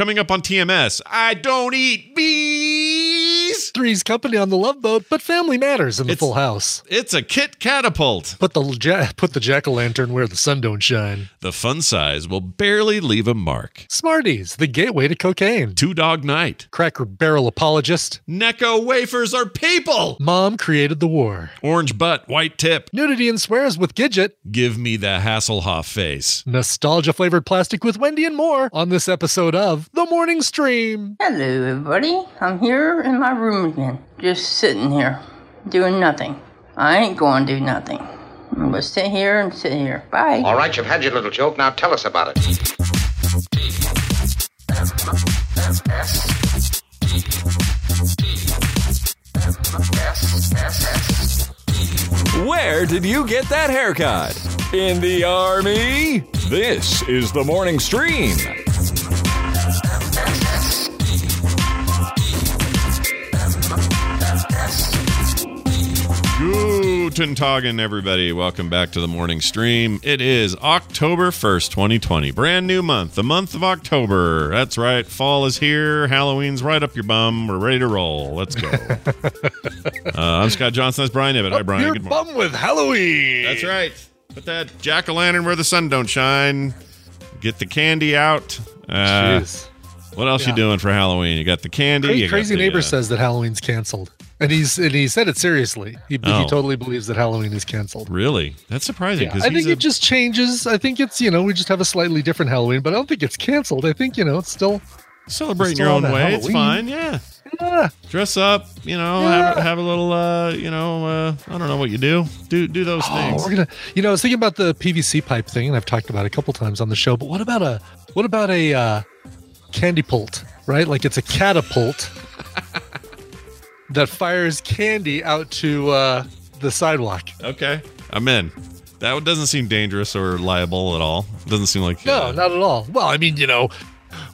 Coming up on TMS, I don't eat bees. Three's company on the Love Boat, but family matters in the It's- Full House. It's a kit catapult. Put the ja- put the jack o' lantern where the sun don't shine. The fun size will barely leave a mark. Smarties, the gateway to cocaine. Two Dog Night. Cracker Barrel apologist. Necco wafers are people. Mom created the war. Orange butt, white tip. Nudity and swears with Gidget. Give me the Hasselhoff face. Nostalgia flavored plastic with Wendi and more on this episode of The Morning Stream. Hello, everybody. I'm here in my room again, just sitting here, doing nothing. I ain't going to do nothing. I'm gonna sit here and sit here. Bye. All right, you've had your little joke. Now tell us about it. Where did you get that haircut? In the army? This is the morning stream. Guten Tagen, everybody. Welcome back to the morning stream. It is October 1st, 2020. Brand new month, the month of October. That's right. Fall is here. Halloween's right up your bum. We're ready to roll. Let's go. uh, I'm Scott Johnson. That's Brian Ibbott. Hi, Brian. Your Good morning. bum with Halloween. That's right. Put that jack o' lantern where the sun don't shine. Get the candy out. Uh, Jeez. What else you doing for Halloween? You got the candy. Cra- you got Crazy the, neighbor uh, says that Halloween's canceled, and he's and he said it seriously. He, Oh. he totally believes that Halloween is canceled. Really? That's surprising. Yeah, I think it just changes. I think it's you know we just have a slightly different Halloween, but I don't think it's canceled. I think you know it's still celebrating still your own way. It's fine. Yeah. yeah, dress up you know Yeah. have, have a little uh you know uh i don't know what you do do do those Oh, things we're gonna. You know, I was thinking about the PVC pipe thing, and I've talked about it a couple times on the show. But what about a what about a uh, candy pult? Right, like it's a catapult that fires candy out to uh, the sidewalk. okay i'm in that doesn't seem dangerous or liable at all doesn't seem like No, uh, not at all. Well, I mean, you know,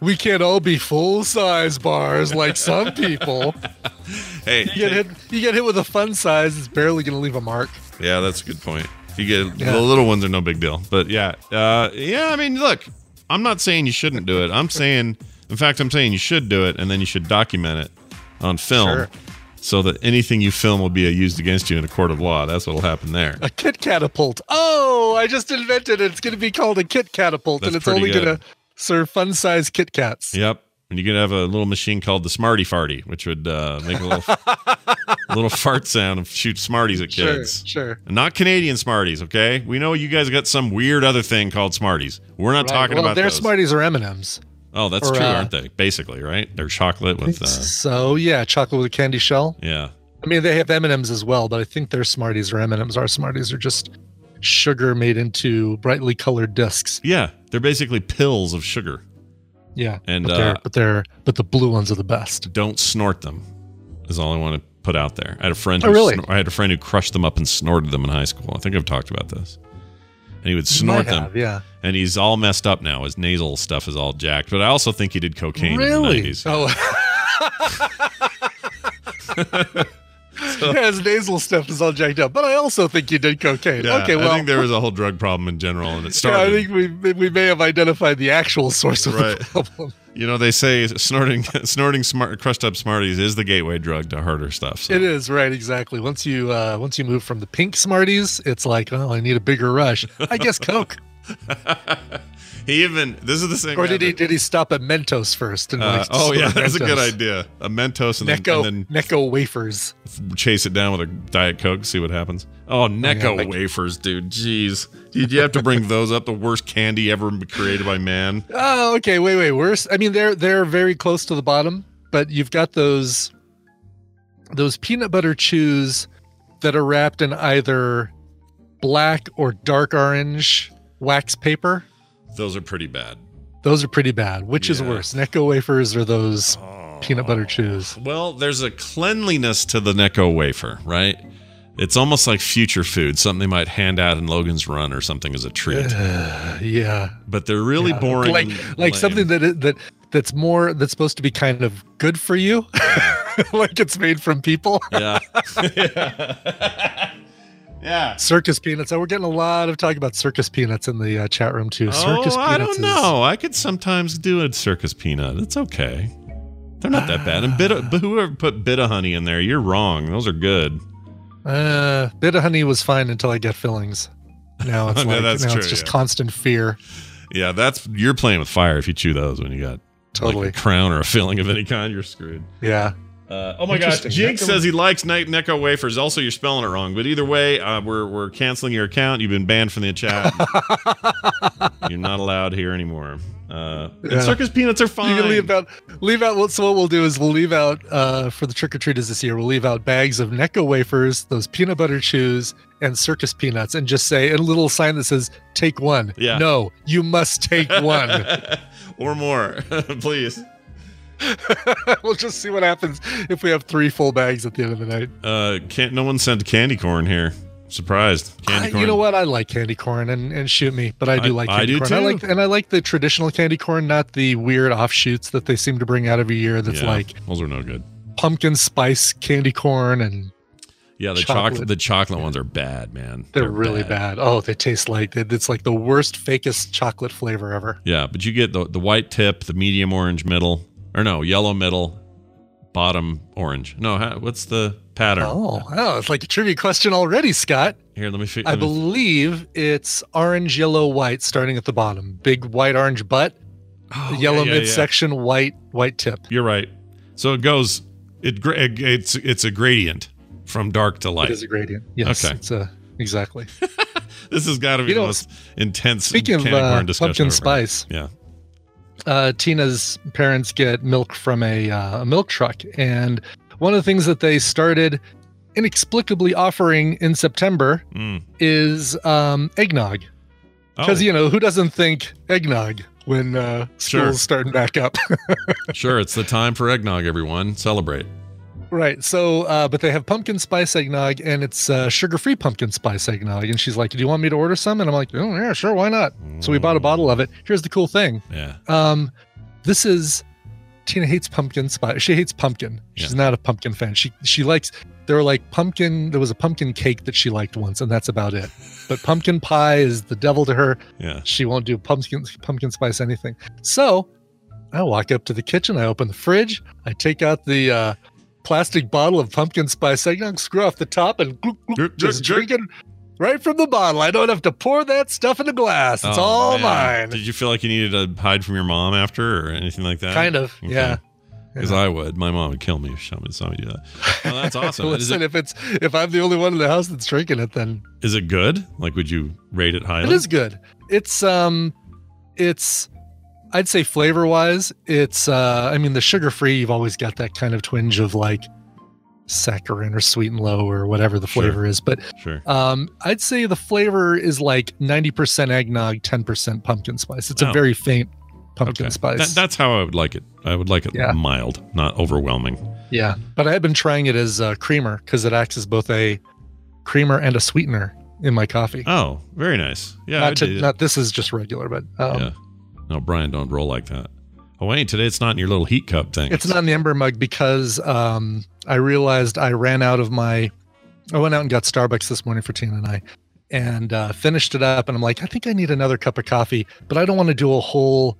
we can't all be full size bars like some people. hey You get hit, you get hit with a fun size, it's barely going to leave a mark. yeah that's a good point you get Yeah. the little ones are no big deal but yeah uh yeah i mean look i'm not saying you shouldn't do it i'm saying in fact i'm saying you should do it and then you should document it on film Sure. so that anything you film will be used against you in a court of law that's what'll happen there A kit catapult. Oh, I just invented it. It's going to be called a kit catapult, That's and it's only going to serve fun size Kit Kats. Yep. And you could have a little machine called the Smarty Farty, which would uh, make a little little fart sound and shoot Smarties at kids. sure. And not Canadian Smarties, okay? We know you guys got some weird other thing called Smarties. We're not Right. talking well, about their those. Smarties are M and M's. oh, that's or, true, uh, aren't they? Basically, right? They're chocolate with uh, So yeah, chocolate with a candy shell. yeah. I mean, they have M and M's as well, but I think their Smarties are M and M's. Our Smarties are just sugar made into brightly colored discs. Yeah, they're basically pills of sugar. Yeah, And, but uh, they're but they're but the blue ones are the best. Don't snort them. Is all I want to put out there. I had a friend Oh, who really? snor- I had a friend who crushed them up and snorted them in high school. I think I've talked about this. And he would snort Might them. yeah. and he's all messed up now. His nasal stuff is all jacked. But I also think he did cocaine Really? in the 90s. Oh. yeah, his nasal stuff is all jacked up, but I also think you did cocaine. Yeah, okay, well, I think there was a whole drug problem in general, and it started. yeah. I think we we may have identified the actual source of Right. the problem. you know, they say snorting snorting smart, crushed up Smarties is the gateway drug to harder stuff. So. It is right, exactly. Once you uh, once you move from the pink Smarties, it's like, oh, I need a bigger rush. I guess Coke. He even this is the same. or did he that- did he stop at Mentos first? And uh, like, oh yeah, that's a good idea. A Mentos and then, and Necco wafers. chase it down with a Diet Coke, see what happens. Oh, Necco like- wafers, dude. Jeez, did you have to bring those up? The worst candy ever created by man. Oh, okay. Wait, wait. Worse. I mean, they're they're very close to the bottom, but you've got those those peanut butter chews that are wrapped in either black or dark orange wax paper. Those are pretty bad. Those are pretty bad. Which is worse, Necco wafers or those peanut butter chews? Well, there's a cleanliness to the Necco wafer, right? It's almost like future food, something they might hand out in Logan's Run or something as a treat. Uh, yeah, But they're really Yeah. boring. Like like lame. something that that that's more that's supposed to be kind of good for you, like it's made from people. Yeah. Yeah. Circus peanuts. Oh, we're getting a lot of talk about circus peanuts in the uh, chat room too. Circus oh, I don't is- know. I could sometimes do a circus peanut. It's okay. They're not that bad. And bit of, but whoever put bit of honey in there, you're wrong. Those are good. Uh, bit of honey was fine until I get fillings. Now it's No, like that's now true, it's just yeah. constant fear. Yeah, that's you're playing with fire if you chew those when you got Totally. like a crown or a filling of any kind. You're screwed. Yeah. Uh, oh my gosh. Jinx says he likes ne- Necco wafers. Also, you're spelling it wrong. But either way, uh, we're we're canceling your account. You've been banned from the chat. you're not allowed here anymore. Uh, Yeah. circus peanuts are fine. You can leave out leave out what so what we'll do is we'll leave out uh for the trick or treaters this year, we'll leave out bags of Necco wafers, those peanut butter chews, and circus peanuts, and just say a little sign that says take one. Yeah. No, you must take one. or more, please. we'll just see what happens if we have three full bags at the end of the night. Uh, can't no one sent candy corn here. Surprised. Candy I- corn. you know what? I like candy corn and, and shoot me, but I do I- like I do corn. I too. like and I like the traditional candy corn, not the weird offshoots that they seem to bring out every year. That's Yeah, like those are no good. pumpkin spice candy corn, and Yeah, the chocolate. Chocolate. the chocolate ones are bad, man. they're, really bad. Oh, they taste like it's like the worst, fakest chocolate flavor ever. Yeah, but you get the the white tip, the medium orange middle, or no, yellow middle, bottom orange. No, ha- what's the pattern? Oh, oh, it's like a trivia question already, Scott. Here, let me fi- I believe it's orange, yellow, white, starting at the bottom. Big white, orange butt, Oh, yellow yeah, yeah. midsection, white, white tip. You're right. So it goes. It it's it's a gradient from dark to light. It is a gradient. Yes, Okay. it's a exactly. This has got to be You the know, most intense Speaking of uh, pumpkin I've ever had. spice, Yeah. Uh, Tina's parents get milk from a, uh, a milk truck, and one of the things that they started inexplicably offering in September Mm. is um, eggnog. Because Oh, you know who doesn't think eggnog when uh, school's Sure. starting back up, sure. It's the time for eggnog. Everyone celebrate. Right? So, uh, but they have pumpkin spice eggnog, and it's uh, sugar-free pumpkin spice eggnog. And she's like, "Do you want me to order some?" And I'm like, "Oh yeah, sure, why not?" So we bought a bottle of it. Here's the cool thing: Yeah. Um, this is Tina hates pumpkin spice. She hates pumpkin. She's Yeah. not a pumpkin fan. She she likes there were like pumpkin. There was a pumpkin cake that she liked once, and that's about it. But pumpkin pie is the devil to her. Yeah. She won't do pumpkin pumpkin spice anything. So I walk up to the kitchen. I open the fridge. I take out the uh, plastic bottle of pumpkin spice eggnog, screw off the top, and gloop, gloop, just glug, glug. drink right from the bottle. I don't have to pour that stuff in a glass. It's Oh, all man. mine. Did you feel like you needed to hide from your mom after or anything like that? Kind of, Okay. yeah. Because I would. My mom would kill me if she saw me, do that. Oh, that's awesome. Listen, it, if it's if I'm the only one in the house that's drinking it, then is it good? Like, would you rate it highly? it is good. It's um, it's I'd say flavor wise, it's uh, I mean the sugar free. You've always got that kind of twinge of like saccharin or sweet and low or whatever the Sure. flavor is, but Sure. um, I'd say the flavor is like ninety percent eggnog, ten percent pumpkin spice. It's a very faint pumpkin Okay. spice. That, that's how I would like it. I would like it Yeah. mild, not overwhelming. yeah, but I have been trying it as a creamer because it acts as both a creamer and a sweetener in my coffee. Oh, very nice. Yeah. not to, not this is just regular, but um, yeah. No, Brian, don't roll like that. Oh, wait, today it's not in your little heat cup thing. it's not in the ember mug because um, I realized I ran out of my. I went out and got Starbucks this morning for Tina and I, and uh, finished it up. And I'm like, I think I need another cup of coffee, but I don't want to do a whole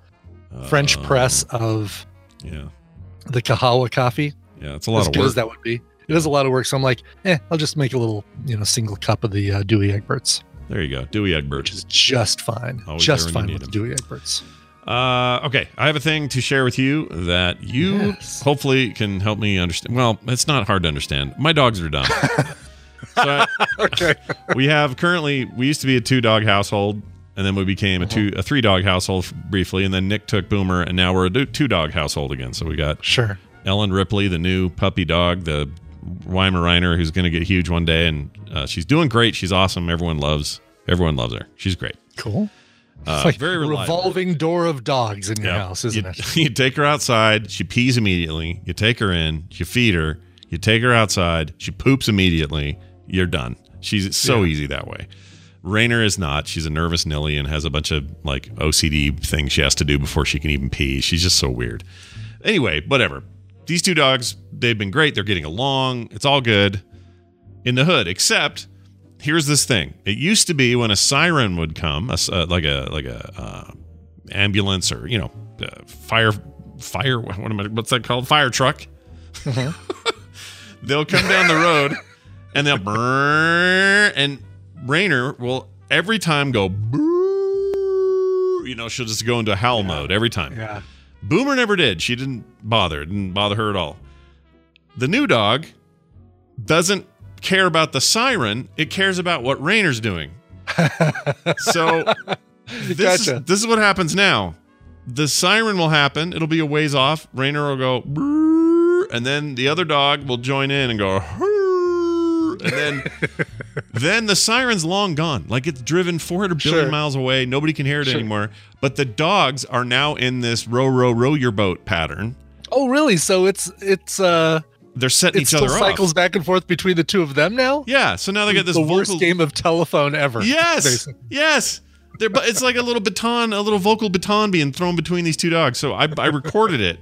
French Oh, press of Yeah. the Kahawa coffee. Yeah. It's a lot as of work. as that would be, it is a lot of work. So I'm like, eh, I'll just make a little, you know, single cup of the uh, Douwe Egberts, There you go. Douwe Egberts. which is just fine, Always just fine with Douwe Egberts. Uh, okay, I have a thing to share with you that you Yes. hopefully can help me understand. Well, it's not hard to understand. My dogs are dumb. so I, Okay. we have currently we used to be a two dog household, and then we became a two a three dog household briefly, and then Nick took Boomer, and now we're a two dog household again. So we got Sure. Ellen Ripley, the new puppy dog, the Weimaraner, who's going to get huge one day, and uh, she's doing great. She's awesome. Everyone loves everyone loves her. She's great. Cool. Uh, It's like very a reliable. revolving door of dogs in your house, isn't you, it? You take her outside, she pees immediately. You take her in, you feed her. You take her outside, she poops immediately. You're done. She's so Yeah. easy that way. Rainer is not. She's a nervous Nilly and has a bunch of like OCD things she has to do before she can even pee. She's just so weird. Anyway, whatever. These two dogs, they've been great. They're getting along. It's all good in the hood, except here's this thing. It used to be when a siren would come, a uh, like a like a uh, ambulance or you know uh, fire fire what am I, what's that called fire truck. they'll come down the road and they'll burn and Rainer will every time go "Brrr," you know she'll just go into howl mode every time. Yeah. Boomer never did. She didn't bother. Didn't bother her at all. The new dog doesn't care about the siren. It cares about what Rainer's doing. so this, Gotcha. is, this is what happens now. The siren will happen. It'll be a ways off. Rainer will go, and then the other dog will join in and go, and then then the siren's long gone. Like it's driven 400 billion Sure. miles away. Nobody can hear it Sure. anymore. But the dogs are now in this row, row, row your boat pattern. Oh, really? So it's it's uh They're setting it each other cycles off. back and forth between the two of them now. Yeah. So now they got this the worst game of telephone ever. Yes. basically. Yes. They're, but it's like a little baton, a little vocal baton being thrown between these two dogs. So I, I recorded it.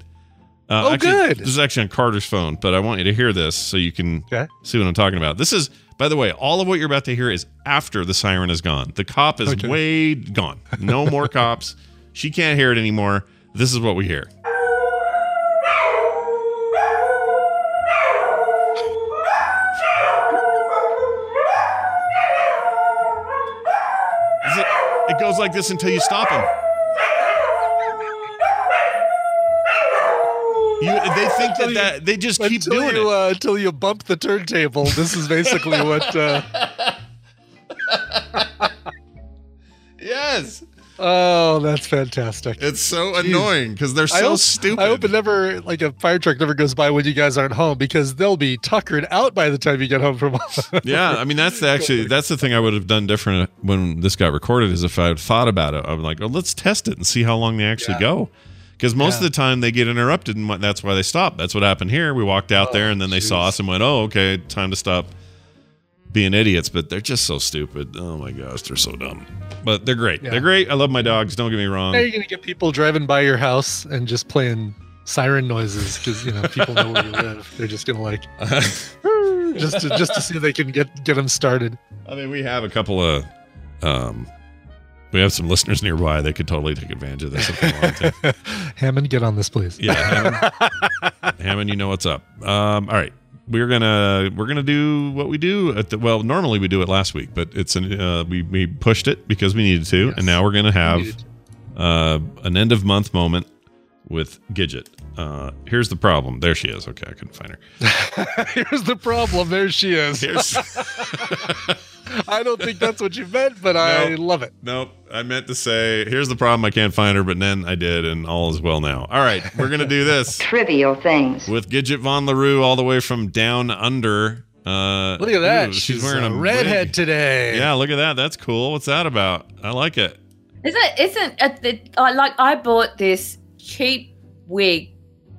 Uh, Oh, actually, good. This is actually on Carter's phone, but I want you to hear this so you can Okay. see what I'm talking about. This is, by the way, all of what you're about to hear is after the siren is gone. The cop is Okay. way gone. No more cops. She can't hear it anymore. This is what we hear. Like this until you stop him. You, they think that, that they just keep doing you it. uh, until you bump the turntable. This is basically what. Uh, that's fantastic. it's so annoying because they're I so hope, stupid. I hope it never like a fire truck never goes by when you guys aren't home because they'll be tuckered out by the time you get home from. Work. Yeah, I mean that's actually that's the thing I would have done different when this got recorded is if I had thought about it. I'm like, oh, let's test it and see how long they actually go. Because most of the time they get interrupted and that's why they stop. That's what happened here. We walked out oh, there and then they saw us and went, oh, okay, time to stop being idiots. But they're just so stupid. Oh my gosh, they're so dumb. But they're great. Yeah. They're great. I love my dogs. Don't get me wrong. Now you're gonna get people driving by your house and just playing siren noises because you know people know where you live. They're just gonna like just to, just to see if they can get get them started. I mean, we have a couple of, um, we have some listeners nearby. They could totally take advantage of this if they wanted to. Hammond, get on this, please. Yeah, Hammond, Hammond, you know what's up. Um, all right, we're gonna we're gonna do what we do at the well. Normally we do it last week, but it's an uh, we we pushed it because we needed to, Yes. and now we're gonna have uh, an end of month moment with Gidget. Uh, here's the problem. There she is. Okay, I couldn't find her. Here's the problem. There she is. Here's I don't think that's what you meant, but I No. love it. nope. I meant to say here's the problem. I can't find her, but then I did, and all is well now. All right, we're gonna do this. trivial things. with Gidget Von LaRue all the way from down under. Uh, Look at that. ooh, she's, wearing a wig. redhead today. Yeah, look at that. That's cool. What's that about? I like it. Isn't isn't uh, the, I like I bought this cheap wig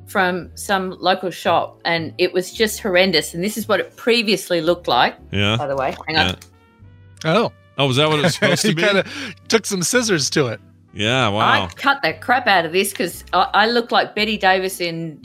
from some local shop and it was just horrendous and this is what it previously looked like Yeah. by the way hang yeah. on Oh, Oh, was that what it was supposed to be? kind of took some scissors to it. yeah. wow. I cut the crap out of this because I, I look like Bette Davis in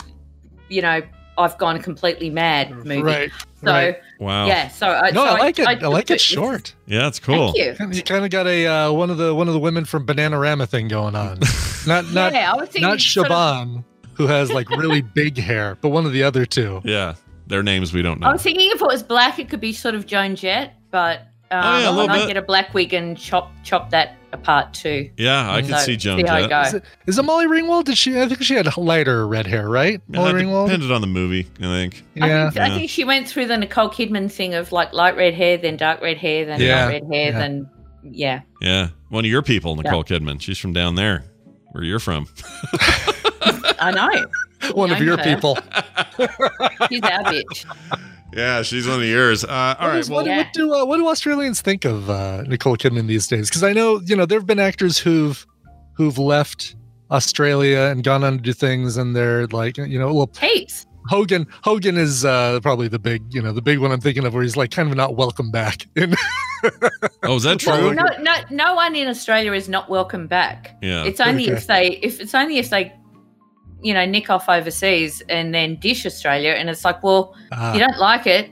you know I've gone completely mad movie Right. so right. Wow. yeah so I, No, so I like it. I, took like it It's- short. Yeah, it's cool. thank you Kinda- You kind of got a uh, one of the one of the women from Bananarama thing going on. Not not yeah I was thinking not sort of- Siobhan, who has like really big hair, but one of the other two. Yeah. Their names we don't know. I know. was thinking if it was black, it could be sort of Joan Jett, but um, Oh, yeah, a little I bit. get a black wig and chop chop that apart two. Yeah, I can see Joan see Jett. Is it, is it Molly Ringwald? Did she? I think she had lighter red hair, right? Yeah, Molly Ringwald. depended on the movie, I think. Yeah. I, think, Yeah. I think she went through the Nicole Kidman thing of like light red hair, then dark red hair, then Yeah, red hair, yeah. then yeah. Yeah. One of your people, Nicole Kidman. She's from down there, where you're from. I know. one of your her. people. She's our bitch. Yeah, she's one of yours. Uh, all What right. is- Well, what, Yeah. what do uh, what do Australians think of uh, Nicole Kidman these days? Because I know you know there have been actors who've who've left Australia and gone on to do things, and they're like you know, well, Heaps. Hogan Hogan is uh, probably the big you know the big one I'm thinking of where he's like kind of not welcome back. In, oh, is that Well, true? No, no, no one in Australia is not welcome back. Yeah. It's only Okay. if they if it's only if they you know nick off overseas and then dish Australia, and it's like, well, Ah, you don't like it.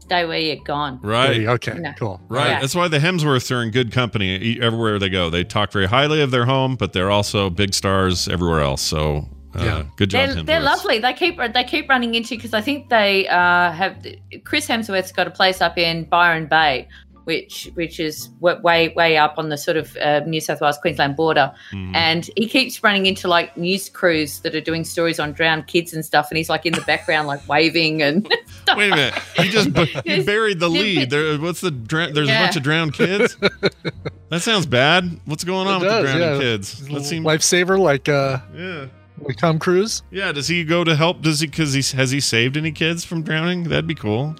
stay where you're gone. Right. Okay. No. Cool. Right. Yeah. That's why the Hemsworths are in good company e- everywhere they go. They talk very highly of their home, but they're also big stars everywhere else. So, uh, Yeah. good job, They're, they're lovely. They keep they keep running into because I think they uh, have Chris Hemsworth's got a place up in Byron Bay, which which is way way up on the sort of uh, New South Wales Queensland border, Mhm. and he keeps running into like news crews that are doing stories on drowned kids and stuff, and he's like in the background like waving and stuff. Wait a minute. You just bu- you buried the lead. There, what's the dra- there's a bunch of drowned kids. that sounds bad. What's going on It with does, the drowning yeah. kids? That seems Lifesaver like uh yeah. like Tom Cruise. Yeah, does he go to help? Does he because he has he saved any kids from drowning? That'd be cool.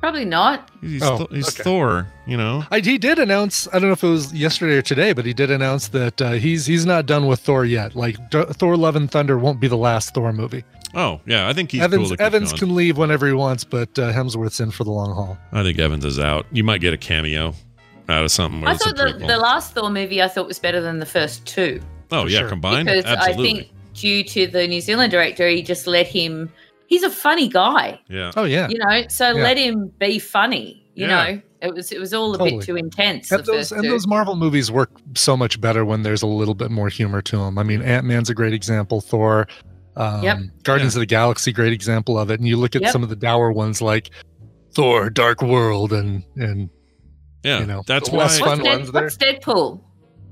Probably not. He's, Oh, Thor- he's okay. Thor, you know. I, he did announce. I don't know if it was yesterday or today, but he did announce that uh, he's he's not done with Thor yet. Like D- Thor: Love and Thunder won't be the last Thor movie. Oh yeah, I think he's Evans cool. To keep Evans going. can leave whenever he wants, but uh, Hemsworth's in for the long haul. I think Evans is out. You might get a cameo out of something. Where I thought the, the last Thor movie I thought was better than the first two. oh yeah, sure. combined. because Absolutely. I think due to the New Zealand director, he just let him. He's a funny guy, yeah. Oh yeah, you know. So Yeah. let him be funny. You Yeah. know, it was it was all a Totally. bit too intense. and those and those Marvel movies work so much better when there's a little bit more humor to them. I mean, Ant Man's a great example. Thor, um, Yep. Guardians of the Galaxy, great example of it. And you look at Yep. some of the dour ones like Thor: Dark World, and and Yeah, you know, that's the why. less what's, fun Dead- ones there. what's Deadpool?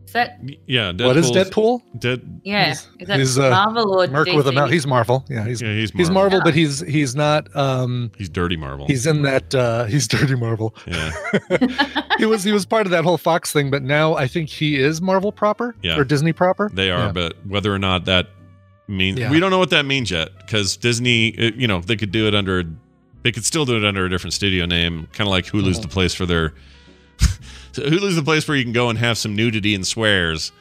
Is that Yeah, Deadpool's, what is Deadpool? Dead, yeah? He's- is that he's, uh, Marvel or Merc DC? with a mouth. He's Marvel. Yeah, he's yeah, he's Marvel. he's Marvel, Yeah. but he's he's not. um He's dirty Marvel. He's in that. uh He's dirty Marvel. yeah, he was he was part of that whole Fox thing, but now I think he is Marvel proper Yeah. or Disney proper. they are. Yeah. But whether or not that means Yeah. we don't know what that means yet, because Disney, it- you know, they could do it under. They could still do it under a different studio name, kind of like Hulu's Uh-huh. the place for their. so Hulu's the place where you can go and have some nudity and swears,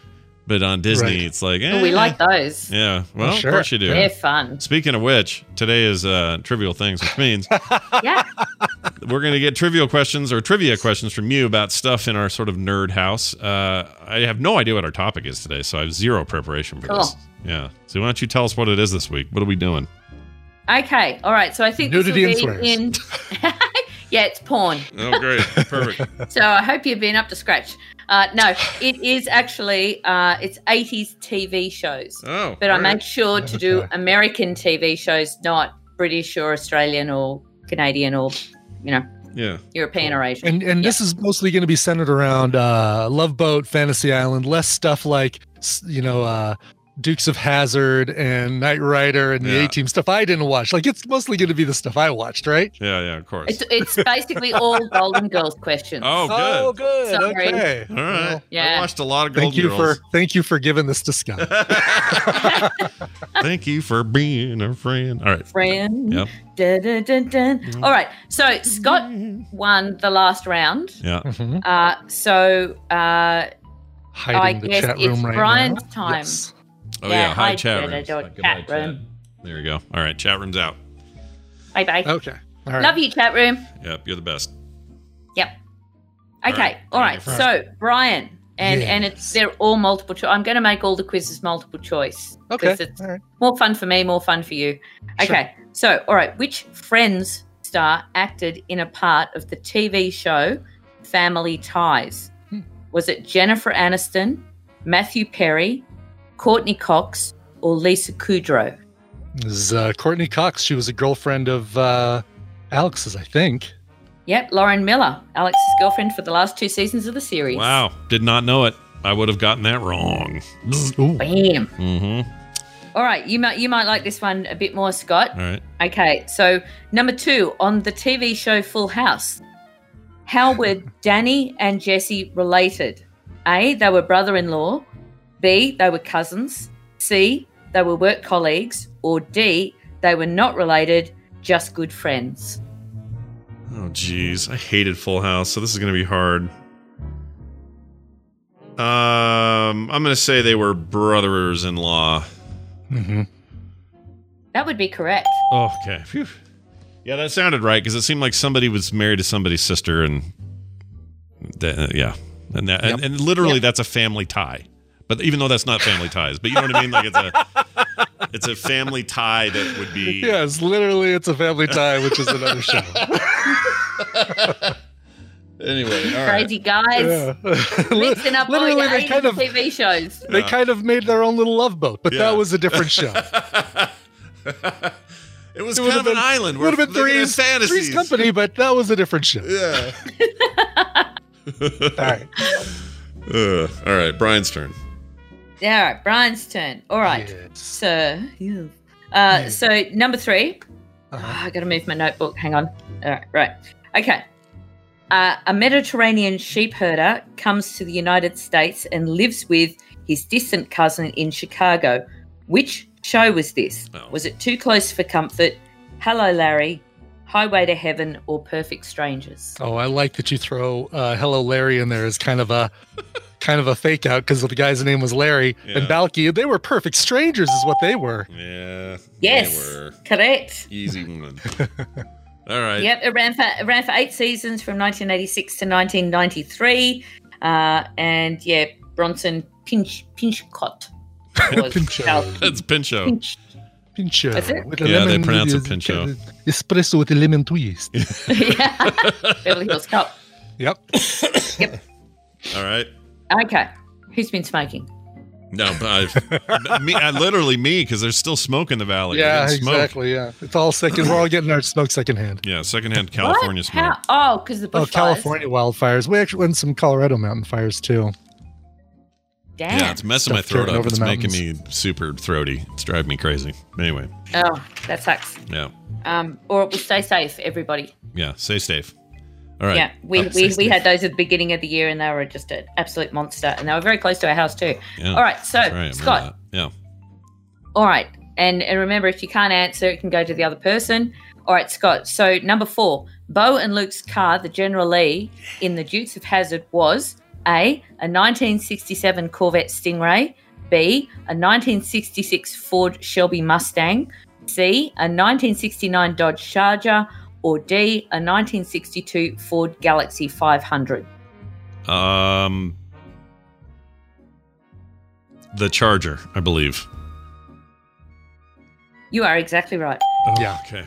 but on Disney, Right. it's like Oh, we eh. like those. Yeah, well, sure. of course you do. They're fun. Speaking of which, today is uh, trivial things, which means Yeah. we're going to get trivial questions or trivia questions from you about stuff in our sort of nerd house. Uh, I have no idea what our topic is today, so I have zero preparation for this. Yeah. So why don't you tell us what it is this week? What are we doing? Okay. All right. So I think Nudity and this will be in. yeah, it's porn. Oh, great. Perfect. So I hope you've been up to scratch. Uh, no, it is actually uh, it's 80s TV shows, Oh. but I make sure to do Okay. American TV shows, not British or Australian or Canadian or you know Yeah. European or Asian. And and this is mostly going to be centered around uh Love Boat, Fantasy Island, less stuff like you know uh Dukes of Hazzard and Knight Rider and the Yeah. A Team stuff I didn't watch. Like it's mostly going to be the stuff I watched, right? Yeah, yeah, of course. It's, it's basically all Golden Girls questions. oh, good. Oh, good. Sorry. Okay. All right. Well, Yeah. I watched a lot of thank you Girls. for thank you for giving this to Scott. Thank you for being a friend. All right. Friend. Yep. Dun, dun, dun, dun. All right. So Scott won the last round. Yeah. Mhm. Uh, so uh, I guess chat it's right Brian's now. time. Yes. Oh, Yeah, yeah. Hi, hi, chat Twitter, room. do chat room. There we go. All right. Chat room's out. bye bye. Okay. All right. Love you, chat room. Yep. You're the best. Yep. Okay. right. All right. Right. So Brian, and and it's they're all multiple choice. I'm going to make all the quizzes multiple choice. Okay. 'cause It's All right. more fun for me, more fun for you. Okay. So, all right. Which Friends star acted in a part of the TV show Family Ties? Hmm. Was it Jennifer Aniston, Matthew Perry, Courtney Cox, or Lisa Kudrow? This is uh, Courtney Cox. She was a girlfriend of uh, Alex's, I think. Yep, Lauren Miller, Alex's girlfriend for the last two seasons of the series. Wow. Did not know it. I would have gotten that wrong. Ooh. Bam. Mm-hmm. All right, you might you might like this one a bit more, Scott. All right. Okay, so number two on the TV show Full House, how were Danny and Jesse related? A, they were brother-in-law. B, they were cousins. C, they were work colleagues. Or D, they were not related, just good friends. Oh, geez. I hated Full House, so this is going to be hard. Um, I'm going to say they were brothers-in-law. Mm-hmm. That would be correct. Oh, okay. Phew. Yeah, that sounded right because it seemed like somebody was married to somebody's sister, and that, uh, yeah, and that, and, and literally Yep. that's a family tie. But even though that's not family ties, but you know what I mean? Like it's a it's a family tie that would be Yes, literally, it's a family tie, which is another show. Anyway, all right. Crazy guys. Yeah. Mixing up all Literally, your they kind of TV shows. they kind of made their own little love boat, but Yeah. that was a different show. it was It kind would've of an been- island. Would have been looking at three's, fantasies. three's company, but that was a different show. Yeah. All right. Uh, all right, Brian's turn. All right, Brian's turn. All right. Yes. So, yeah. uh, so number 3 Uh-huh. Ah, I got to move my notebook. Hang on. All right, right. Okay. Uh, a Mediterranean sheep herder comes to the United States and lives with his distant cousin in Chicago. Which show was this? Oh. Was it Too Close for Comfort, Hello Larry, Highway to Heaven, or Perfect Strangers? Oh, I like that you throw uh, "Hello Larry" in there as kind of a kind of a fake out because the guy's name was Larry Yeah. and Balki. They were perfect strangers, is what they were. Yeah. Yes, They were correct. easy one. all right. Yep, it ran for it ran for eight seasons from 1986 to 1993, uh, and yeah, Bronson Pinch Pinchcott was Pinchot. Cal- That's Pincho. Pinch. Pincho. That's it? Yeah, they pronounce it Pincho. Espresso with a lemon twist. yeah, Beverly Hills Cop. yep. All right. Okay, who's been smoking? No, but I've, me, I, literally me, because there's still smoke in the valley. Yeah, exactly. Yeah, it's all second. We're all getting our smoke secondhand. Yeah, secondhand California What? smoke. How? Oh, because the Oh. California wildfires. We actually went some Colorado mountain fires too. Damn. Yeah, it's messing my throat up. It's the making me super throaty. It's driving me crazy. Anyway, oh, that sucks. yeah, Um, or we'll stay safe, everybody. yeah. Stay safe. All right. Yeah, we, we, we had those at the beginning of the year, and they were just an absolute monster, and they were very close to our house too. Yeah. All right, so right, Scott. Yeah. All right. And and remember, if you can't answer, it can go to the other person. All right, Scott. So number four, Bo and Luke's car, the General Lee in the Dukes of Hazzard, was A, a 1967 Corvette Stingray, B, a 1966 Ford Shelby Mustang, C, a 1969 Dodge Charger, or D, a 1962 Ford Galaxie 500. Um, the Charger, I believe. You are exactly right. Oh, Yeah. Okay.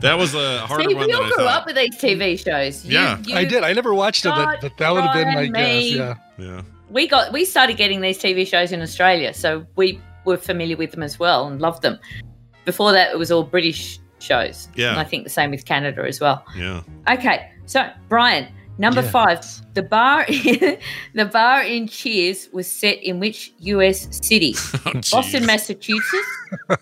that was a harder See, one we all grew up with these TV shows. You- Yeah. you- I did. I never watched them, but, but that would have been my Brian, guess. Yeah. Yeah. we got we started getting these TV shows in Australia, so we were familiar with them as well and loved them. Before that, it was all British shows. Yeah. and I think the same with Canada as well. Yeah. Okay, so Brian, number Yes. five, the bar, the bar in Cheers was set in which U.S. city? Oh, Boston. Massachusetts,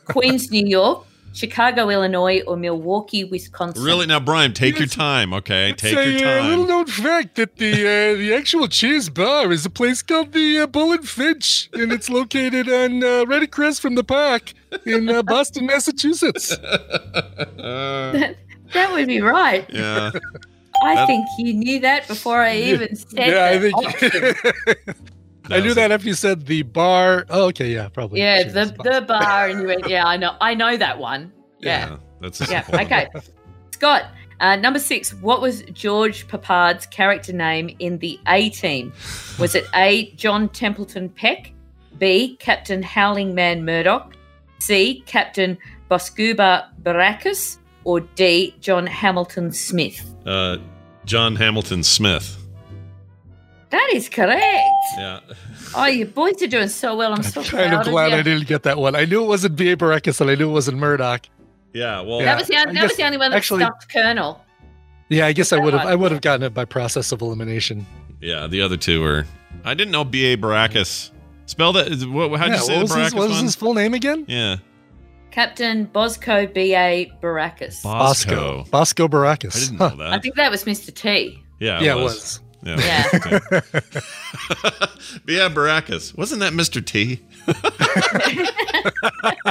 Queens, New York, Chicago, Illinois, or Milwaukee, Wisconsin. Really? Now, Brian, take your time, okay? It's Take a, your uh, little known fact that the uh, the actual Cheers bar is a place called the uh, Bull and Finch, and it's located on uh, right across from the park in uh, Boston, Massachusetts. Uh, That would be right. yeah. I That- think you knew that before I even said yeah, I think option. I knew that after you said the bar. Oh, okay, yeah, probably. Yeah, Cheers. the the bar, and you went, yeah, I know, I know that one. Yeah, That's a yeah, one. okay. Scott, uh, number six. What was George Peppard's character name in the A Team? Was it A. John Templeton Peck, B. Captain Howling Mad Murdock, C. Captain Boscuba Baracus, or D. John Hamilton Smith? Uh, John Hamilton Smith. That is correct. Yeah. Oh, you boys are doing so well. I'm so I'm kind proud of glad you. I didn't get that one. I knew it wasn't B.A. Baracus, and I knew it wasn't Murdoch. Yeah. Well, That was the, I that was the only one that actually- stumped Colonel. Yeah, I guess I would have. I would have gotten it by process of elimination. yeah. The other two were. I didn't know B.A. Baracus. Spell that. is- What, how'd yeah, you say what was, the Baracus his, what was his full name again? Yeah. Captain Bosco B.A. Baracus. Bosco. Bosco. Bosco Baracus. I didn't Huh. know that. I think that was Mr. T. yeah. yeah, it was. Yeah. Yeah. but yeah, Baracus. Wasn't that Mr. T?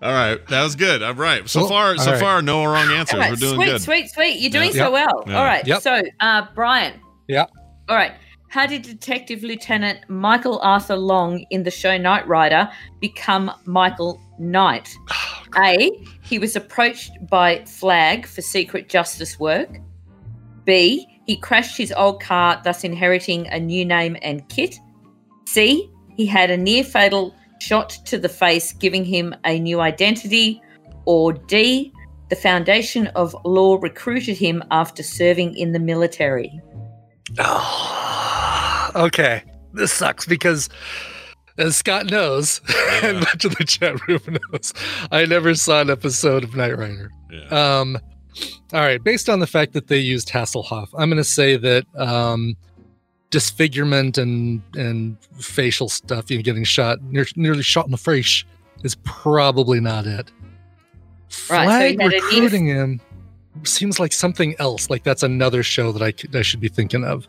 All right, that was good. All right, so Cool. far, so right. far, no wrong answers. All right, We're doing sweet, good. sweet, sweet. You're doing Yeah. so well. Yeah. All right. Yep. So, uh, Brian. Yeah. All right. How did Detective Lieutenant Michael Arthur Long in the show Knight Rider become Michael Knight? A. He was approached by Flag for secret justice work. B. He crashed his old car, thus inheriting a new name and kit. C. He had a near fatal shot to the face, giving him a new identity. Or D. The foundation of law recruited him after serving in the military. Oh, okay. This sucks because, as Scott knows, and much of the chat room knows, I never saw an episode of Knight Rider. Yeah. Um, all right. Based on the fact that they used Hasselhoff, I'm going to say that um, disfigurement and and facial stuff, you know, getting shot, near, nearly shot in the face, is probably not it. Right, so Flag he had a knee- recruiting him seems like something else. Like that's another show that I, I should be thinking of.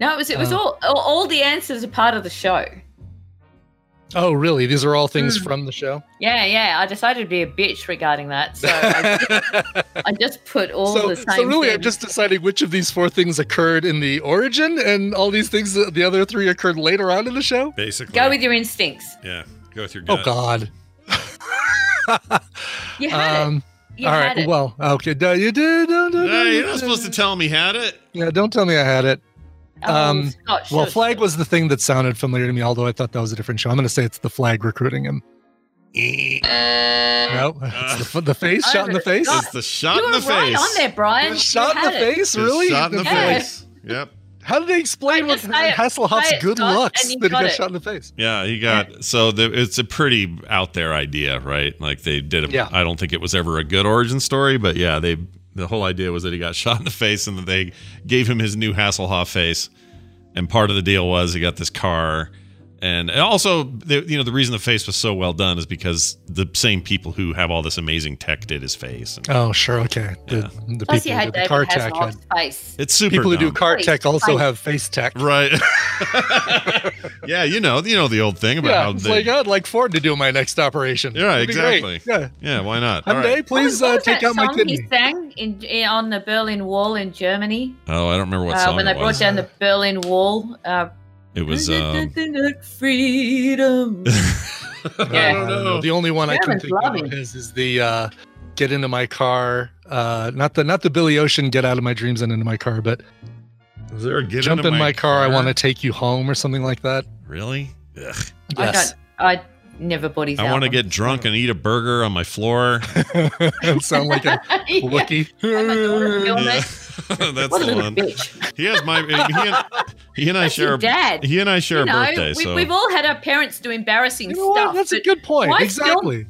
No, it was it was all, all all the answers are part of the show. Oh, really? These are all things Hmm. from the show. Yeah, yeah. I decided to be a bitch regarding that, so I, just, I just put all so, the same. so really, I'm just deciding which of these four things occurred in the origin, and all these things, the other three occurred later on in the show. Basically. go with your instincts. Yeah. Go with your Oh. God. You had um, it. You all had it. Well, okay. No, you did. No, no, no, Hey, you're not supposed to tell him he had it. Yeah, don't tell me I had it. Oh, um, Scott, Well, flag sure. was the thing that sounded familiar to me, although I thought that was a different show. I'm going to say it's the flag recruiting him. No, it's the, the face shot in the face. Scott, It's the shot you in were the right face. on there, Brian. shot in the it. face, It's really? Shot in the Yeah. face. Yep. How did they explain Right, with just. Hasselhoff's it, good Scott, looks and that he got got it. shot in the face? Yeah, he got so the, it's a pretty out there idea, right? Like they did. A, Yeah. I don't think it was ever a good origin story, but yeah, they the whole idea was that he got shot in the face and that they gave him his new Hasselhoff face, and part of the deal was he got this car, and also the, you know the reason the face was so well done is because the same people who have all this amazing tech did his face. And Oh, sure, okay. The, Yeah. the people Plus, you who had did the car tech had face. it's super. people who do dumb. car Face, tech also face. have face tech. right. yeah, you know, you know the old thing about Yeah, how it's they, like I'd like Ford to do my next operation. Yeah, It'd exactly. Yeah, yeah, why not? All Hyundai, right. What please was- what uh, take out my kidney. He sang in, in on the Berlin Wall in Germany Oh, I don't remember what uh, song when they it brought down the Berlin Wall. Uh, It was. Um, freedom. I Yeah. don't know. The only one I can think of of his is the uh, "Get into my car." Uh, not the not the Billy Ocean "Get out of my dreams and into my car," but Was there a get "Jump into in my, car, I want to take you home" or something like that. Really? Ugh. I Yes, don't. I never bought his. I want to get drunk and eat a burger on my floor. sound like a Yeah. Wookie. And my daughter filmed Yeah. it. That's What a the little one. bitch. He has my. He and, he and I share. your a- dad. He and I share you a birthday. we, so we've all had our parents do embarrassing You know stuff. what? That's a good point. why film- Exactly.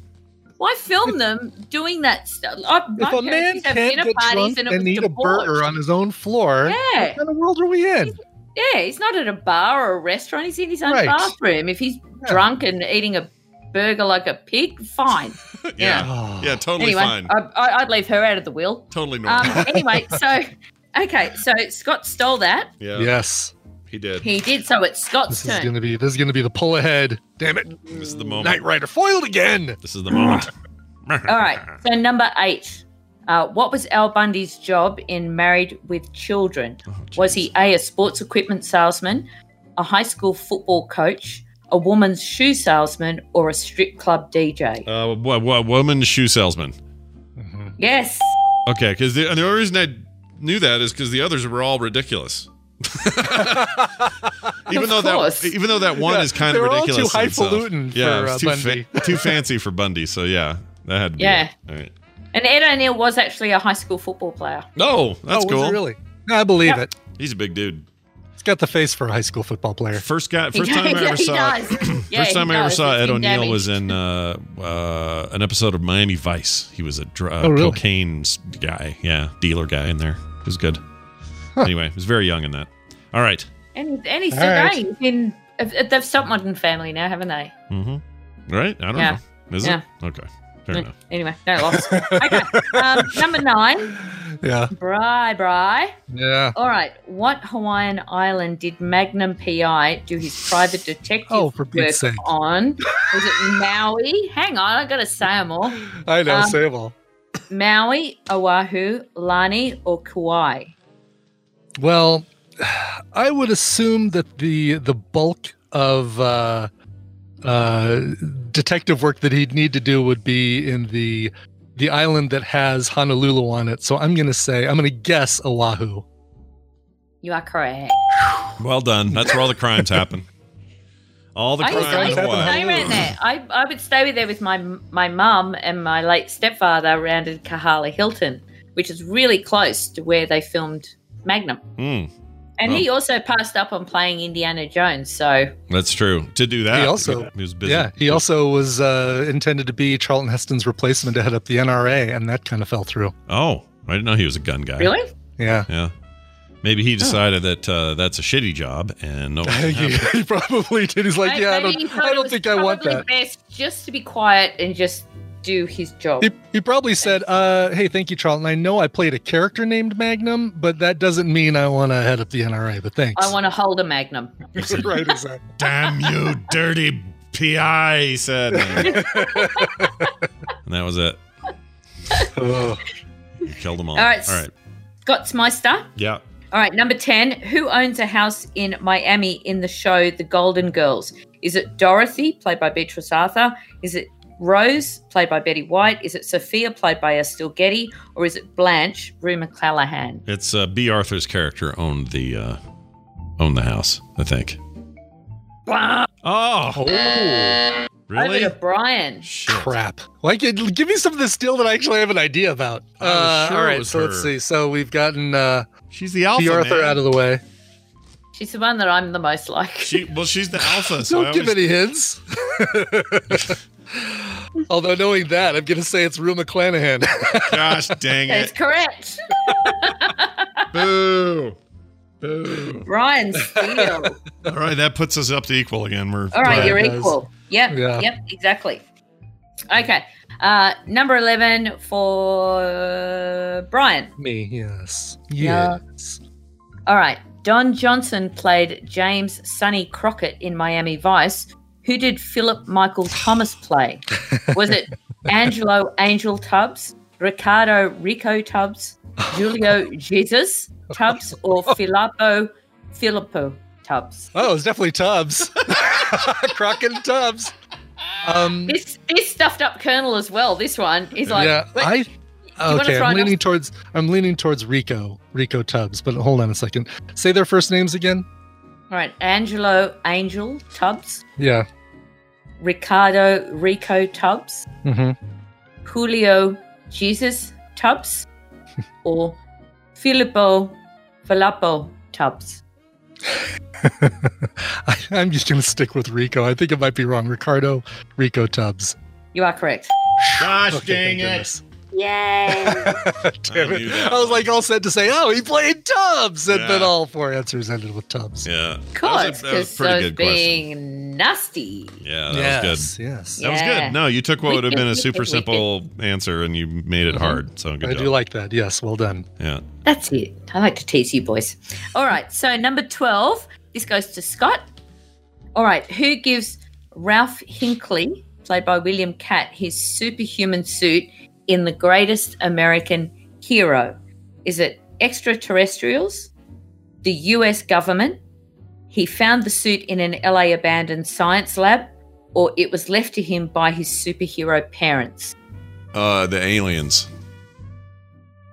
Why film them doing that stuff? I, If a man parents used to have can't get drunk and and, it was eat a burger on his own floor, Yeah, what kind of world are we in? yeah. He's not at a bar or a restaurant. He's in his own Right. bathroom. If he's drunk and eating a burger like a pig, fine. yeah, Oh. yeah, totally anyway, fine. I, I, I'd leave her out of the wheel. totally normal. Um, anyway, so okay, so Scott stole that. yeah, Yes. he did. He did. So it's Scott's This is turn. gonna be this is gonna be the pull ahead. Damn it. This is the moment. Knight Rider foiled again. This is the moment. All right. So number eight. Uh, what was Al Bundy's job in Married with Children? Oh, was he A, a sports equipment salesman, a high school football coach, a woman's shoe salesman, or a strip club DJ? Uh, what, what, woman shoe salesman. Yes. Okay, because the, the only reason I knew that is because the others were all ridiculous. even Of though course. that even though that one Yeah, is kind they of were all ridiculous. too in itself. highfalutin yeah, for, it uh, too, Bundy. too fancy for Bundy. So yeah, that had to be Yeah. it. All right. And Ed O'Neill was actually a high school football player. No, that's oh, cool. was it really? No, I believe Yep. it. He's a big dude. He's got the face for a high school football player. First guy, first time I ever he saw. does. Yeah, First time he I ever does. saw Ed O'Neill damaged. was in uh, uh, an episode of Miami Vice. He was a dr- uh, Oh, really? cocaine guy, yeah, dealer guy in there. It was good. Anyway, he was very young in that. All right. And, and he's still right. going. He's been, if- they've stopped Modern Family now, haven't they? Mm-hmm. Right? I don't Yeah. know. Is Yeah. it? Okay. Fair enough. Anyway, no loss. okay. Um, number nine, Yeah. Bry Bry. Yeah. All right. What Hawaiian island did Magnum PI do his private detective Oh, for work sake. on? Was it Maui? Hang on, I gotta say them all. I know, Um, say 'em all. Maui, Oahu, Lanai, or Kauai? Well, I would assume that the the bulk of uh, uh, detective work that he'd need to do would be in the the island that has Honolulu on it. So I'm gonna say I'm gonna guess Oahu. You are correct. Well done. That's where all the crimes happen. All the I used, to, I crime used to stay around there. I, I would stay there with my my mum and my late stepfather around in Kahala Hilton, which is really close to where they filmed Magnum. Hmm, And he also passed up on playing Indiana Jones. So that's true. To do that, He also- he was busy. Yeah, he also was uh, intended to be Charlton Heston's replacement to head up the NRA, and that kind of fell through. Oh, I didn't know he was a gun guy. really, Yeah. Yeah. Maybe he decided that uh, that's a shitty job and no. he, he probably did. He's like, Maybe yeah, I don't, I don't think I want that. Best just to be quiet and just do his job. He, he probably said, uh, "Hey, thank you, Charlton. I know I played a character named Magnum, but that doesn't mean I want to head up the NRA. But thanks." I want to hold a Magnum. right, exactly. Damn you, dirty PI, he said. and that was it. Oh. You killed them all. All right. All right. Scotsmeister. Yeah. All right, number 10. Who owns a house in Miami in the show The Golden Girls? Is it Dorothy, played by Beatrice Arthur? Is it Rose, played by Betty White? Is it Sophia, played by Estelle Getty? Or is it Blanche, Rue McClanahan? It's uh, B. Arthur's character owned the uh, owned the house, I think. Wow. Oh, Over really? to Brian. Shit. Crap. Like, give me some of this deal that I actually have an idea about. I was Uh, sure all it right, was so let's see. So we've gotten uh, She's the alpha. the Arthur man. out of the way. She's the one that I'm the most like. She well, she's the alpha. So Don't I give always- any hints. Although knowing that, I'm going to say it's Rue McClanahan. Gosh dang it! That's correct. Boo! Boo! Brian Steele. All right, that puts us up to equal again. We're All right, you're it does. equal. Yep. Yeah. Yep. Exactly. Okay. Uh, number eleven for Brian. Me, yes. Yeah. Yes. All right. Don Johnson played James Sonny Crockett in Miami Vice. Who did Philip Michael Thomas play? Was it Angelo Angel Tubbs, Ricardo Rico Tubbs, Julio Jesus Tubbs, or Filippo Filippo Tubbs? Oh, it's definitely Tubbs. Crockett Tubbs. Um, This this stuffed up Colonel as well. This one is like yeah, I. Okay, I'm leaning next? towards I'm leaning towards Rico, Rico Tubbs. But hold on a second. Say their first names again. All right. Angelo Angel Tubbs, Yeah. Ricardo Rico Tubbs, hmm Julio Jesus Tubbs or Filippo Filippo Tubbs. I, I'm just gonna stick with Rico. I think it might be wrong. Ricardo Rico Tubbs. You are correct. Gosh Okay, dang it! goodness. Yay! Damn I it. I was like all set to say, oh, he played Tubbs, and Yeah. then all four answers ended with Tubbs. Yeah, Of that course, was a, that was a pretty I was good question. being nasty. Yeah, that yes, was good. yes. That was good. No, you took what would have been a super simple answer and you made it mm-hmm. hard. So good I job. do like that. Yes, well done. yeah. That's it. I like to tease you boys. All right, so number 12, this goes to Scott. All right, who gives Ralph Hinckley, played by William Katt, his superhuman suit in The Greatest American Hero? Is it extraterrestrials, the US government, he found the suit in an LA abandoned science lab, or it was left to him by his superhero parents? Uh, the aliens.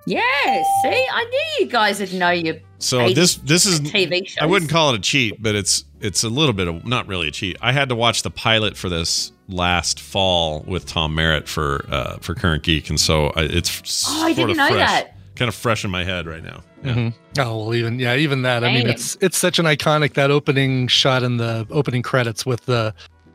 Yes, see, I knew you guys would know your So this this is TV shows. I wouldn't call it a cheat, but it's it's a little bit of not really a cheat. I had to watch the pilot for this last fall with Tom Merritt for uh, for Current Geek, and so I, it's Oh, I didn't of know fresh, that. kind of fresh in my head right now. Yeah. Mhm. Oh well, even yeah, even that. I mean, it's it's such an iconic that opening shot in the opening credits with the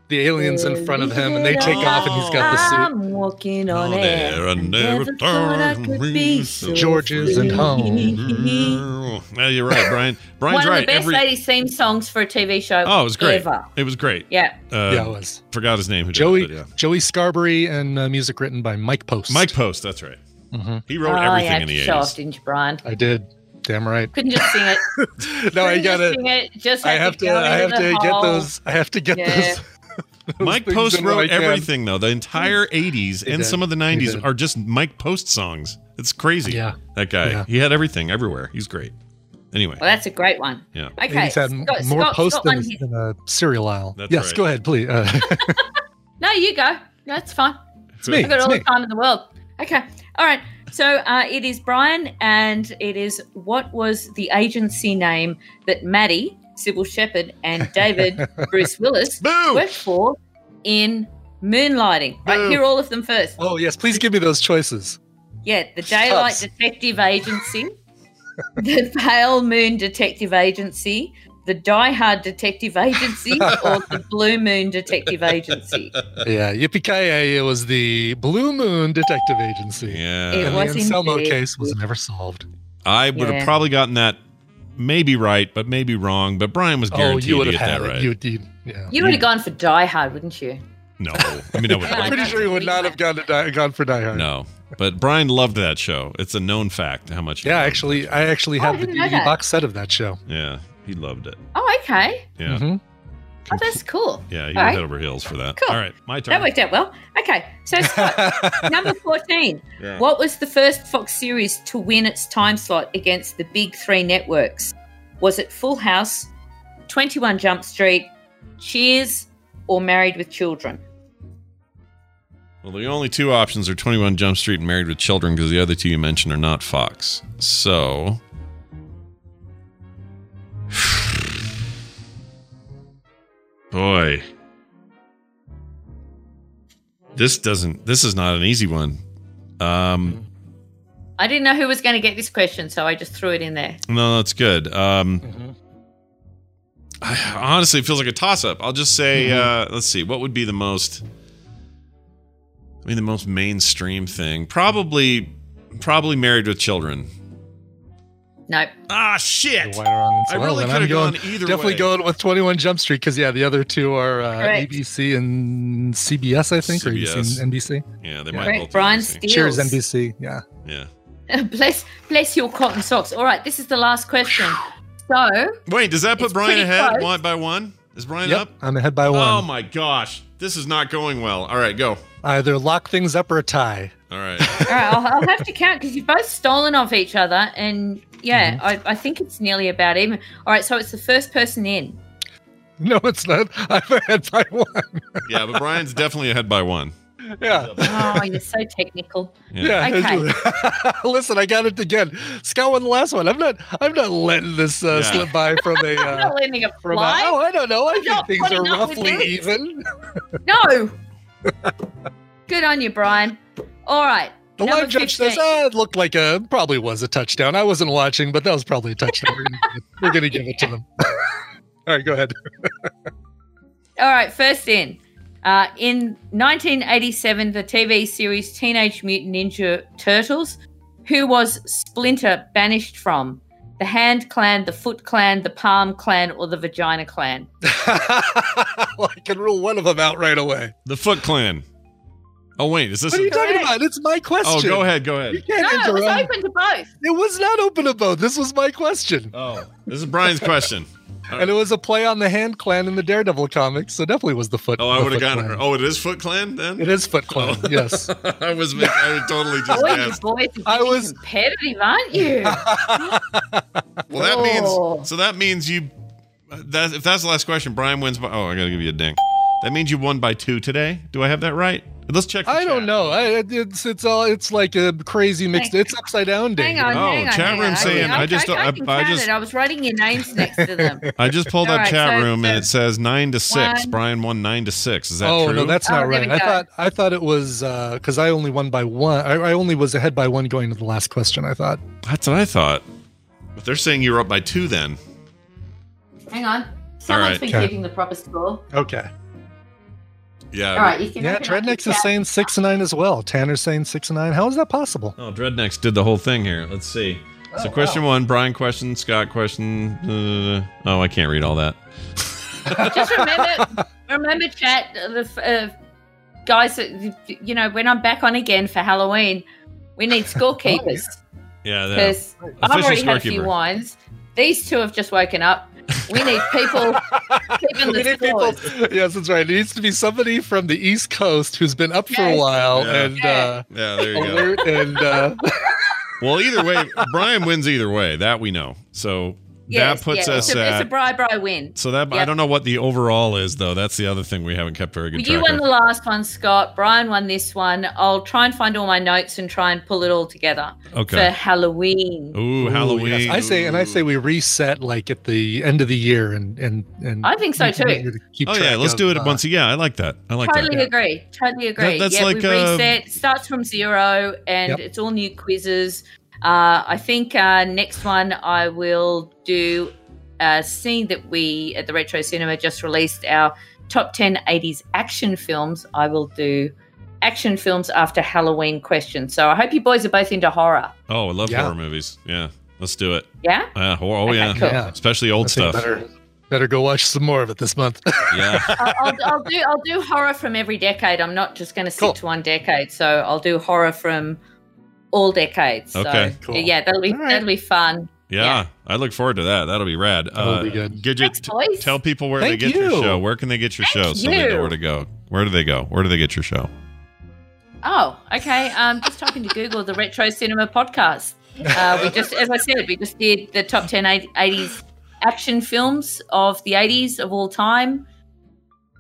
the aliens in front of him, and they take off, and he's got the suit. I'm walking on Oh, air. there and Never never thought I turn could me be so so George's and free. Oh, yeah, you're right, Brian. Brian's One of right. the best Every 80s theme songs for a TV show. oh, it was great. Ever. It was great. Yeah. Uh, yeah, it was forgot his name. Who Joey it, but yeah. Joey Scarbury and uh, music written by Mike Post. Mike Post. That's right. Mhm. He wrote oh, everything you had in to the show off, eighties. didn't you, Brian? I did. Damn right. Couldn't just sing it. No, I Couldn't got just it. sing it. Just I have to. go I have into to get hole. those. I have to get Yeah. those. those Mike Post wrote everything though. The entire eighties and did. some of the nineties are just Mike Post songs. It's crazy. Yeah. That guy. Yeah. He had everything everywhere. He's great. Anyway. Well, that's a great one. Yeah. Okay. He's had Scott- more Scott- posts Scott than, won than a cereal aisle. That's yes, right. go ahead, please. Uh, No, you go. That's fine. it's me. I've got It's all me. the time in the world. Okay. All right. So uh, it is Brian, and it is what was the agency name that Maddie, Cybill Shepherd, and David Bruce Willis Boo! worked for in Moonlighting. Right, Boo. hear all of them first. Oh yes, please give me those choices. Yeah, the Daylight Shucks. Detective Agency, the Pale Moon Detective Agency, the Die Hard Detective Agency, or the Blue Moon Detective Agency. Yeah, yippee ki It was the Blue Moon Detective Agency. Yeah. It And was the Anselmo indeed. case was never solved. I would have probably gotten that maybe right, but maybe wrong. But Brian was guaranteed Oh, guaranteed you would to have get had that it. right. You, you, yeah. You would have gone for Die Hard, wouldn't you? No, I mean, I would. I'm like pretty sure you would not have gone to die, gone for Die Hard. No, but Brian loved that show. It's a known fact how much. Yeah, actually, I actually Oh, have the DVD box set of that show. Yeah, he loved it. Oh, okay. Yeah, Mhm. Oh, that's cool. yeah, he All right. head over heels for that. Cool. All right, my turn. That worked out well. Okay, so Scott, number 14. Yeah. What was the first Fox series to win its time slot against the big three networks? Was it Full House, 21 Jump Street, Cheers, or Married with Children? Well, the only two options are 21 Jump Street and Married with Children because the other two you mentioned are not Fox. So. Boy. This doesn't, this is not an easy one. Um, I didn't know who was going to get this question, so I just threw it in there. no, that's good. Um, Mhm. I, honestly, it feels like a toss up. I'll just say, uh, let's see, what would be the most, I mean, the most mainstream thing? Probably, probably Married with Children. Nope. Ah, shit. Why wrong I as well, really could I'm have gone either Definitely way. going with 21 Jump Street because yeah, the other two are uh, Correct. ABC and CBS, I think, or CBS. ABC NBC. Yeah, they Yeah. might Correct. both be Brian missing. Steele. Cheers, NBC. Yeah. Yeah. bless, bless your cotton socks. All right, this is the last question. So, Wait, does that put Brian ahead close. one by one? Is Brian Yep. up? I'm ahead by one. Oh my gosh, this is not going well. All right, go. Either lock things up or a tie. All right. all right, I'll, I'll have to count because you've both stolen off each other, and yeah, I, I think it's nearly about even. All right, so it's the first person in. No, it's not. I'm ahead by one. yeah, but Brian's definitely ahead by one. Yeah. Oh, you're so technical. Yeah. Yeah. Okay. Listen, I got it again. Scott won the last one. I'm not. I'm not letting this uh, Yeah. slip by from a. I'm Uh, not letting it from a, fly. oh, I don't know. I think things are putting up with roughly even. No. Good on you, Brian. All right. The line judge says, 15. ah, it looked like a probably was a touchdown. I wasn't watching, but that was probably a touchdown. We're gonna, we're gonna give it to them. All right, go ahead. All right, first in. Uh, in 1987, the TV series Teenage Mutant Ninja Turtles, who was Splinter banished from? The Hand Clan, the Foot Clan, the Palm Clan, or the Vagina Clan? well, I can rule one of them out right away. The Foot Clan. Oh wait, is this? What are you A, talking Correct. about? It's my question. oh, go ahead, go You ahead. can't No, it was open to both. It was not open to both. This was my question. Oh, this is Brian's question. And it was a play on the Hand Clan in the Daredevil comics, so definitely was the Foot. Oh, I would have gotten Clan. her. Oh, it is Foot Clan then. It is Foot Clan, Oh. yes. I was. I was totally just Boy, you boys I was- competitive, aren't you? Well, that Oh. means. So that means you. That if that's the last question, Brian wins by. Oh, I gotta give you a ding. That means you won by two today. Do I have that right? Let's check. the I don't know. I, it's it's all it's like a crazy mixed. Hang- It's upside down day. Hang on, Oh, hang on. chat hang room on. saying, I, I just- I, I- can I just- it. I was writing your names next to them. I just pulled All up right, chat so room and it says nine to six. One- Brian won nine to six. Is that oh true? no, that's Oh, not there right. I thought I thought it was uh, because I only won by one. I, I only was ahead by one going to the last question. I thought. That's what I thought. But they're saying you're up by two then. Hang on. Someone's right. been Okay. keeping the proper score. Okay. Yeah. All right, you can. Yeah, open up the Dreadnext is saying six and nine as well. Tanner's saying six and nine. How is that possible? Oh, Dreadnext did the whole thing here. Let's see. so, question one Brian question, Scott question. Uh, oh, I can't read all that. Just remember, remember, chat, uh, the uh, guys. You know, when I'm back on again for Halloween, we need scorekeepers Yeah. that- because I've already had a few wines. These two have just woken up. We need people keeping We the need people- yes, that's right. It needs to be somebody from the East Coast who's been up for a while Yeah. and Yeah. uh, Yeah, there you go. and uh, Well, either way, Brian wins either way. That we know. So Yes, that puts yeah, us it's a, at. it's a bri bri win. so that I don't know what the overall is though. That's the other thing we haven't kept very good Well, you won of. the last one, Scott. Brian won this one. I'll try and find all my notes and try and pull it all together Okay. for Halloween. Ooh, Halloween. Yes. I say, and I say we reset like at the end of the year, and and and I think so, too. to Oh yeah, let's of, do it uh, once. Yeah, I like that. I like totally that. Totally agree. Totally agree. that's yeah, like, we uh, reset. starts from zero, and Yep. it's all new quizzes. Uh, I think uh, next one I will do. Uh, seeing that we at the Retro Cinema just released our top 10 80s action films, I will do action films after Halloween questions. So I hope you boys are both into horror. Oh, I love Yeah. horror movies. Yeah, let's do it. Yeah? Uh, hor- oh Okay, yeah. cool. Yeah. especially old stuff. Better, better go watch some more of it this month. Yeah. I'll, I'll, I'll do I'll do horror from every decade. I'm not just going to stick Cool. to one decade. So I'll do horror from all decades. So, Okay. Cool. Yeah, that'll be All right. that'll be fun. Yeah, Yeah. I look forward to that. That'll be rad. That'll uh, be good. Gidget, Thanks, t- boys. tell people where Thank they get your show. Where can they get your show Thank so they know where to go? Where do they go? Where do they get your show? Oh, okay. Um, just type into Google the Retro Cinema Podcast. Uh, we just, as I said, we just did the top 10 80s action films of the 80s of all time.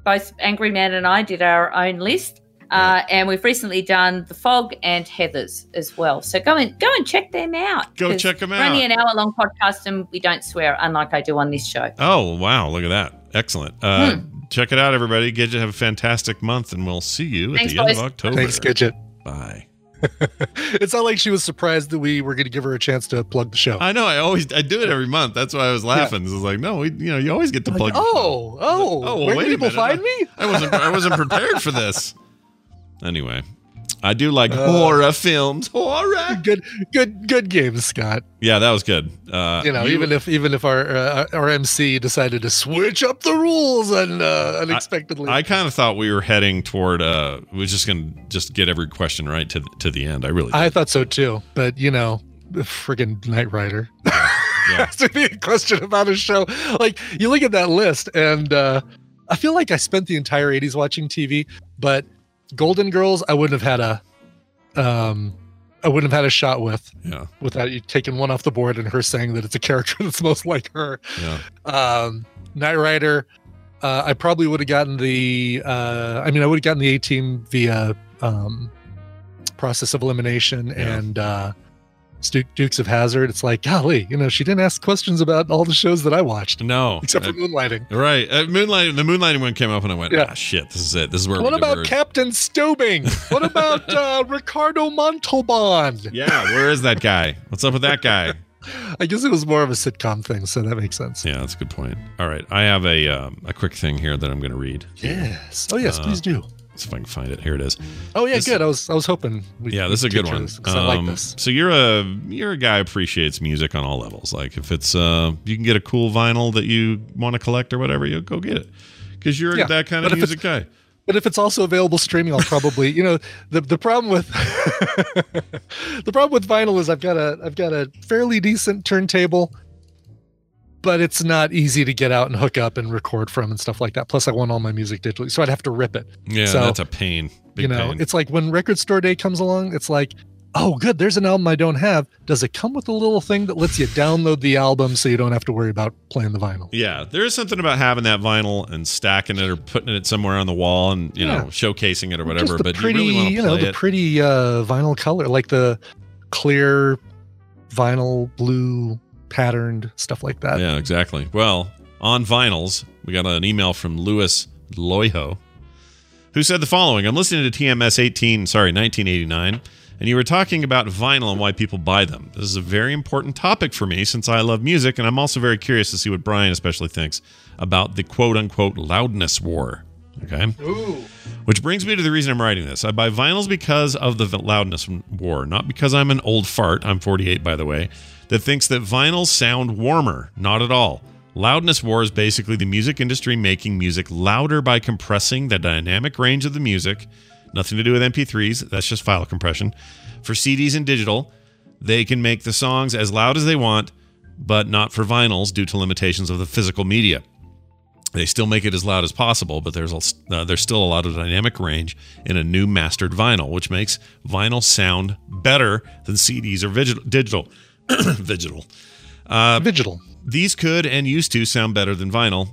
Both Angry Man and I did our own list. Uh, and we've recently done The Fog and Heathers as well. So go and go and check them out. Go 'cause check 'em We're only an hour long podcast and we don't swear, unlike I do on this show. Oh wow, look at that! Excellent. Uh, Hmm. Check it out, everybody. Gidget, have a fantastic month, and we'll see you at Thanks, the end boys. of October. Thanks, Gidget. Bye. it's not like she was surprised that we were going to give her a chance to plug the show. I know. I always I do it every month. That's why I was laughing. It's like, no, we, you know, you always get to plug. your show. oh, oh, Oh, well, where wait can people minute. find me? I wasn't. I wasn't prepared for this. Anyway, I do like Uh, horror films. Horror. Good, good, good games, Scott. Yeah, that was good. Uh, You know, even if even if our uh, our MC decided to switch up the rules and uh, unexpectedly, I kind of thought we were heading toward. Uh, we are just gonna just get every question right to to the end. I really. Did. I thought so too. But you know, the friggin' Knight Rider. Yeah. has to be a question about a show. Like you look at that list, and uh, I feel like I spent the entire '80s watching TV. But Golden Girls, I wouldn't have had a, um, I wouldn't have had a shot with Yeah. without you taking one off the board and her saying that it's a character that's most like her. Yeah. Um, Knight Rider, uh, I probably would have gotten the. Uh, I mean, I would have gotten the A-Team via um, process of elimination Yeah. and uh, Dukes of Hazzard. It's like, golly, you know, she didn't ask questions about all the shows that I watched, No. except for Uh, Moonlighting. right. Uh, Moonlight. The Moonlighting one came up, and I went, Yeah. ah, shit. This is it. This is where What about diverge. Captain Stubing? What about uh, Ricardo Montalban? Yeah. Where is that guy? What's up with that guy? I guess it was more of a sitcom thing, so that makes sense. Yeah, that's a good point. All right, I have a um, a quick thing here that I'm going to read. Yes. Oh, yes, Uh, please do. See if I can find it. Here it is. Oh, yeah, this- good. I was I was hoping. Yeah, this is a good one. this, 'cause I like Um, this. So you're a you're a guy who appreciates music on all levels. Like if it's uh you can get a cool vinyl that you want to collect or whatever, you go get it because you're Yeah, that kind of music guy. But if it's also available streaming, I'll probably, you know, the the problem with the problem with vinyl is I've got a I've got a fairly decent turntable, but it's not easy to get out and hook up and record from and stuff like that. Plus, I want all my music digitally, so I'd have to rip it. Yeah, so, that's a pain. Big you know, pain. it's like when Record Store Day comes along, it's like, oh, good, there's an album I don't have. Does it come with a little thing that lets you download the album so you don't have to worry about playing the vinyl? yeah, there is something about having that vinyl and stacking it or putting it somewhere on the wall and you Yeah. know showcasing it or whatever. But pretty, you really want to know, the it. pretty uh, vinyl color, like the clear vinyl blue patterned stuff like that. Yeah, exactly. Well, on vinyls, we got an email from Louis Loiho, who said the following: "I'm listening to TMS 18, sorry, 1989, and you were talking about vinyl and why people buy them. This is a very important topic for me since I love music, and I'm also very curious to see what Brian especially thinks about the quote unquote loudness war." Okay. Ooh. Which brings me to the reason I'm writing this. I buy vinyls because of the loudness war, not because I'm an old fart, I'm 48 by the way, that thinks that vinyls sound warmer. Not at all. Loudness war is basically the music industry making music louder by compressing the dynamic range of the music. Nothing to do with MP3s, that's just file compression. For CDs and digital, they can make the songs as loud as they want, but not for vinyls due to limitations of the physical media. They still make it as loud as possible, but there's a, uh, there's still a lot of dynamic range in a new mastered vinyl, which makes vinyl sound better than CDs or digital. digital. Uh, Digital. these could and used to sound better than vinyl.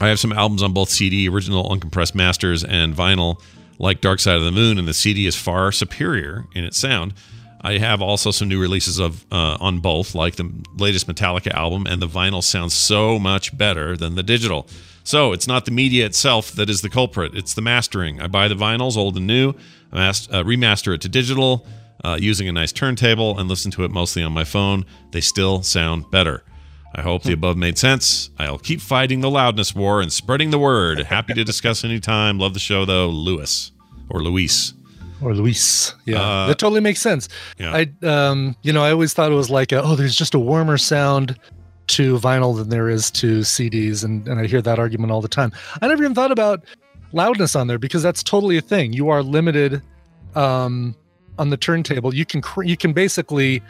I have some albums on both CD, original uncompressed masters, and vinyl, like Dark Side of the Moon, and the CD is far superior in its sound. I have also some new releases of uh, on both, like the latest Metallica album, and the vinyl sounds so much better than the digital. So it's not the media itself that is the culprit; it's the mastering. I buy the vinyls, old and new, mas- uh, remaster it to digital uh, using a nice turntable, and listen to it mostly on my phone. They still sound better. I hope the above made sense. I'll keep fighting the loudness war and spreading the word. Happy to discuss anytime. Love the show though, Lewis or Luis. or Luis. Yeah, Uh, that totally makes sense. Yeah. I, um, you know, I always thought it was like, a, oh, there's just a warmer sound to vinyl than there is to CDs, and and I hear that argument all the time. I never even thought about loudness on there because that's totally a thing. You are limited um, on the turntable. You can cr- you can basically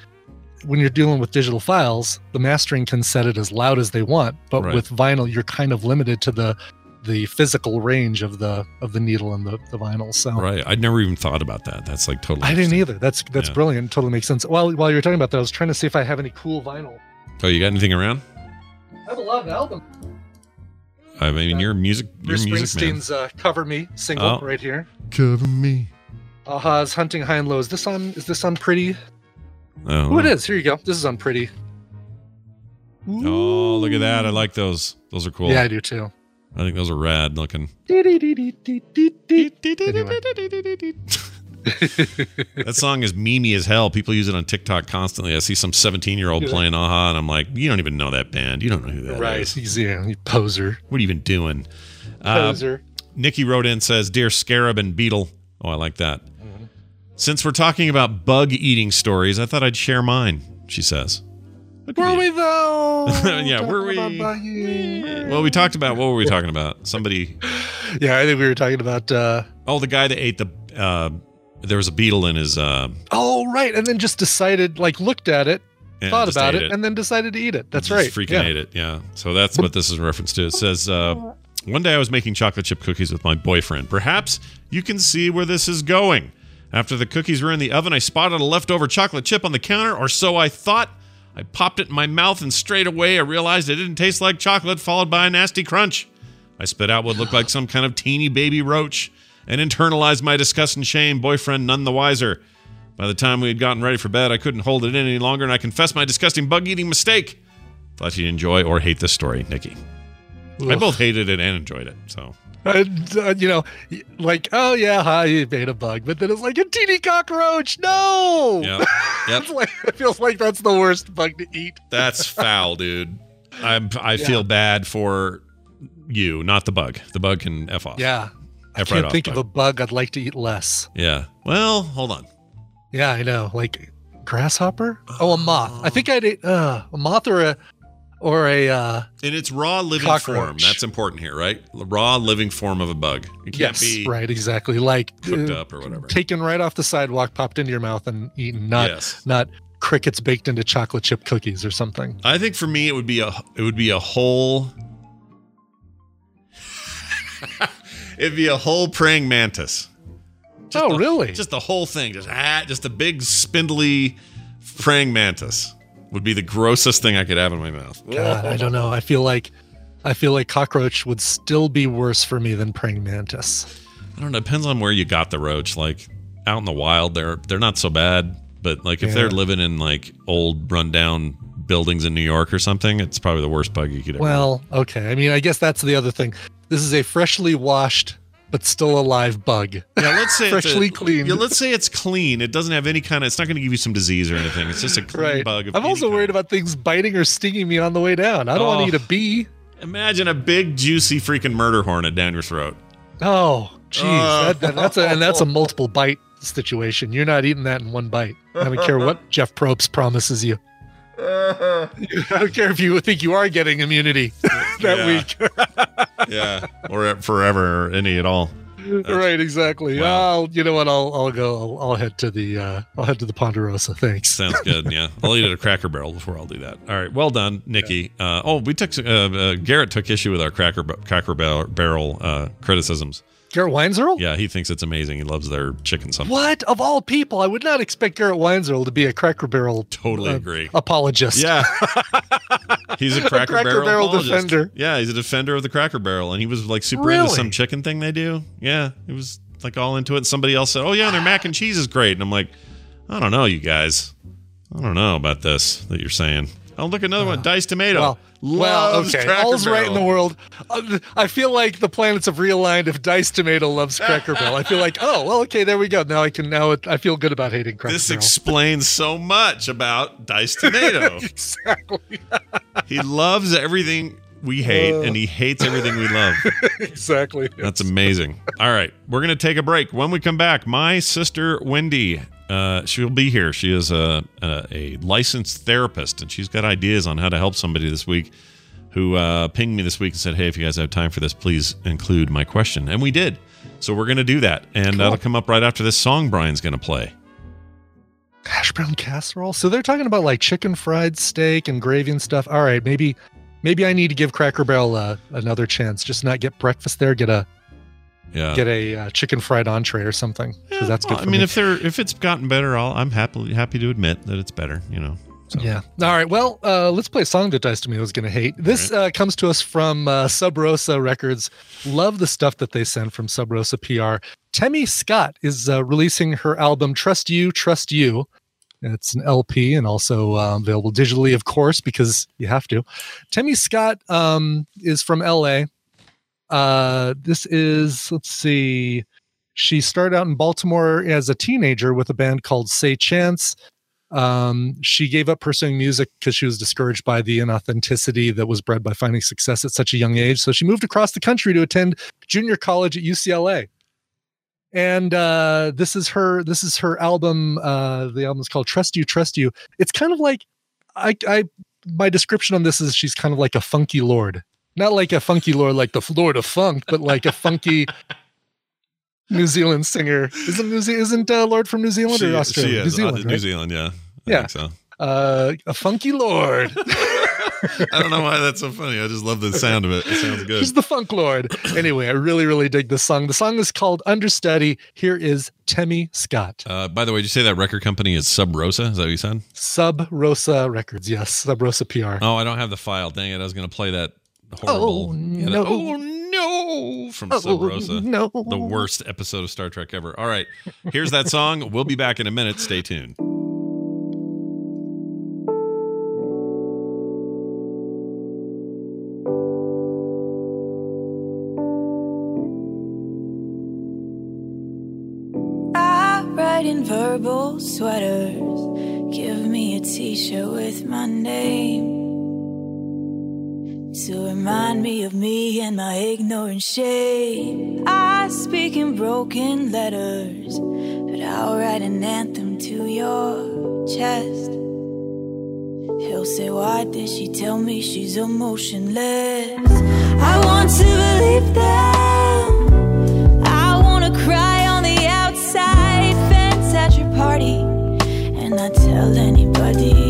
when you're dealing with digital files, the mastering can set it as loud as they want, but Right. with vinyl, you're kind of limited to the the physical range of the of the needle and the, the vinyl. So Right. I'd never even thought about that. That's like totally. I didn't either. That's that's Yeah. brilliant. Totally makes sense. While while you were talking about that, I was trying to see if I have any cool vinyl. Oh, you got anything around? I have a lot of albums. I mean, your music, your Bruce music man. Springsteen's uh, "Cover Me" single Oh. right here. Cover me. Aha's "Hunting High and Low." Is this on? Is this on Pretty? Oh, it is. Here you go. This is on Pretty. Oh, look at that! I like those. Those are cool. Yeah, I do too. I think those are rad looking. that song is memey as hell. People use it on TikTok constantly. I see some 17 year old playing a-ha, and I'm like, you don't even know that band. You don't know who that is. right. He's yeah, poser. What are you even doing? Uh, Poser. Nikki wrote in says, "Dear Scarab and Beetle." Oh, I like that. Since we're talking about bug eating stories, I thought I'd share mine. She says. Look Were we though? Yeah, were we? Well, we talked about what were we talking about? Somebody. Yeah, I think we were talking about. uh Oh, the guy that ate the. Uh, there was a beetle in his. Uh, Oh, right, and then just decided, like, looked at it, thought about ate it, and then decided to eat it. That's Just right. Freaking yeah. ate it. Yeah. So that's what this is in reference to. It says, uh, one day I was making chocolate chip cookies with my boyfriend. Perhaps you can see where this is going. After the cookies were in the oven, I spotted a leftover chocolate chip on the counter, or so I thought. I popped it in my mouth, and straight away I realized it didn't taste like chocolate, followed by a nasty crunch. I spit out what looked like some kind of teeny baby roach and internalized my disgust and shame, boyfriend none the wiser. By the time we had gotten ready for bed, I couldn't hold it in any longer, and I confessed my disgusting bug eating mistake. Thought you'd enjoy or hate this story, Nikki. I both hated it and enjoyed it. So Uh, uh, you know, like, oh yeah, hi, you made a bug, but then it's like a teeny cockroach. No, yeah, yep, like it feels like that's the worst bug to eat. that's foul, dude. I'm I feel bad for you, not the bug. The bug can f off. Yeah, I F can't right off, think of bug. a bug I'd like to eat less. Yeah. Well, hold on. Yeah, I know, like grasshopper. Oh, a moth. I think I'd eat uh, a moth or a or a uh, In its raw living Cockroach. form, that's important here, right? The raw living form of a bug. It can't yes, be right, exactly, like cooked uh, up or whatever. taken right off the sidewalk, popped into your mouth, and eaten. Not yes. not crickets baked into chocolate chip cookies or something. I think for me it would be a it would be a whole it'd be a whole praying mantis. Just oh, the- really? Just the whole thing, just ah, just a big spindly praying mantis would be the grossest thing I could have in my mouth. God, I don't know. I feel like I feel like cockroach would still be worse for me than praying mantis. I don't know. Depends on where you got the roach. Like out in the wild, they're they're not so bad. But like if they're living in like old rundown buildings in New York or something, it's probably the worst bug you could ever. Well, okay. I mean, I guess that's the other thing. This is a freshly washed but still alive bug. Yeah, let's say Freshly it's a, cleaned. Yeah, let's say it's clean. It doesn't have any kind of. It's not going to give you some disease or anything. It's just a clean Right. bug. Of I'm also kind. worried about things biting or stinging me on the way down. I don't want Oh. to eat a bee. Imagine a big juicy freaking murder hornet down your throat. Oh, jeez. Oh. that, that- that's a and that's a multiple bite situation. You're not eating that in one bite. I don't care what Jeff Probst promises you. I don't care if you think you are getting immunity that week. Yeah, or forever or any at all. right, exactly. Wow. I'll, you know what? I'll, I'll go. I'll, I'll head to the, uh, I'll head to the Ponderosa. Thanks. Sounds good. Yeah, I'll eat at a Cracker Barrel before I'll do that. All right, well done, Nikki. Uh, oh, we took uh, uh, Garrett took issue with our Cracker Cracker Barrel, barrel uh, criticisms. Garrett Weinzierl? Yeah, he thinks it's amazing. He loves their chicken something. What of all people? I would not expect Garrett Weinzierl to be a Cracker Barrel Totally uh, agree. apologist. Yeah. he's a Cracker, Cracker Barrel, Barrel apologist. defender. Yeah, he's a defender of the Cracker Barrel. And he was like super into some chicken thing they do. Yeah, he was like all into it. And somebody else said, Oh, yeah, their mac and cheese is great. And I'm like, I don't know, you guys. I don't know about this that you're saying. Oh, look, another one. Diced tomato. Well, well, Loves okay. Cracker All's right in the world. Uh, I feel like the planets have realigned. If Dice Tomato loves Cracker Barrel, I feel like, oh, well, okay, there we go. Now I can. Now it, I feel good about hating Cracker This Barrel. explains so much about diced tomato. exactly. he loves everything we hate, and he hates everything we love. exactly. That's amazing. All right, we're gonna take a break. When we come back, my sister Wendi, uh, she'll be here. She is a, a a licensed therapist, and she's got ideas on how to help somebody this week. Who uh, pinged me this week and said, "Hey, if you guys have time for this, please include my question." And we did. So we're gonna do that, and that'll come up right after this song Brian's gonna play. hash brown casserole. So they're talking about like chicken fried steak and gravy and stuff. All right, maybe maybe I need to give Cracker Barrel uh, another chance. Just not get breakfast there. Get a Yeah. get a uh, chicken fried entree or something. Because that's good. Well, I mean, me. if they're if it's gotten better, I'll, I'm happy happy to admit that it's better. You know. So. Yeah. All right. Well, uh, let's play a song that Dice to Me was going to hate. This uh, comes to us from uh, Sub Rosa Records. Love the stuff that they send from Sub Rosa PR. Temme Scott is uh, releasing her album Trust You, Trust You. It's an LP and also uh, available digitally, of course, because you have to. Temme Scott um, is from LA. Uh, this is, let's see, she started out in Baltimore as a teenager with a band called Say Chance. Um, she gave up pursuing music because she was discouraged by the inauthenticity that was bred by finding success at such a young age. So she moved across the country to attend junior college at UCLA. And uh, this is her. This is her album. Uh, the album is called "Trust You, Trust You." It's kind of like, I, I, my description on this is she's kind of like a funky Lorde, not like a funky lord like the Lord of Funk, but like a funky New Zealand singer. Isn't New Ze- isn't uh, Lorde from New Zealand She, or Australia? New uh, Zealand, New? Zealand, yeah. I Yeah. think so. uh, a funky Lorde. I don't know why that's so funny. I just love the sound of it. It sounds good. She's the funk lord. Anyway, I really, really dig this song. The song is called Understudy. Here is Temme Scott. Uh, by the way, did you say that record company is Sub Rosa? Is that what you said? Sub Rosa Records. Yes, Sub Rosa PR. Oh, I don't have the file. Dang it! I was going to play that horrible. Oh, yeah, that- no. oh no! From oh, Sub Rosa. no. The worst episode of Star Trek ever. All right, here's that song. We'll be back in a minute. Stay tuned. I write in verbal sweaters. Give me a t shirt with my name. To remind me of me and my ignorant shame. I speak in broken letters, but I'll write an anthem to your chest. He'll say, Why did she tell me she's emotionless? I want to believe them. I wanna cry on the outside fence at your party and not tell anybody.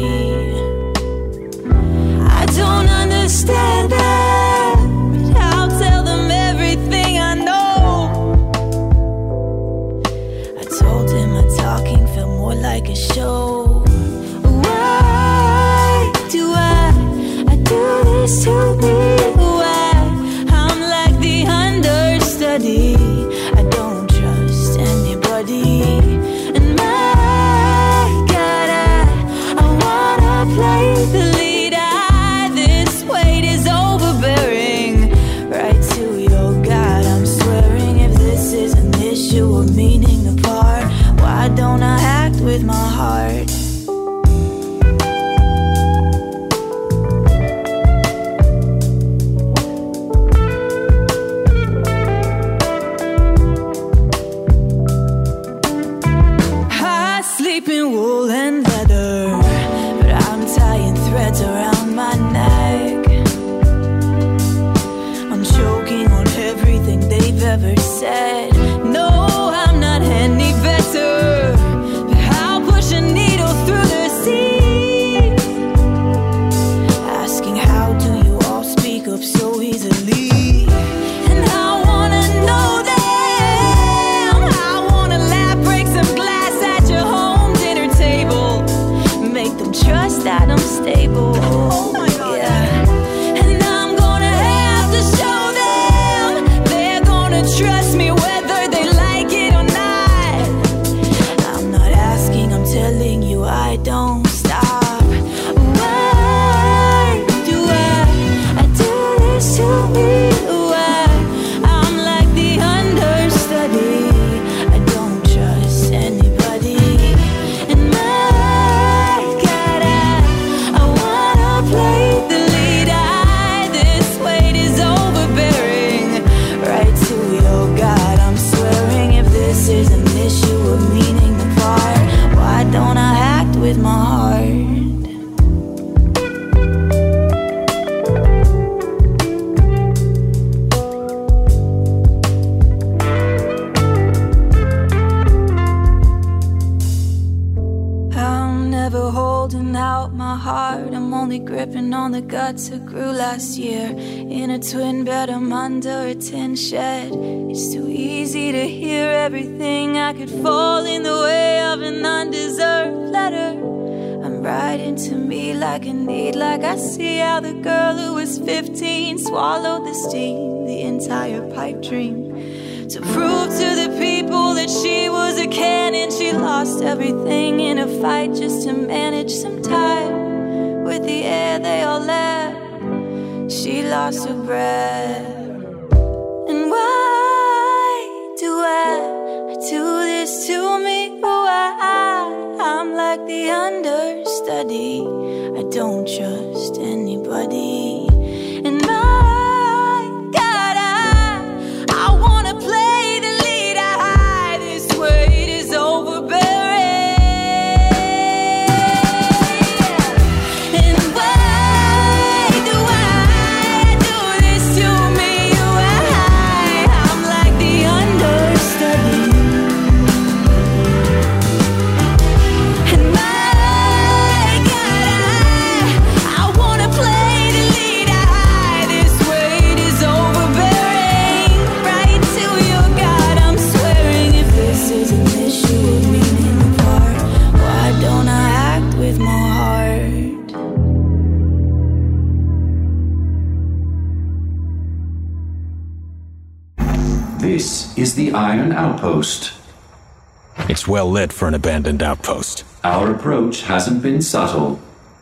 Outpost. It's well lit for an abandoned outpost. Our approach hasn't been subtle.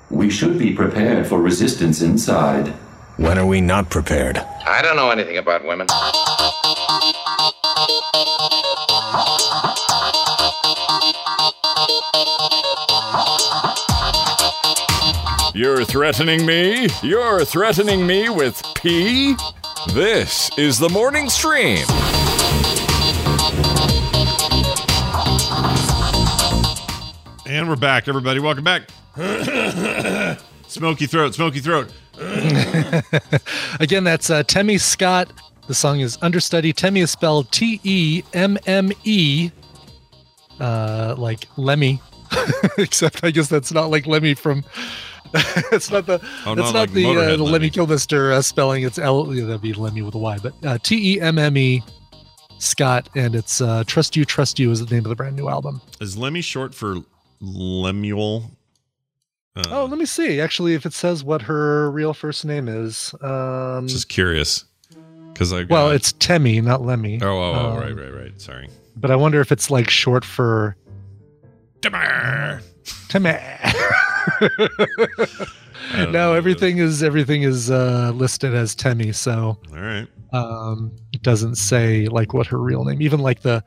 We should be prepared for resistance inside. When are we not prepared? I don't know anything about women. You're threatening me? You're threatening me with pee? This is the morning stream. And we're back, everybody. Welcome back. smoky throat, smoky throat. Again, that's uh, Temme Scott. The song is Understudy. Temme is spelled T E M M E, uh, like Lemmy. Except I guess that's not like Lemmy from. it's not the. Oh, it's not not, like the, uh, the Lemmy. Lemmy Kilmister uh, spelling. It's L. That'd be Lemmy with a Y, but uh, T E M M E Scott, and it's uh, Trust You, Trust You is the name of the brand new album. Is Lemmy short for Lemuel? Uh, Oh, let me see. Actually, if it says what her real first name is. Um, just curious. Because I well, it's Temme, not Lemmy. oh, oh, oh, Um, right, right, right. Sorry. But I wonder if it's like short for Dimmer. Temme. I no, everything is everything is uh, listed as Temme, so All right. um, it doesn't say like what her real name. Even like the,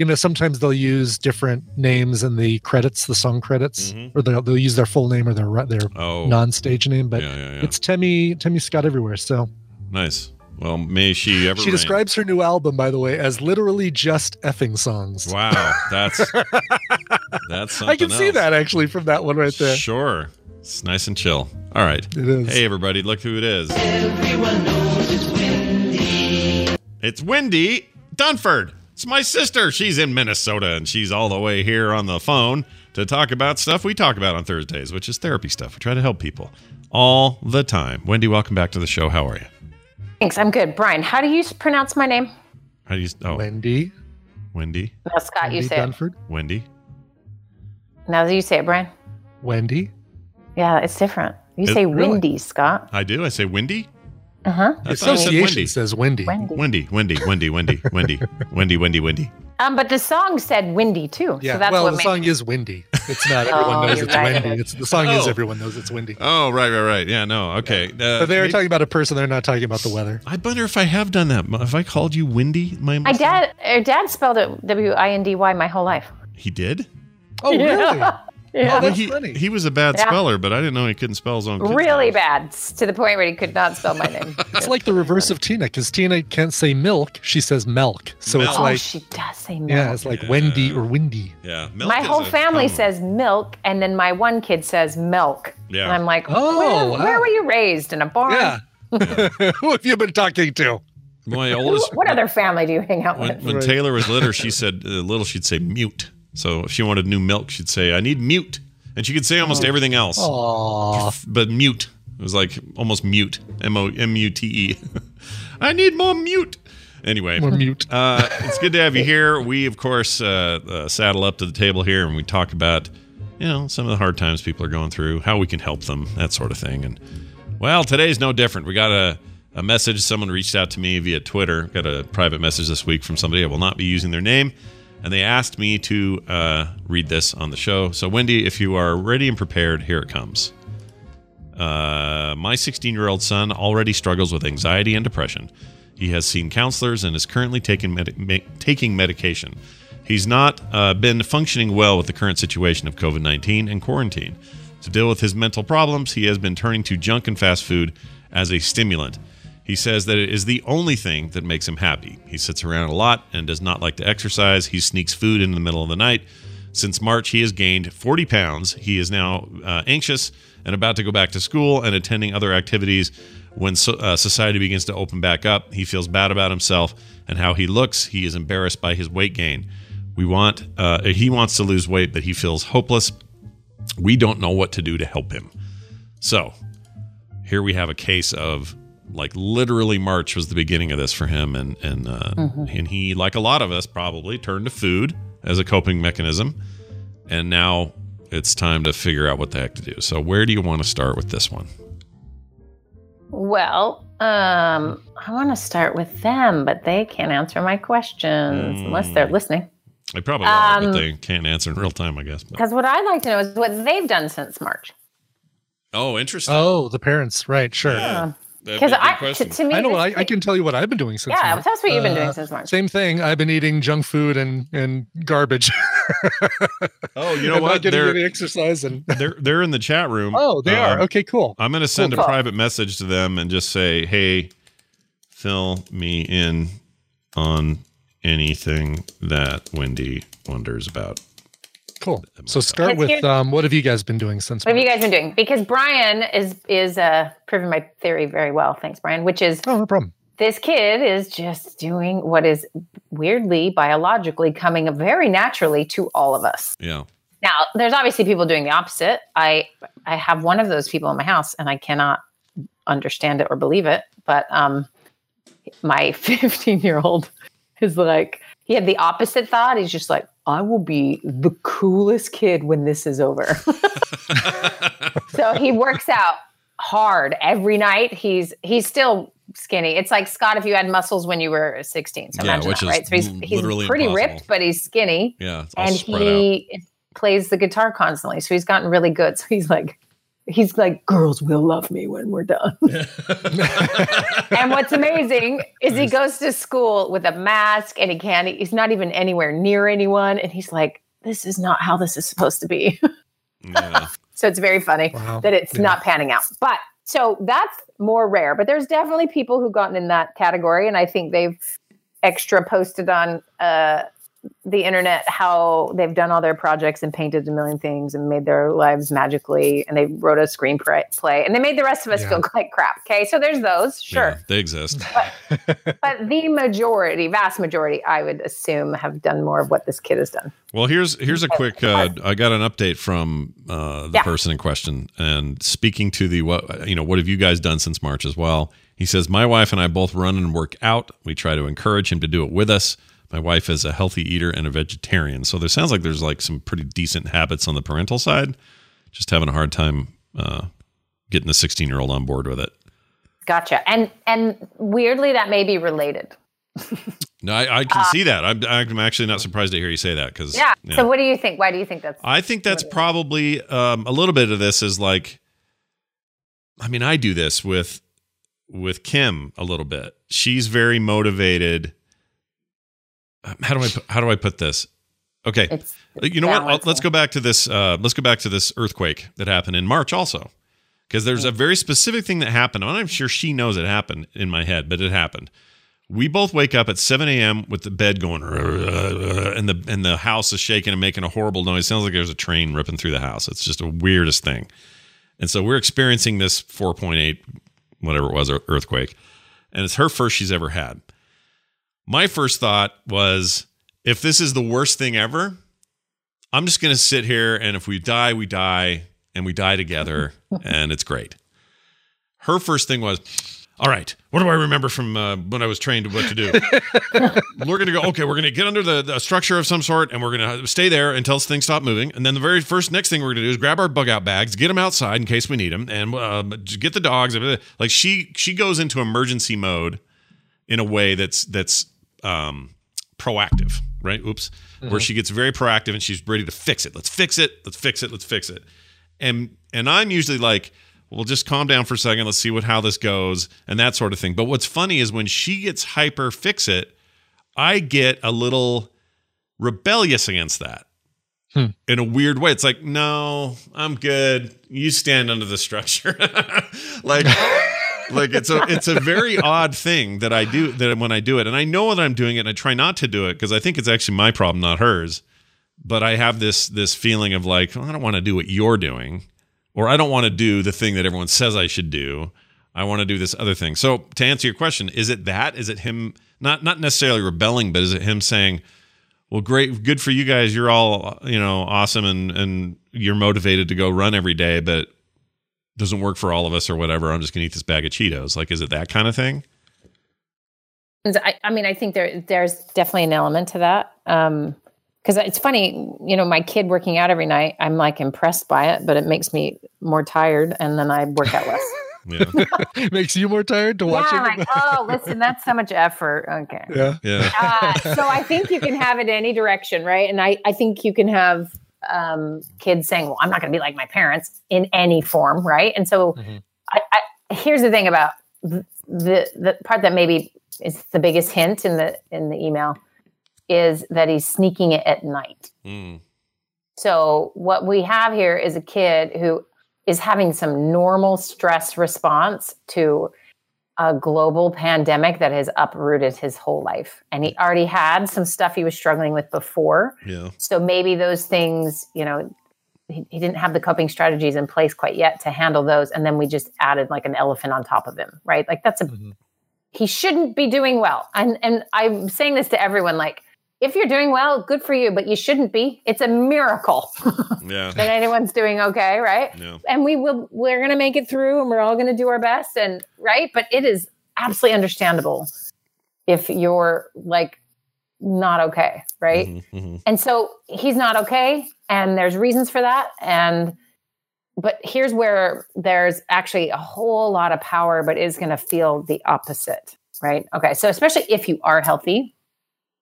you know, sometimes they'll use different names in the credits, the song credits, Mhm. or they'll, they'll use their full name or their their Oh, non-stage name. But yeah, yeah, yeah. it's Temme Temme Scott everywhere. So nice. Well, may she ever. she reign. describes her new album, by the way, as literally just effing songs. Wow, that's that's something I can see that actually from that one right there. Sure, it's nice and chill. All right. It is. Hey, everybody, look who it is. It's Wendi Dunford. It's my sister. She's in Minnesota and she's all the way here on the phone to talk about stuff we talk about on Thursdays, which is therapy stuff. We try to help people all the time. Wendi, welcome back to the show. How are you? Thanks. I'm good. Brian, how do you pronounce my name? How do you? Oh, Wendy. Wendy. No, Scott, you Wendy say it. Dunford. Wendy. Now that you say it, Brian. Wendy. Yeah, it's different. You Is- say really? windy, Scott. I do. I say Wendy. Uh huh. I thought I said Association Wendy. says Wendy. Wendy. Wendy. Wendy. Wendy. Wendy. Wendy. Wendy. Wendy. Wendy. Um, but the song said windy too. Yeah, so that's well, what the made song is Windy. It's not everyone Oh, knows it's right. Wendy. It's the song is Oh. everyone knows it's Windy. Oh, right, right, right. Yeah, no, okay. Uh, But they're maybe- talking about a person. They're not talking about the weather. I wonder if I have done that. Have I called you Windy? My, My dad, er, dad spelled it W I N D Y my whole life. He did. Oh, really? Yeah. Yeah. Oh, that's he, funny. he was a bad Yeah. speller, but I didn't know he couldn't spell his own. kids' Really names. bad to the point where he could not spell my name. It's like the reverse of Tina, because Tina can't say milk; she says milk. So it's Milk. oh, like, she does say milk. yeah, it's like Wendy or Windy. Yeah, milk my whole family common- says milk, and then my one kid says milk. Yeah. And I'm like, Oh, where, wow. where were you raised? In a barn? Yeah. Who have you been talking to? My oldest. what other family do you hang out When, with? when Right. Taylor was little, she said uh, little. She'd say mute. So if she wanted new milk, she'd say, "I need mute," and she could say almost everything else, Aw. but mute. It was like almost mute. M O M U T E. I need more mute. Anyway, More mute. uh, it's good to have you here. We, of course, uh, uh, saddle up to the table here and we talk about, you know, some of the hard times people are going through, how we can help them, that sort of thing. And well, today's no different. We got a, a message. Someone reached out to me via Twitter. Got a private message this week from somebody. I will not be using their name. And they asked me to uh, read this on the show. So, Wendi, if you are ready and prepared, here it comes. Uh, my 16 year old son already struggles with anxiety and depression. He has seen counselors and is currently taking, medi- me- taking medication. He's not uh, been functioning well with the current situation of COVID 19 and quarantine. To deal with his mental problems, he has been turning to junk and fast food as a stimulant. He says that it is the only thing that makes him happy. He sits around a lot and does not like to exercise. He sneaks food in the middle of the night. Since March, he has gained 40 pounds. He is now uh, anxious and about to go back to school and attending other activities. When so, uh, society begins to open back up, he feels bad about himself and how he looks. He is embarrassed by his weight gain. We want uh, he wants to lose weight, but he feels hopeless. We don't know what to do to help him. So here we have a case of like literally March was the beginning of this for him, and and uh, and he, like a lot of us, probably turned to food as a coping mechanism, and now it's time to figure out what the heck to do. So where do you want to start with this one? Well, um, I want to start with them, but they can't answer my questions unless they're listening. They probably are, but Um, they can't answer in real time, I guess. Because what I'd like to know is what they've done since March. oh, interesting. Oh, the parents, right? Sure. Yeah. That'd Because be a good I, to, to me, I know. I, I can tell you what I've been doing since. Yeah, March. tell us what you've been doing Uh, since March. Same thing. I've been eating junk food and and garbage. Oh, you know I'm what? Not getting They're- any exercise and. they're they're in the chat room. Oh, they are. Um, Okay, cool. I'm going to send Cool. a private message to them and just say, "Hey, fill me in on anything that Wendi wonders about." Cool. So start with um, what have you guys been doing since? What have you guys been doing? Because Brian is is uh, proving my theory very well. Thanks, Brian. Which is Oh, no problem. this kid is just doing what is weirdly biologically coming very naturally to all of us. Yeah. Now, there's obviously people doing the opposite. I I have one of those people in my house, and I cannot understand it or believe it. But um, my 15 year old is like he had the opposite thought. He's just like, I will be the coolest kid when this is over. so he works out hard every night. He's he's still skinny. It's like Scott if you had muscles when you were 16. So Yeah, imagine which that, is right? So he's he's pretty impossible. ripped, but he's skinny Yeah. And spread out. he plays the guitar constantly. So he's gotten really good. So he's like, he's like, girls will love me when we're done. and what's amazing is he goes to school with a mask and he can't, he's not even anywhere near anyone. And he's like, this is not how this is supposed to be. Yeah. So it's very funny Wow. that it's Yeah. not panning out. But so that's more rare. But there's definitely people who've gotten in that category, and I think they've extra posted on uh, the internet how they've done all their projects and painted a million things and made their lives magically, and they wrote a screenplay and they made the rest of us Yeah. feel like crap. Okay, so there's those, sure. Yeah, they exist. But the majority, vast majority, I would assume, have done more of what this kid has done. Well, here's here's a quick. Uh, I got an update from uh, the Yeah. person in question, and speaking to the what you know, what have you guys done since March as well? He says, my wife and I both run and work out. We try to encourage him to do it with us. My wife is a healthy eater and a vegetarian, so there sounds like there's like some pretty decent habits on the parental side. Just having a hard time uh, getting the 16 year old on board with it. Gotcha. And and weirdly, that may be related. No, I, I can see that. I'm, I'm actually not surprised to hear you say that because Yeah. So what do you think? Why do you think that's? I think that's probably um, a little bit of this is like, I mean, I do this with with Kim a little bit. She's very motivated. Um, How do I put, how do I put this? Okay, It's you know what? I'll- let's go back to this. Uh, let's go back to this earthquake that happened in March, also, because there's a very specific thing that happened. I'm not sure she knows it happened in my head, but it happened. We both wake up at 7 a.m. with the bed going, and the and the house is shaking and making a horrible noise. Sounds like there's a train ripping through the house. It's just the weirdest thing. And so we're experiencing this 4.8, whatever it was, earthquake, and it's her first she's ever had. My first thought was, if this is the worst thing ever, I'm just going to sit here and if we die, we die and we die together and it's great. Her first thing was, all right, what do I remember from uh, when I was trained what to do? we're going to go, okay, we're going to get under the, the structure of some sort and we're going to stay there until things stop moving. And then the very first next thing we're going to do is grab our bug out bags, get them outside in case we need them, and uh, get the dogs. Like she she goes into emergency mode in a way that's that's um, proactive, right? Oops, Mhm. where she gets very proactive and she's ready to fix it. Let's fix it. Let's fix it. Let's fix it. And and I'm usually like, well, just calm down for a second. Let's see what how this goes and that sort of thing. But what's funny is when she gets hyper fix it, I get a little rebellious against that. In a weird way, it's like, no, I'm good. You stand under the structure, like, like it's a it's a very odd thing that I do that when I do it, and I know that I'm doing it, and I try not to do it because I think it's actually my problem, not hers. But I have this this feeling of like, well, I don't want to do what you're doing, or I don't want to do the thing that everyone says I should do. I want to do this other thing. So to answer your question, is it that? Is it him not not necessarily rebelling, but is it him saying, "Well, great, good for you guys. You're all you know awesome, and and you're motivated to go run every day, but doesn't work for all of us or whatever. I'm just gonna eat this bag of Cheetos." Like, is it that kind of thing? I, I mean, I think there there's definitely an element to that. Um, because it's funny, you know, my kid working out every night, I'm like impressed by it, but it makes me more tired, and then I work out less. Yeah, makes you more tired to watch yeah, it. like, oh, listen, that's so much effort. Okay. Yeah. Yeah. Uh, so I think you can have it any direction, right? And I, I think you can have um, kids saying, "Well, I'm not going to be like my parents in any form," right? And so, I, I, here's the thing about the, the the part that maybe is the biggest hint in the in the email is that he's sneaking it at night. Mm. So what we have here is a kid who is having some normal stress response to a global pandemic that has uprooted his whole life. And he already had some stuff he was struggling with before. Yeah. So maybe those things, you know, he, he didn't have the coping strategies in place quite yet to handle those. And then we just added like an elephant on top of him, right? Like that's a, mm-hmm. he shouldn't be doing well. And, and I'm saying this to everyone, like, if you're doing well, good for you, but you shouldn't be. It's a miracle Yeah. that anyone's doing okay, right? Yeah. And we will we're gonna make it through and we're all gonna do our best and right. But it is absolutely understandable if you're like not okay, right? Mm-hmm. And so he's not okay, and there's reasons for that. And but here's where there's actually a whole lot of power, but is going to feel the opposite, right? Okay, so especially if you are healthy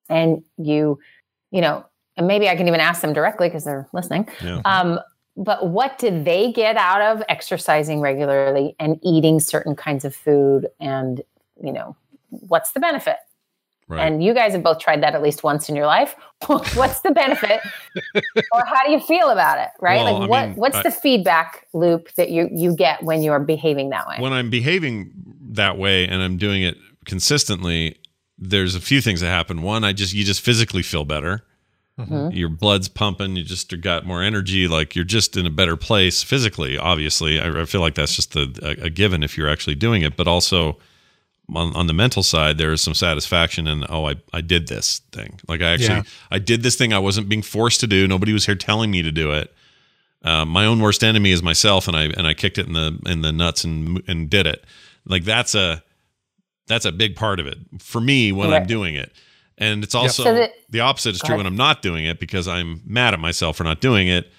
and you, you know, and maybe I can even ask them directly because they're listening. Yeah. Um, but what do they get out of exercising regularly and eating certain kinds of food? And you know, what's the benefit? Right. And you guys have both tried that at least once in your life. what's the benefit, or how do you feel about it? Right? Well, like, I what mean, what's I- the feedback loop that you you get when you are behaving that way? when I'm behaving that way and I'm doing it consistently, there's a few things that happen. One, I just you just physically feel better. Mhm. Your blood's pumping. You just got more energy. Like you're just in a better place physically. Obviously, I, I feel like that's just a, a, a given if you're actually doing it. But also on, on the mental side, there is some satisfaction in oh, I I did this thing. Like I actually Yeah. I did this thing. I wasn't being forced to do. Nobody was here telling me to do it. Uh, my own worst enemy is myself, and I and I kicked it in the in the nuts and and did it. Like that's a that's a big part of it for me when I'm doing it. And it's also So that- the opposite is true ahead. when I'm not doing it because I'm mad at myself for not doing it.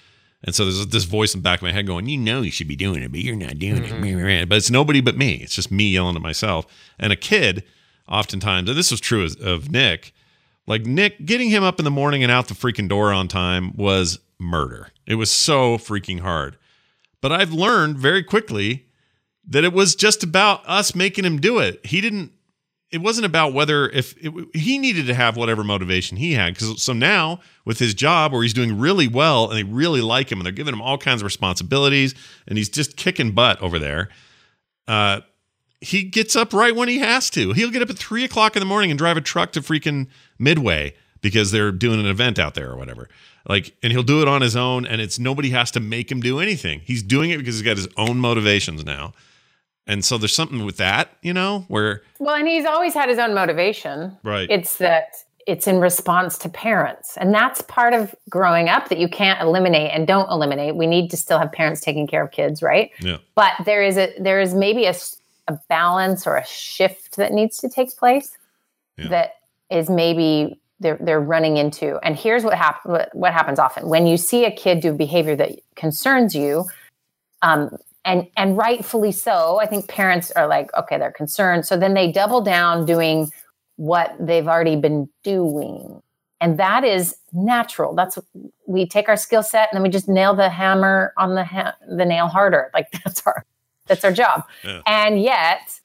And so there's this voice in the back of my head going, "You know you should be doing it, but you're not doing it." Mm-hmm. But it's nobody but me. It's just me yelling at myself. And a kid, oftentimes, and this was true of- of Nick. Like Nick, getting him up in the morning and out the freaking door on time was murder. It was so freaking hard. But I've learned very quickly that it was just about us making him do it. He didn't. It wasn't about whether if it, he needed to have whatever motivation he had. Because so now with his job, where he's doing really well and they really like him and they're giving him all kinds of responsibilities and he's just kicking butt over there. Uh, he gets up right when he has to. He'll get up at three o'clock in the morning and drive a truck to freaking Midway because they're doing an event out there or whatever. Like, and he'll do it on his own, and it's nobody has to make him do anything. He's doing it because he's got his own motivations now. And so there's something with that, you know, where Well, and he's always had his own motivation. Right. It's that it's in response to parents. And that's part of growing up that you can't eliminate and don't eliminate. We need to still have parents taking care of kids, right? Yeah. But there is a there is maybe a balance or a shift that needs to take place Yeah. that is maybe they're they're running into. And here's what hap- what, what happens often when you see a kid do behavior that concerns you, um, and and rightfully so. I think parents are like, okay, they're concerned, so then they double down doing what they've already been doing, and that is natural. That's we take our skill set and then we just nail the hammer on the ha- the nail harder. Like that's our that's our job. Yeah. And yet,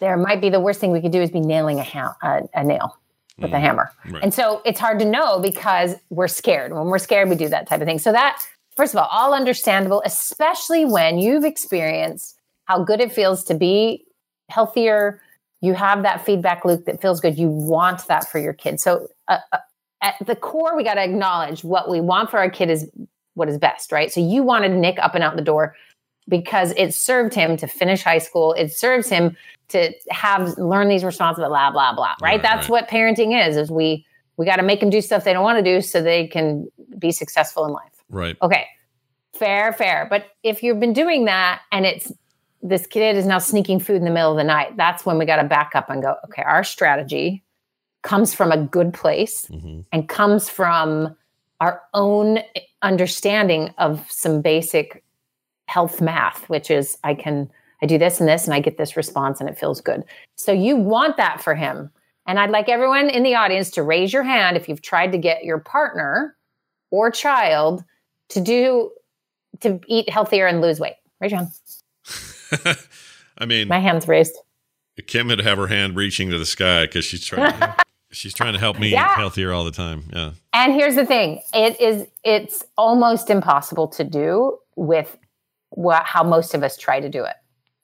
there might be the worst thing we could do is be nailing a, ha- a, a nail with a mm. hammer. Right. And so it's hard to know because we're scared. When we're scared, we do that type of thing. So that, first of all, all understandable, especially when you've experienced how good it feels to be healthier. You have that feedback loop that feels good. You want that for your kid. So uh, uh, at the core, we got to acknowledge what we want for our kid is what is best, right? So you wanted Nick up and out the door because it served him to finish high school. It serves him to have learn these responsible blah blah blah. Right? Right, That's right. what parenting is. Is we we got to make them do stuff they don't want to do so they can be successful in life. Right. Okay, fair, fair. But if you've been doing that and it's this kid is now sneaking food in the middle of the night, that's when we got to back up and go. Okay, our strategy comes from a good place mm-hmm. and comes from our own understanding of some basic health math, which is I can I do this and this and I get this response and it feels good. So you want that for him. And I'd like everyone in the audience to raise your hand if you've tried to get your partner or child to do to eat healthier and lose weight. Raise your hand. I mean, My hand's raised. Kim would have her hand reaching to the sky because she's trying. she's trying to help me Yeah. eat healthier all the time. Yeah. And here's the thing: it is it's almost impossible to do with what how most of us try to do it,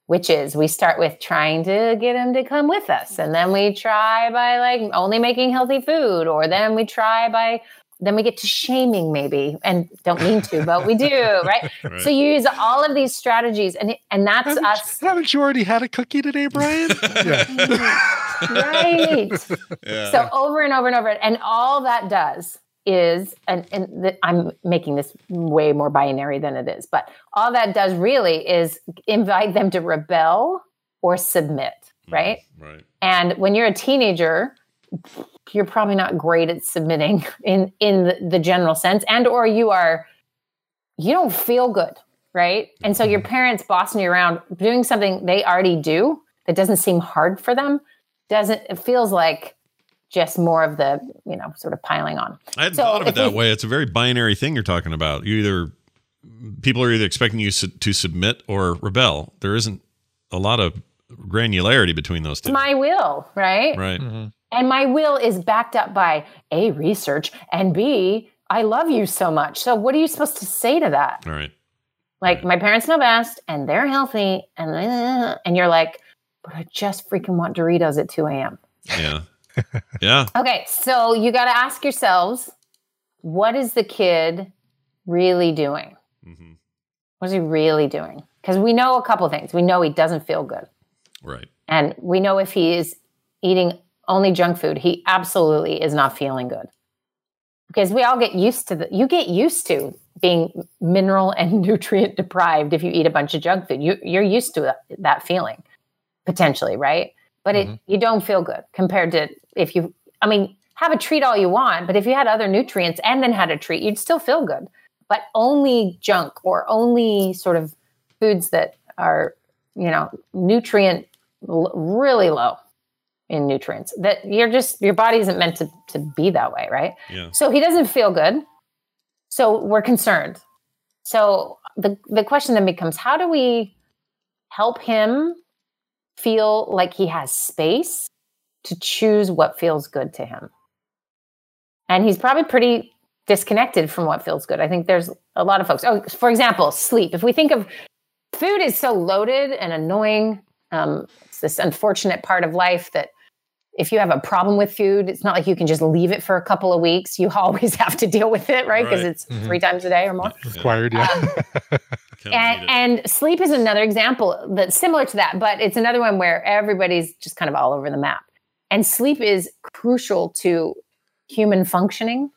which is we start with trying to get him to come with us, and then we try by like only making healthy food, or then we try by then we get to shaming maybe, and don't mean to, but we do, right? Right. So you use all of these strategies, and and that's Haven't, us, haven't you already had a cookie today, Brian? right? Yeah. So over and over and over, and all that does is, and, and th- I'm making this way more binary than it is, but all that does really is invite them to rebel or submit, mm, right? right. And when you're a teenager, you're probably not great at submitting in in the, the general sense, and or you are, you don't feel good, right? And so your mm-hmm. parents bossing you around doing something they already do that doesn't seem hard for them doesn't it feels like just more of the you know sort of piling on I hadn't So thought of it that we- way. It's a very binary thing you're talking about. You either people are either expecting you su- to submit or rebel. There isn't a lot of granularity between those two. it's my will right right. Mm-hmm. And my will is backed up by a research and b i love you so much so what are you supposed to say to that All right. like my parents know best and they're healthy and and you're like but i just freaking want doritos at 2 a.m Yeah. yeah. Okay, so you got to ask yourselves, what is the kid really doing? Mm-hmm. What is he really doing? Because we know a couple things. We know he doesn't feel good, Right. and we know if he is eating only junk food, he absolutely is not feeling good. Because we all get used to the. You get used to being mineral and nutrient deprived if you eat a bunch of junk food. You, you're used to that, feeling, potentially, right? But it mm-hmm. you don't feel good compared to if you. I mean, have a treat all you want, but if you had other nutrients and then had a treat, you'd still feel good. But only junk or only sort of foods that are, you know, nutrient l- really low in nutrients that you're just your body isn't meant to to be that way, right? Yeah. So he doesn't feel good. So we're concerned. So the the question then becomes how do we help him feel like he has space to choose what feels good to him? And he's probably pretty disconnected from what feels good. I think there's a lot of folks. Oh, for example, sleep. If we think of food is so loaded and annoying, um, it's this unfortunate part of life that if you have a problem with food, it's not like you can just leave it for a couple of weeks. You always have to deal with it, right? Because Right. it's three times a day or more. Required, yeah. Kinda And, and sleep is another example that's similar to that, but it's another one where everybody's just kind of all over the map. And sleep is crucial to human functioning.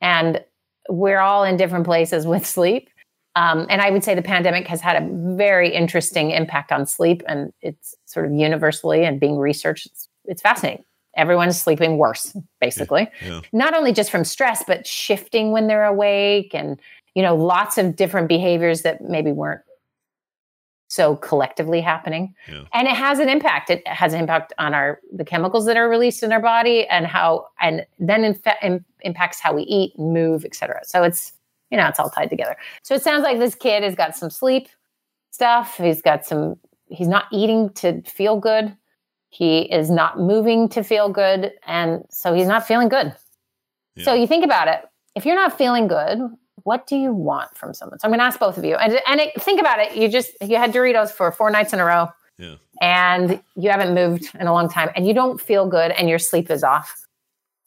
And we're all in different places with sleep. Um, and I would say the pandemic has had a very interesting impact on sleep, and it's sort of universally and being researched. It's, fascinating. Everyone's sleeping worse, basically. Yeah. Not only just from stress, but shifting when they're awake, and you know, lots of different behaviors that maybe weren't so collectively happening. Yeah. And it has an impact. It has an impact on our the chemicals that are released in our body, and how, and then in fa- im- impacts how we eat, move, etc. So it's you know, it's all tied together. So it sounds like this kid has got some sleep stuff. He's got some, he's not eating to feel good. He is not moving to feel good. And so he's not feeling good. So you think about it. If you're not feeling good, what do you want from someone? So I'm going to ask both of you. And, and it, think about it. You just, you had Doritos for four nights in a row. Yeah. And you haven't moved in a long time and you don't feel good and your sleep is off.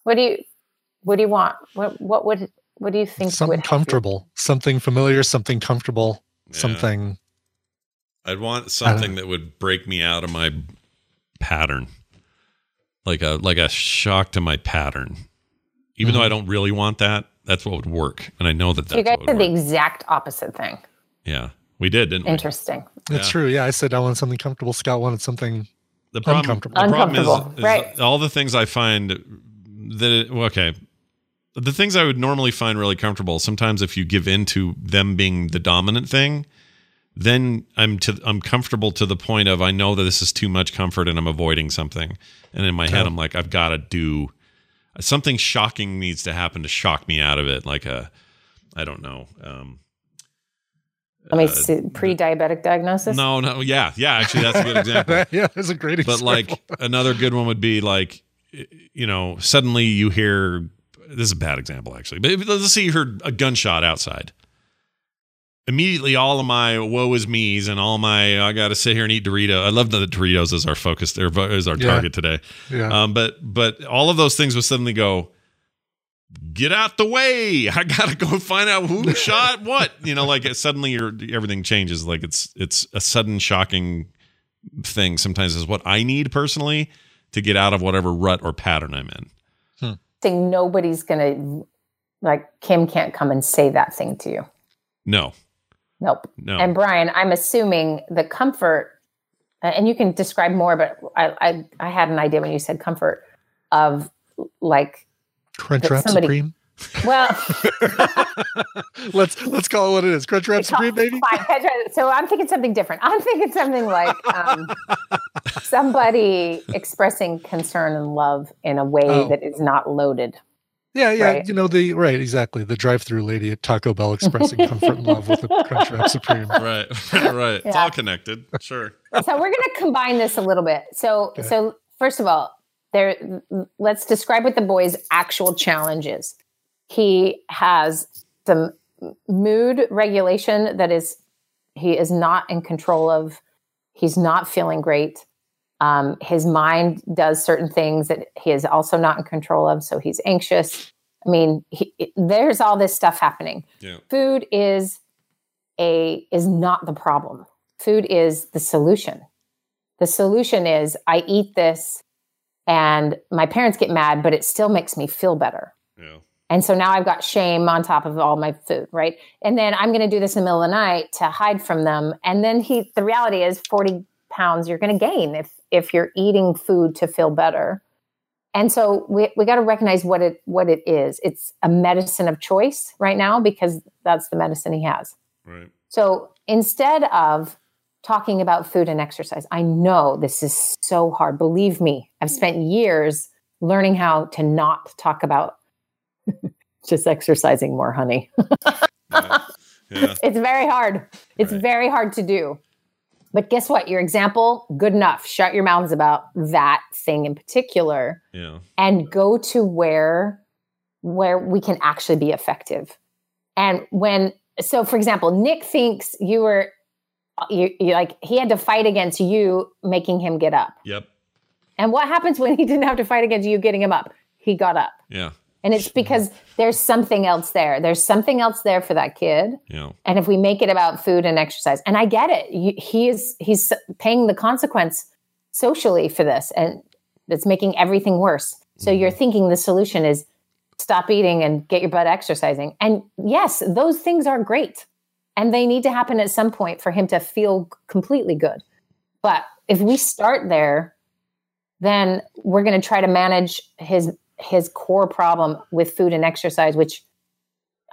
What do you, what do you want? What, what would, what do you think something would help you? comfortable, something familiar, something comfortable, Yeah. something. I'd want something that would break me out of my pattern. Like a like a shock to my pattern. Even though I mm-hmm. don't really want that, that's what would work. And I know that So you guys what would the work. exact opposite thing. Yeah. We did, didn't we? Interesting. That's Yeah. true. Yeah, I said I wanted something comfortable. Scott wanted something The problem, uncomfortable. the problem is, Uncomfortable, is right. all the things I find that it, well, okay, the things I would normally find really comfortable. Sometimes if you give in to them being the dominant thing, then I'm to I'm comfortable to the point of I know that this is too much comfort and I'm avoiding something. And in my head, I'm like, I've got to do something shocking needs to happen to shock me out of it. Like a, I don't know. Um, Let me uh. Pre-diabetic diagnosis. no, no, yeah, yeah. Actually, that's a good example. yeah, it's a great example. but like another good one would be like you know suddenly you hear this is a bad example actually but let's say you heard a gunshot outside immediately all of my woe is me's and all my i gotta sit here and eat dorito i love that doritos is our focus there is our Yeah. target today. Yeah. um, but but all of those things would suddenly go get out the way. I gotta go find out who shot what. You know like it, suddenly your everything changes. Like it's it's a sudden shocking thing sometimes is what i need personally to get out of whatever rut or pattern i'm in. Think nobody's gonna like Kim can't come and say that thing to you. no Nope. no And Brian, I'm assuming the comfort, and you can describe more, but I, I I had an idea when you said comfort of like, Crunch that Wrap somebody- Supreme. well, let's let's call it what it is. Crunchwrap Supreme, baby. Fine. So I'm thinking something different. I'm thinking something like um, somebody expressing concern and love in a way Oh. that is not loaded. Yeah, yeah. Right. You know the right, exactly. The drive-through lady at Taco Bell expressing comfort and love with a Crunchwrap Supreme. right right it's all connected sure so we're going to combine this a little bit. So, so first of all, there. Let's describe what the boy's actual challenge is. He has some mood regulation that is he is not in control of. He's not feeling great. Um, his mind does certain things that he is also not in control of, so he's anxious. I mean, he, it- there's all this stuff happening. yeah Food is a is not the problem. Food is the solution. The solution is I eat this and my parents get mad, but it still makes me feel better. yeah And so now I've got shame on top of all my food, right? And then I'm going to do this in the middle of the night to hide from them. And then he, the reality is 40 pounds you're going to gain if, if you're eating food to feel better. And so we, we got to recognize what it, what it is. It's a medicine of choice right now because that's the medicine he has. right So instead of talking about food and exercise, I know this is so hard. Believe me, I've spent years learning how to not talk about just exercising more, honey. yeah yeah It's very hard. It's Right. very hard to do. But guess what? Your example, good enough. Shut your mouths about that thing in particular yeah and go to where where we can actually be effective. And when so for example, Nick thinks you were you, you like he had to fight against you making him get up. yep And what happens when he didn't have to fight against you getting him up? He got up. yeah And it's because there's something else there. There's something else there for that kid. yeah And if we make it about food and exercise, and I get it, you, he is he's paying the consequence socially for this, and it's making everything worse. So mm-hmm. you're thinking the solution is stop eating and get your butt exercising. And yes, those things are great. And they need to happen at some point for him to feel completely good. But if we start there, then we're going to try to manage his his core problem with food and exercise, which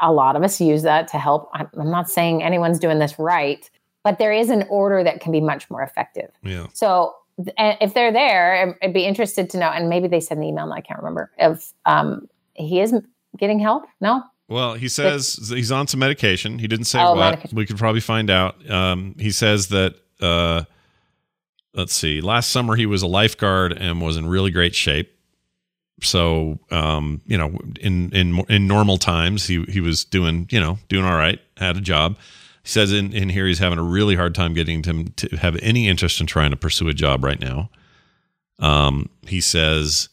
a lot of us use that to help. I'm, I'm not saying anyone's doing this right, but there is an order that can be much more effective. Yeah. So if they're there, I'd be interested to know. And maybe they sent an email, and I can't remember. If um, he is getting help, no. Well, he says he's on some medication. He didn't say Oh, what. medication. We could probably find out. Um, he says that. Uh, let's see. Last summer he was a lifeguard and was in really great shape. So, um, you know, in in in normal times he he was doing you know doing all right. Had a job. He says in in here he's having a really hard time getting to have any interest in trying to pursue a job right now. Um, he says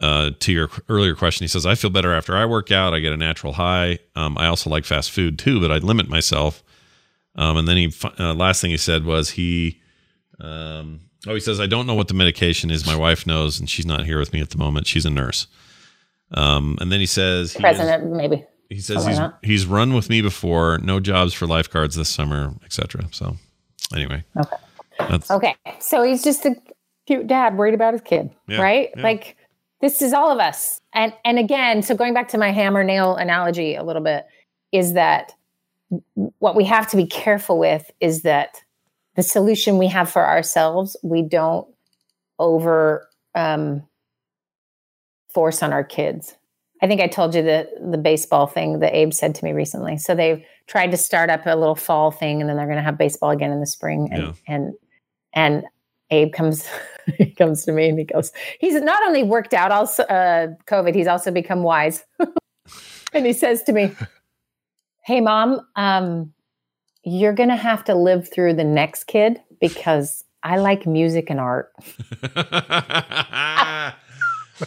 uh, to your earlier question, he says, I feel better after I work out. I get a natural high. Um, I also like fast food too, but I limit myself. Um, and then he, uh, last thing he said was he, um, oh, he says, I don't know what the medication is. My wife knows, and she's not here with me at the moment. She's a nurse. Um, and then he says, he, is- President, maybe. he says he's, he's run with me before, no jobs for lifeguards this summer, etc. So anyway, Okay. that's, Okay. So he's just a cute dad worried about his kid, Yeah, right? yeah. Like this is all of us. And and again, so going back to my hammer nail analogy a little bit is that what we have to be careful with is that the solution we have for ourselves, we don't over um, force on our kids. I think I told you the the baseball thing that Abe said to me recently. So they've tried to start up a little fall thing, and then they're going to have baseball again in the spring. And Yeah. and and Abe comes he comes to me and he goes, he's not only worked out also uh, COVID, he's also become wise. and he says to me, "Hey, mom, um, you're going to have to live through the next kid because I like music and art."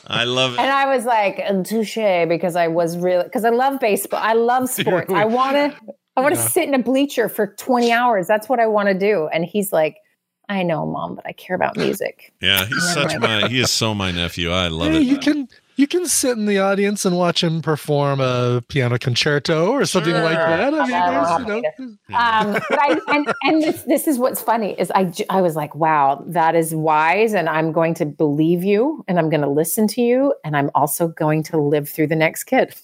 I love it. And I was like, uh, touche, because I was really because I love baseball. I love sports. I want to I want to Yeah. sit in a bleacher for 20 hours. That's what I want to do. And he's like, I know, mom, but I care about music. Yeah, he's such my he is so my nephew. I love Hey, it. you can you can sit in the audience and watch him perform a piano concerto or something like that. I mean, Uh, there's, you know, Um, but I, and, and this, this is what's funny is I, I was like, wow, that is wise. And I'm going to believe you and I'm going to listen to you. And I'm also going to live through the next kid.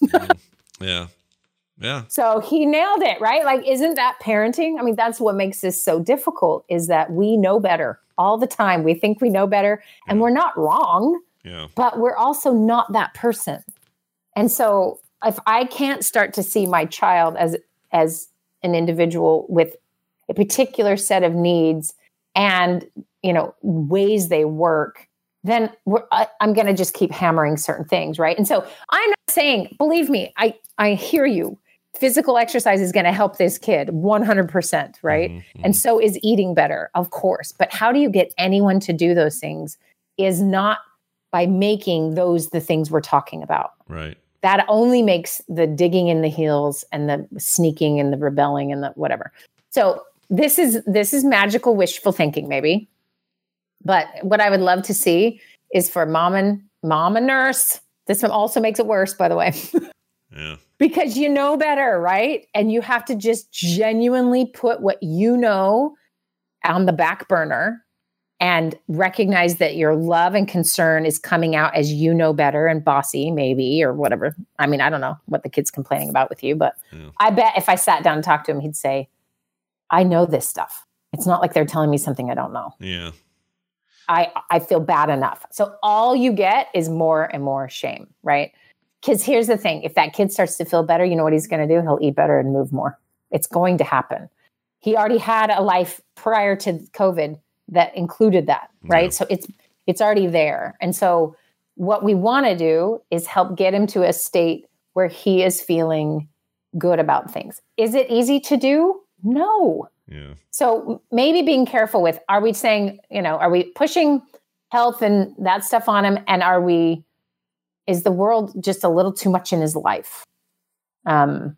Yeah. Yeah. So he nailed it, right? Like, isn't that parenting? I mean, that's what makes this so difficult is that we know better all the time. We think we know better and we're not wrong, Yeah. but we're also not that person. And so if I can't start to see my child as, as an individual with a particular set of needs and, you know, ways they work, then we're, I, I'm going to just keep hammering certain things, right? And so I'm not saying, believe me, I I hear you. Physical exercise is going to help this kid 100%, right? Mm-hmm, mm-hmm. And so is eating better, of course. But how do you get anyone to do those things is not by making those the things we're talking about. Right. That only makes the digging in the heels and the sneaking and the rebelling and the whatever. So this is this is magical wishful thinking, maybe. But what I would love to see is for mom and mom and nurse. This one also makes it worse, by the way. Yeah. because you know better, right? And you have to just genuinely put what you know on the back burner and recognize that your love and concern is coming out as you know better and bossy, maybe, or whatever. I mean, I don't know what the kid's complaining about with you, but Yeah. I bet if I sat down and talked to him, he'd say, I know this stuff. It's not like they're telling me something I don't know. Yeah. I I feel bad enough. So all you get is more and more shame, right? Because here's the thing: if that kid starts to feel better, you know what he's going to do? He'll eat better and move more. It's going to happen. He already had a life prior to COVID that included that, right? Yeah. So it's it's already there. And so what we want to do is help get him to a state where he is feeling good about things. Is it easy to do? No. Yeah. So maybe being careful with are we saying, you know, are we pushing health and that stuff on him? And are we, is the world just a little too much in his life? Um,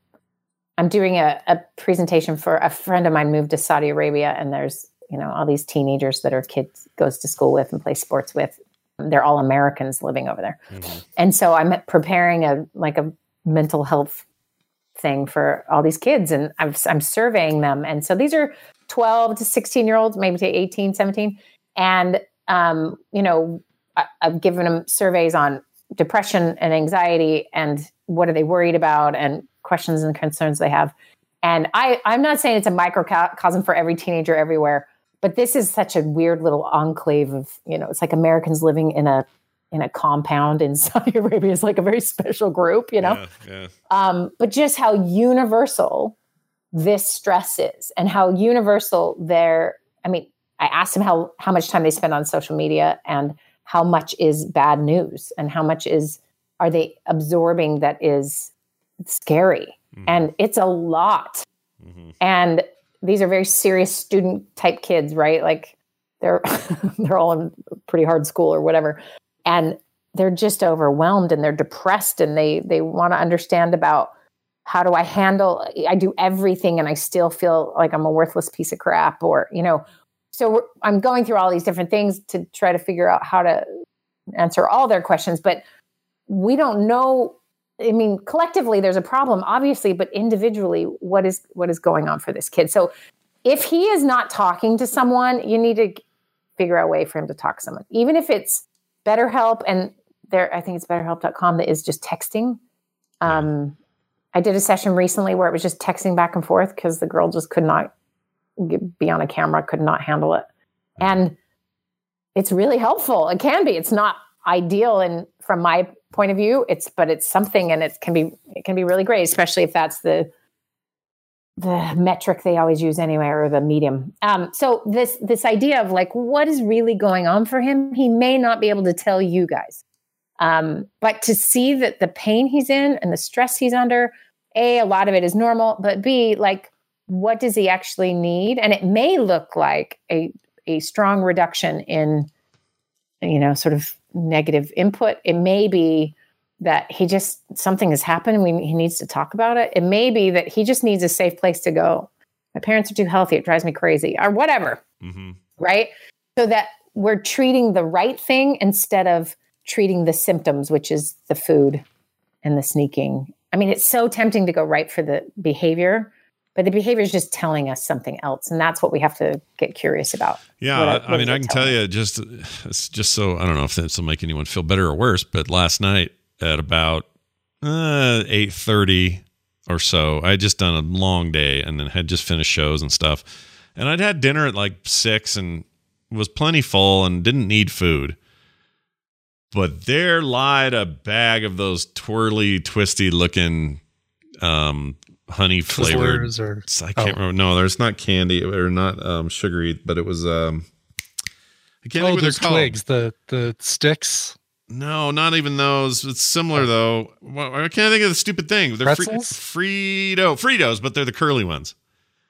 I'm doing a, a presentation for a friend of mine moved to Saudi Arabia, and there's, you know, all these teenagers that her kid goes to school with and plays sports with. they're all Americans living over there. And so I'm preparing a like a mental health thing for all these kids and I'm, I'm surveying them. And so these are 12 to 16 year olds, maybe to 18, 17. And, um, you know, I, I've given them surveys on depression and anxiety and what are they worried about and questions and concerns they have. And I, I'm not saying it's a microcosm for every teenager everywhere, but this is such a weird little enclave of, you know, it's like Americans living in a in a compound in Saudi Arabia is like a very special group, you know. Yeah, yeah. Um, but just how universal this stress is, and how universal their. I mean, I asked them how how much time they spend on social media, and how much is bad news, and how much is are they absorbing that is scary, and it's a lot. And these are very serious student type kids, right? Like they're they're all in pretty hard school or whatever and they're just overwhelmed and they're depressed and they they want to understand about how do I handle I do everything and I still feel like I'm a worthless piece of crap or you know so I'm going through all these different things to try to figure out how to answer all their questions but we don't know I mean collectively there's a problem obviously but individually what is what is going on for this kid so if he is not talking to someone you need to figure out a way for him to talk to someone even if it's BetterHelp and there I think it's betterhelp.com that is just texting. Um, I did a session recently where it was just texting back and forth because the girl just could not get, be on a camera, could not handle it. And it's really helpful. It can be. It's not ideal and from my point of view, it's but it's something and it can be it can be really great, especially if that's the the metric they always use anyway or the medium. Um, so this this idea of like what is really going on for him he may not be able to tell you guys. Um, but to see that the pain he's in and the stress he's under a a lot of it is normal but b like what does he actually need? And it may look like a a strong reduction in you know sort of negative input. It may be that he just something has happened we, he needs to talk about it. It may be that he just needs a safe place to go. My parents are too healthy. It drives me crazy or whatever hmm right? So that we're treating the right thing instead of treating the symptoms which is the food and the sneaking. I mean it's so tempting to go right for the behavior but the behavior is just telling us something else and that's what we have to get curious about. Yeah, What- I, what I mean, I can tell you just it's just so I don't know if this will make anyone feel better or worse, but last night at about uh, eight thirty or so, I had just done a long day and then had just finished shows and stuff, and I'd had dinner at like six and was plenty full and didn't need food. But there lied a bag of those twirly, twisty looking um, honey flavored or I can't oh. remember. No, there's not candy or not um, sugary, but it was. Um, I can't oh, the called. twigs, the the sticks. No, not even those. It's similar though. Well, I can't think of the stupid thing. They're Pretzels? Frito, Fritos, but they're the curly ones.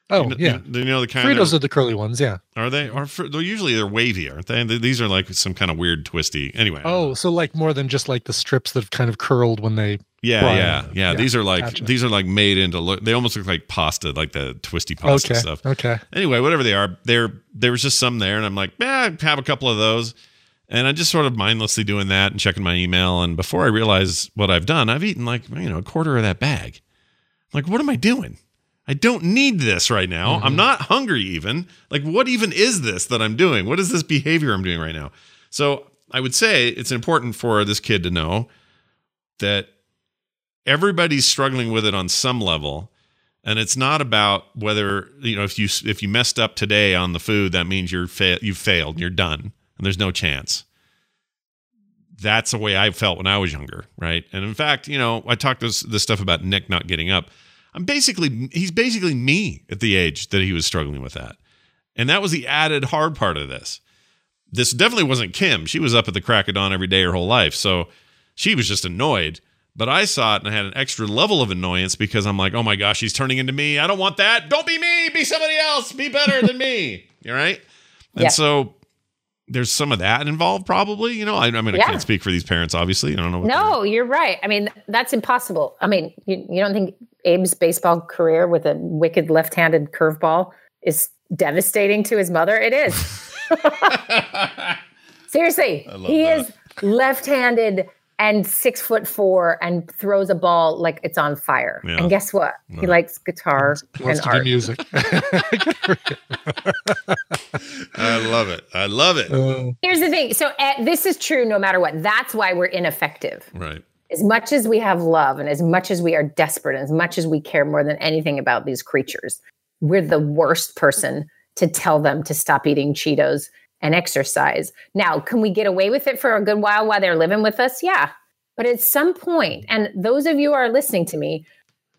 Oh you know, yeah, you, you know the kind Fritos of are the curly ones. Yeah. are they? Are they're usually they're wavy, aren't they? Th- These are like some kind of weird twisty. Anyway. Oh, so like more than just like the strips that have kind of curled when they. Yeah, yeah, yeah, Yeah, These are like gotcha. these are like made into look. They almost look like pasta, like the twisty pasta Okay. stuff. Okay. anyway, whatever they are, there there was just some there, and I'm like, eh, have a couple of those, and I'm just sort of mindlessly doing that and checking my email, and before I realize what I've done, I've eaten like you know a quarter of that bag. Like, what am I doing? I don't need this right now. I'm mm-hmm. not hungry even. Like, what even is this that I'm doing? What is this behavior I'm doing right now? So I would say it's important for this kid to know that everybody's struggling with it on some level and it's not about whether you know if you if you messed up today on the food that means you're fa- you've failed you're done and there's no chance that's the way i felt when i was younger right and in fact you know i talked this this stuff about nick not getting up i'm basically he's basically me at the age that he was struggling with that and that was the added hard part of this this definitely wasn't kim she was up at the crack of dawn every day her whole life so she was just annoyed but I saw it and I had an extra level of annoyance because I'm like, oh my gosh, he's turning into me. I don't want that. Don't be me. Be somebody else. Be better than me. All right. And Yeah. so there's some of that involved, probably. You know, I, I mean, I Yeah. can't speak for these parents, obviously. I don't know. What No, you're right. I mean, that's impossible. I mean, you, you don't think Abe's baseball career with a wicked left-handed curveball is devastating to his mother? It is. Seriously, he that. is left-handed and six foot four and throws a ball like it's on fire. Yeah. And guess what? He likes guitar Wants and to do art. music. I love it. I love it. Uh, Here's the thing. So uh, this is true no matter what. That's why we're ineffective. Right. As much as we have love and as much as we are desperate and as much as we care more than anything about these creatures, we're the worst person to tell them to stop eating Cheetos and exercise. Now, can we get away with it for a good while while they're living with us? Yeah. But at some point, and those of you who are listening to me,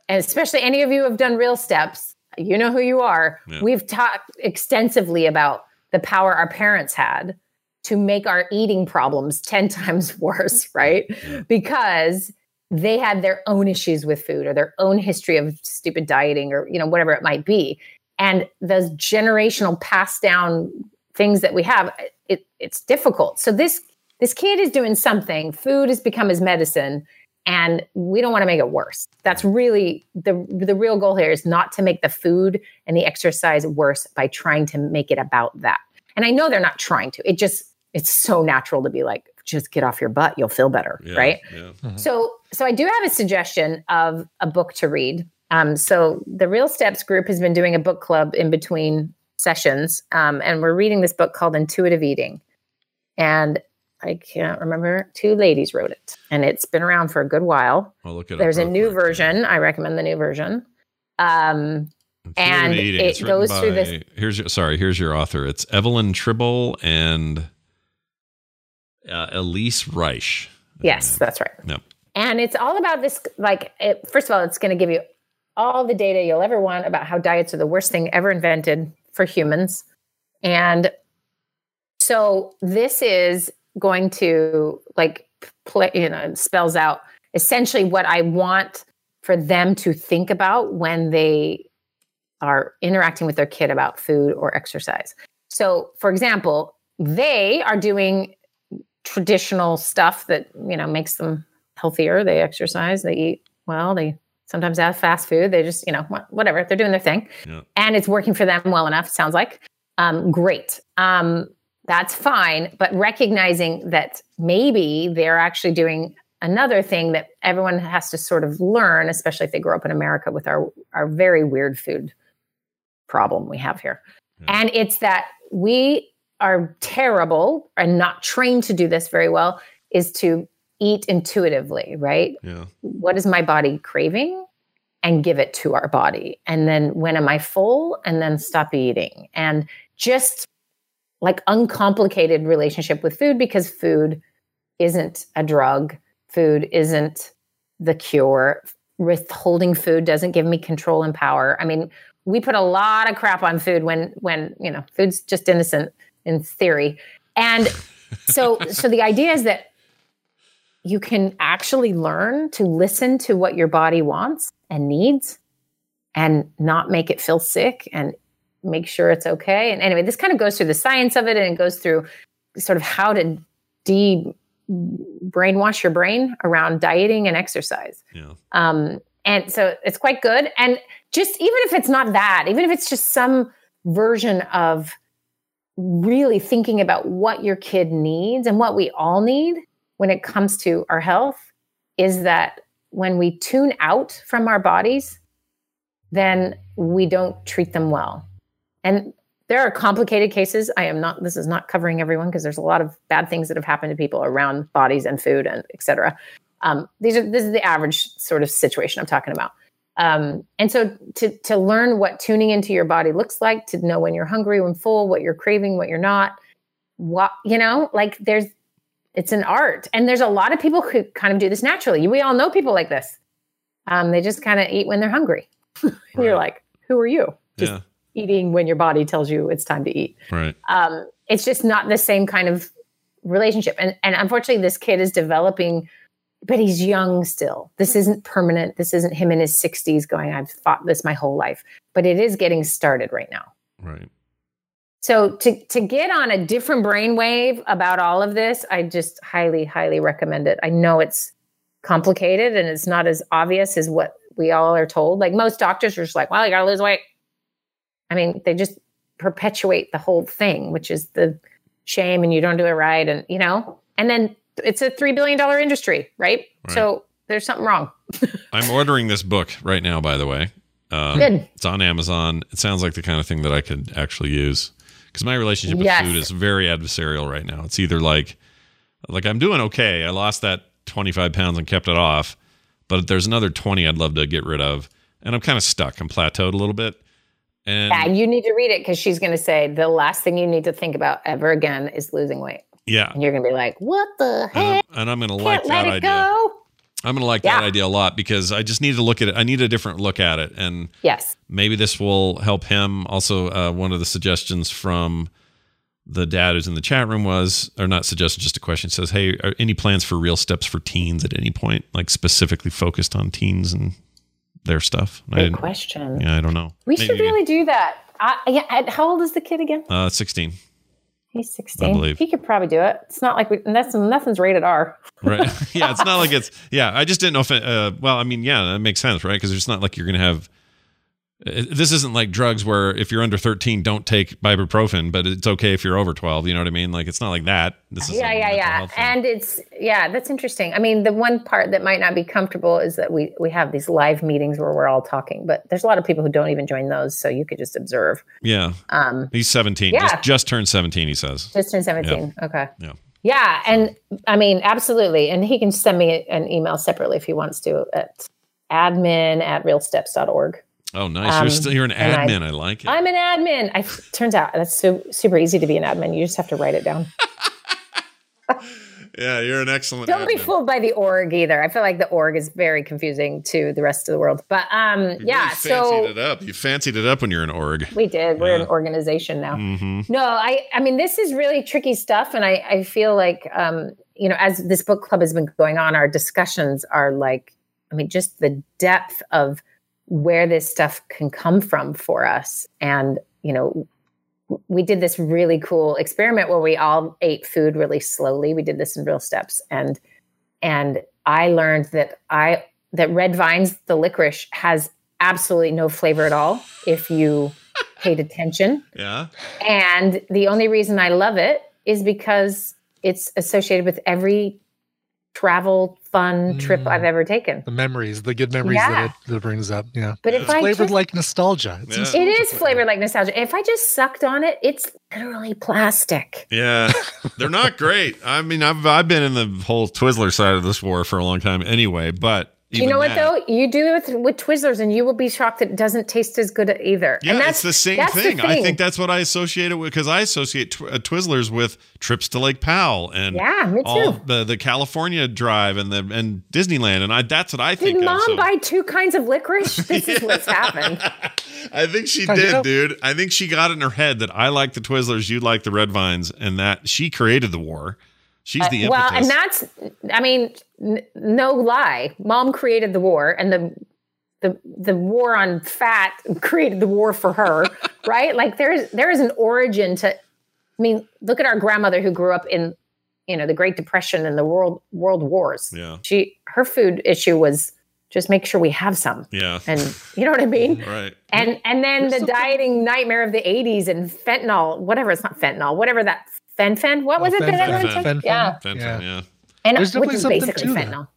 and especially any of you who have done real steps, you know who you are. Yeah. We've talked extensively about the power our parents had to make our eating problems 10 times worse, right? Because they had their own issues with food or their own history of stupid dieting or you know whatever it might be. And those generational passed down things that we have, it, it's difficult. So this this kid is doing something. Food has become his medicine, and we don't want to make it worse. That's really the the real goal here is not to make the food and the exercise worse by trying to make it about that. And I know they're not trying to. It just it's so natural to be like, just get off your butt, you'll feel better, Yeah, right? Yeah. So, so I do have a suggestion of a book to read. Um, so the Real Steps group has been doing a book club in between sessions, um, and we're reading this book called Intuitive Eating. And I can't remember. Two ladies wrote it, and it's been around for a good while. I'll look it up. There's a new version. I recommend the new version. Um, and Eating. it goes through by- this- Here's your sorry. Here's your author. It's Evelyn Tribole and uh, Elyse Resch. yes, that's right. Yep. And it's all about this like, it, first of all, it's going to give you all the data you'll ever want about how diets are the worst thing ever invented for humans. And so this is going to like play, you know, spells out essentially what I want for them to think about when they are interacting with their kid about food or exercise. So, for example, they are doing traditional stuff that you know makes them healthier they exercise they eat well they sometimes they have fast food. They just you know whatever. They're doing their thing. Yeah. and it's working for them well enough sounds like. Um, great. Um, that's fine. But recognizing that maybe they're actually doing another thing that everyone has to sort of learn especially if they grow up in america with our our very weird food problem we have here. And it's that we are terrible and not trained to do this very well is to eat intuitively, right? Yeah. What is my body craving? And give it to our body. And then when am I full? And then stop eating. And just like uncomplicated relationship with food because food isn't a drug. Food isn't the cure. Withholding food doesn't give me control and power. I mean, we put a lot of crap on food when when you know food's just innocent in theory and so so the idea is that you can actually learn to listen to what your body wants and needs and not make it feel sick and make sure it's okay and anyway this kind of goes through the science of it and it goes through sort of how to de brainwash your brain around dieting and exercise Yeah. um, and so it's quite good. And just even if it's not that, even if it's just some version of really thinking about what your kid needs and what we all need when it comes to our health, is that when we tune out from our bodies, then we don't treat them well. And there are complicated cases. I am not, this is not covering everyone because there's a lot of bad things that have happened to people around bodies and food and et cetera. Um, these are this is the average sort of situation I'm talking about. Um, and so to to learn what tuning into your body looks like, to know when you're hungry, when full, what you're craving, what you're not, what you know, like there's it's an art, and there's a lot of people who kind of do this naturally. We all know people like this. Um, they just kind of eat when they're hungry. and You're like, who are you? Just Yeah. eating when your body tells you it's time to eat Right. um, it's just not the same kind of relationship. And and unfortunately, this kid is developing, but he's young still. This isn't permanent. This isn't him in his 60s going, I've fought this my whole life. But it is getting started right now. Right. So to to get on a different brainwave about all of this, I just highly, highly recommend it. I know it's complicated and it's not as obvious as what we all are told. Like most doctors are just like, well, you gotta lose weight. I mean, they just perpetuate the whole thing, which is the shame and you don't do it right and you know and then it's a three billion dollar industry right? Right. so there's something wrong I'm ordering this book right now, by the way. Um, Good. It's on Amazon. It sounds like the kind of thing that I could actually use because my relationship with Yes. food is very adversarial right now. It's either like, like I'm doing okay. I lost that 25 pounds and kept it off, but there's another 20 I'd love to get rid of, and I'm kind of stuck. I'm plateaued a little bit, and yeah you need to read it because she's going to say the last thing you need to think about ever again is losing weight yeah, and you're going to be like what the heck and I'm, and I'm gonna like can't let that idea. go I'm gonna like that idea a lot because I just need to look at it. I need a different look at it, and yes maybe this will help him. Also, uh, one of the suggestions from the dad who's in the chat room was, or not suggestion, just a question says, "Hey, are any plans for real steps for teens at any point, like specifically focused on teens and their stuff?" I good question Yeah, I don't know. we Maybe should really do that I, yeah, how old is the kid again. Uh, sixteen, he's 16 I believe. he could probably do it it's not like we that's nothing's rated r right? yeah, it's not like it's. Yeah, I just didn't know if. It, uh, well, I mean, yeah, that makes sense, right? Because it's not like you're gonna have. It- This isn't like drugs where if you're under 13, don't take ibuprofen, but it's okay if you're over 12. You know what I mean? Like it's not like that. This is yeah yeah yeah and it's yeah that's interesting i mean the one part that might not be comfortable is that we we have these live meetings where we're all talking but there's a lot of people who don't even join those so you could just observe Yeah. um He's 17. Yeah. Just, just turned 17, he says. just turned 17 okay Yeah. yeah and i mean absolutely and he can send me an email separately if he wants to at admin at realsteps.org Oh, nice. Um, you're still you're an and I- admin. I, like it. i'm an admin i turns out that's so super easy to be an admin you just have to write it down yeah, you're an excellent Don't be fooled by the org either. I feel like the org is very confusing to the rest of the world. But um, You yeah, really so fancied it up. You fancied it up when you're an org. we did. We're Yeah. an organization now. hmm No, I I mean this is really tricky stuff, and I I feel like um, you know as this book club has been going on, our discussions are like I mean just the depth of where this stuff can come from for us, and you know we did this really cool experiment where we all ate food really slowly. We did this in real steps, and and I learned that I that red vines, the licorice, has absolutely no flavor at all if you paid attention. Yeah. And the only reason I love it is because it's associated with every travel fun trip Mm. I've ever taken. The memories, the good memories Yeah. that it that it brings up. Yeah. But if it's I flavored just- like nostalgia. It's Yeah. nostalgia It is flavored like nostalgia. If I just sucked on it, it's literally plastic. Yeah. They're not great. I mean, I've, I've been in the whole Twizzler side of this war for a long time anyway, but. You even know what that- though? You do it with, with Twizzlers, and you will be shocked that it doesn't taste as good either. Yeah, and it's the same that's thing. I think that's what I associate it with because I associate tw- uh, Twizzlers with trips to Lake Powell and Yeah, me all too. the the California Drive and the and Disneyland, and I that's what I think. Did of, mom so- buy two kinds of licorice? This is what's happened. I think she did, know. dude. I think she got it in her head that I like the Twizzlers, you like the Red Vines, and that she created the war. She's the Uh, well, and that's, I mean, n- no lie. Mom created the war, and the the the war on fat created the war for her, right? Like there's there is an origin to. I mean, look at our grandmother who grew up in, you know, the Great Depression and the world world wars. Yeah. She her food issue was just make sure we have some, yeah, and you know what I mean. right. And and then the dieting nightmare of the 80s and fentanyl, whatever it's not fentanyl, whatever that fen-fen, what oh, was Oh, it that fen-phen. everyone took? Fen-phen. Yeah. Fen- Yeah. yeah. And There's which is basically to that. fentanyl.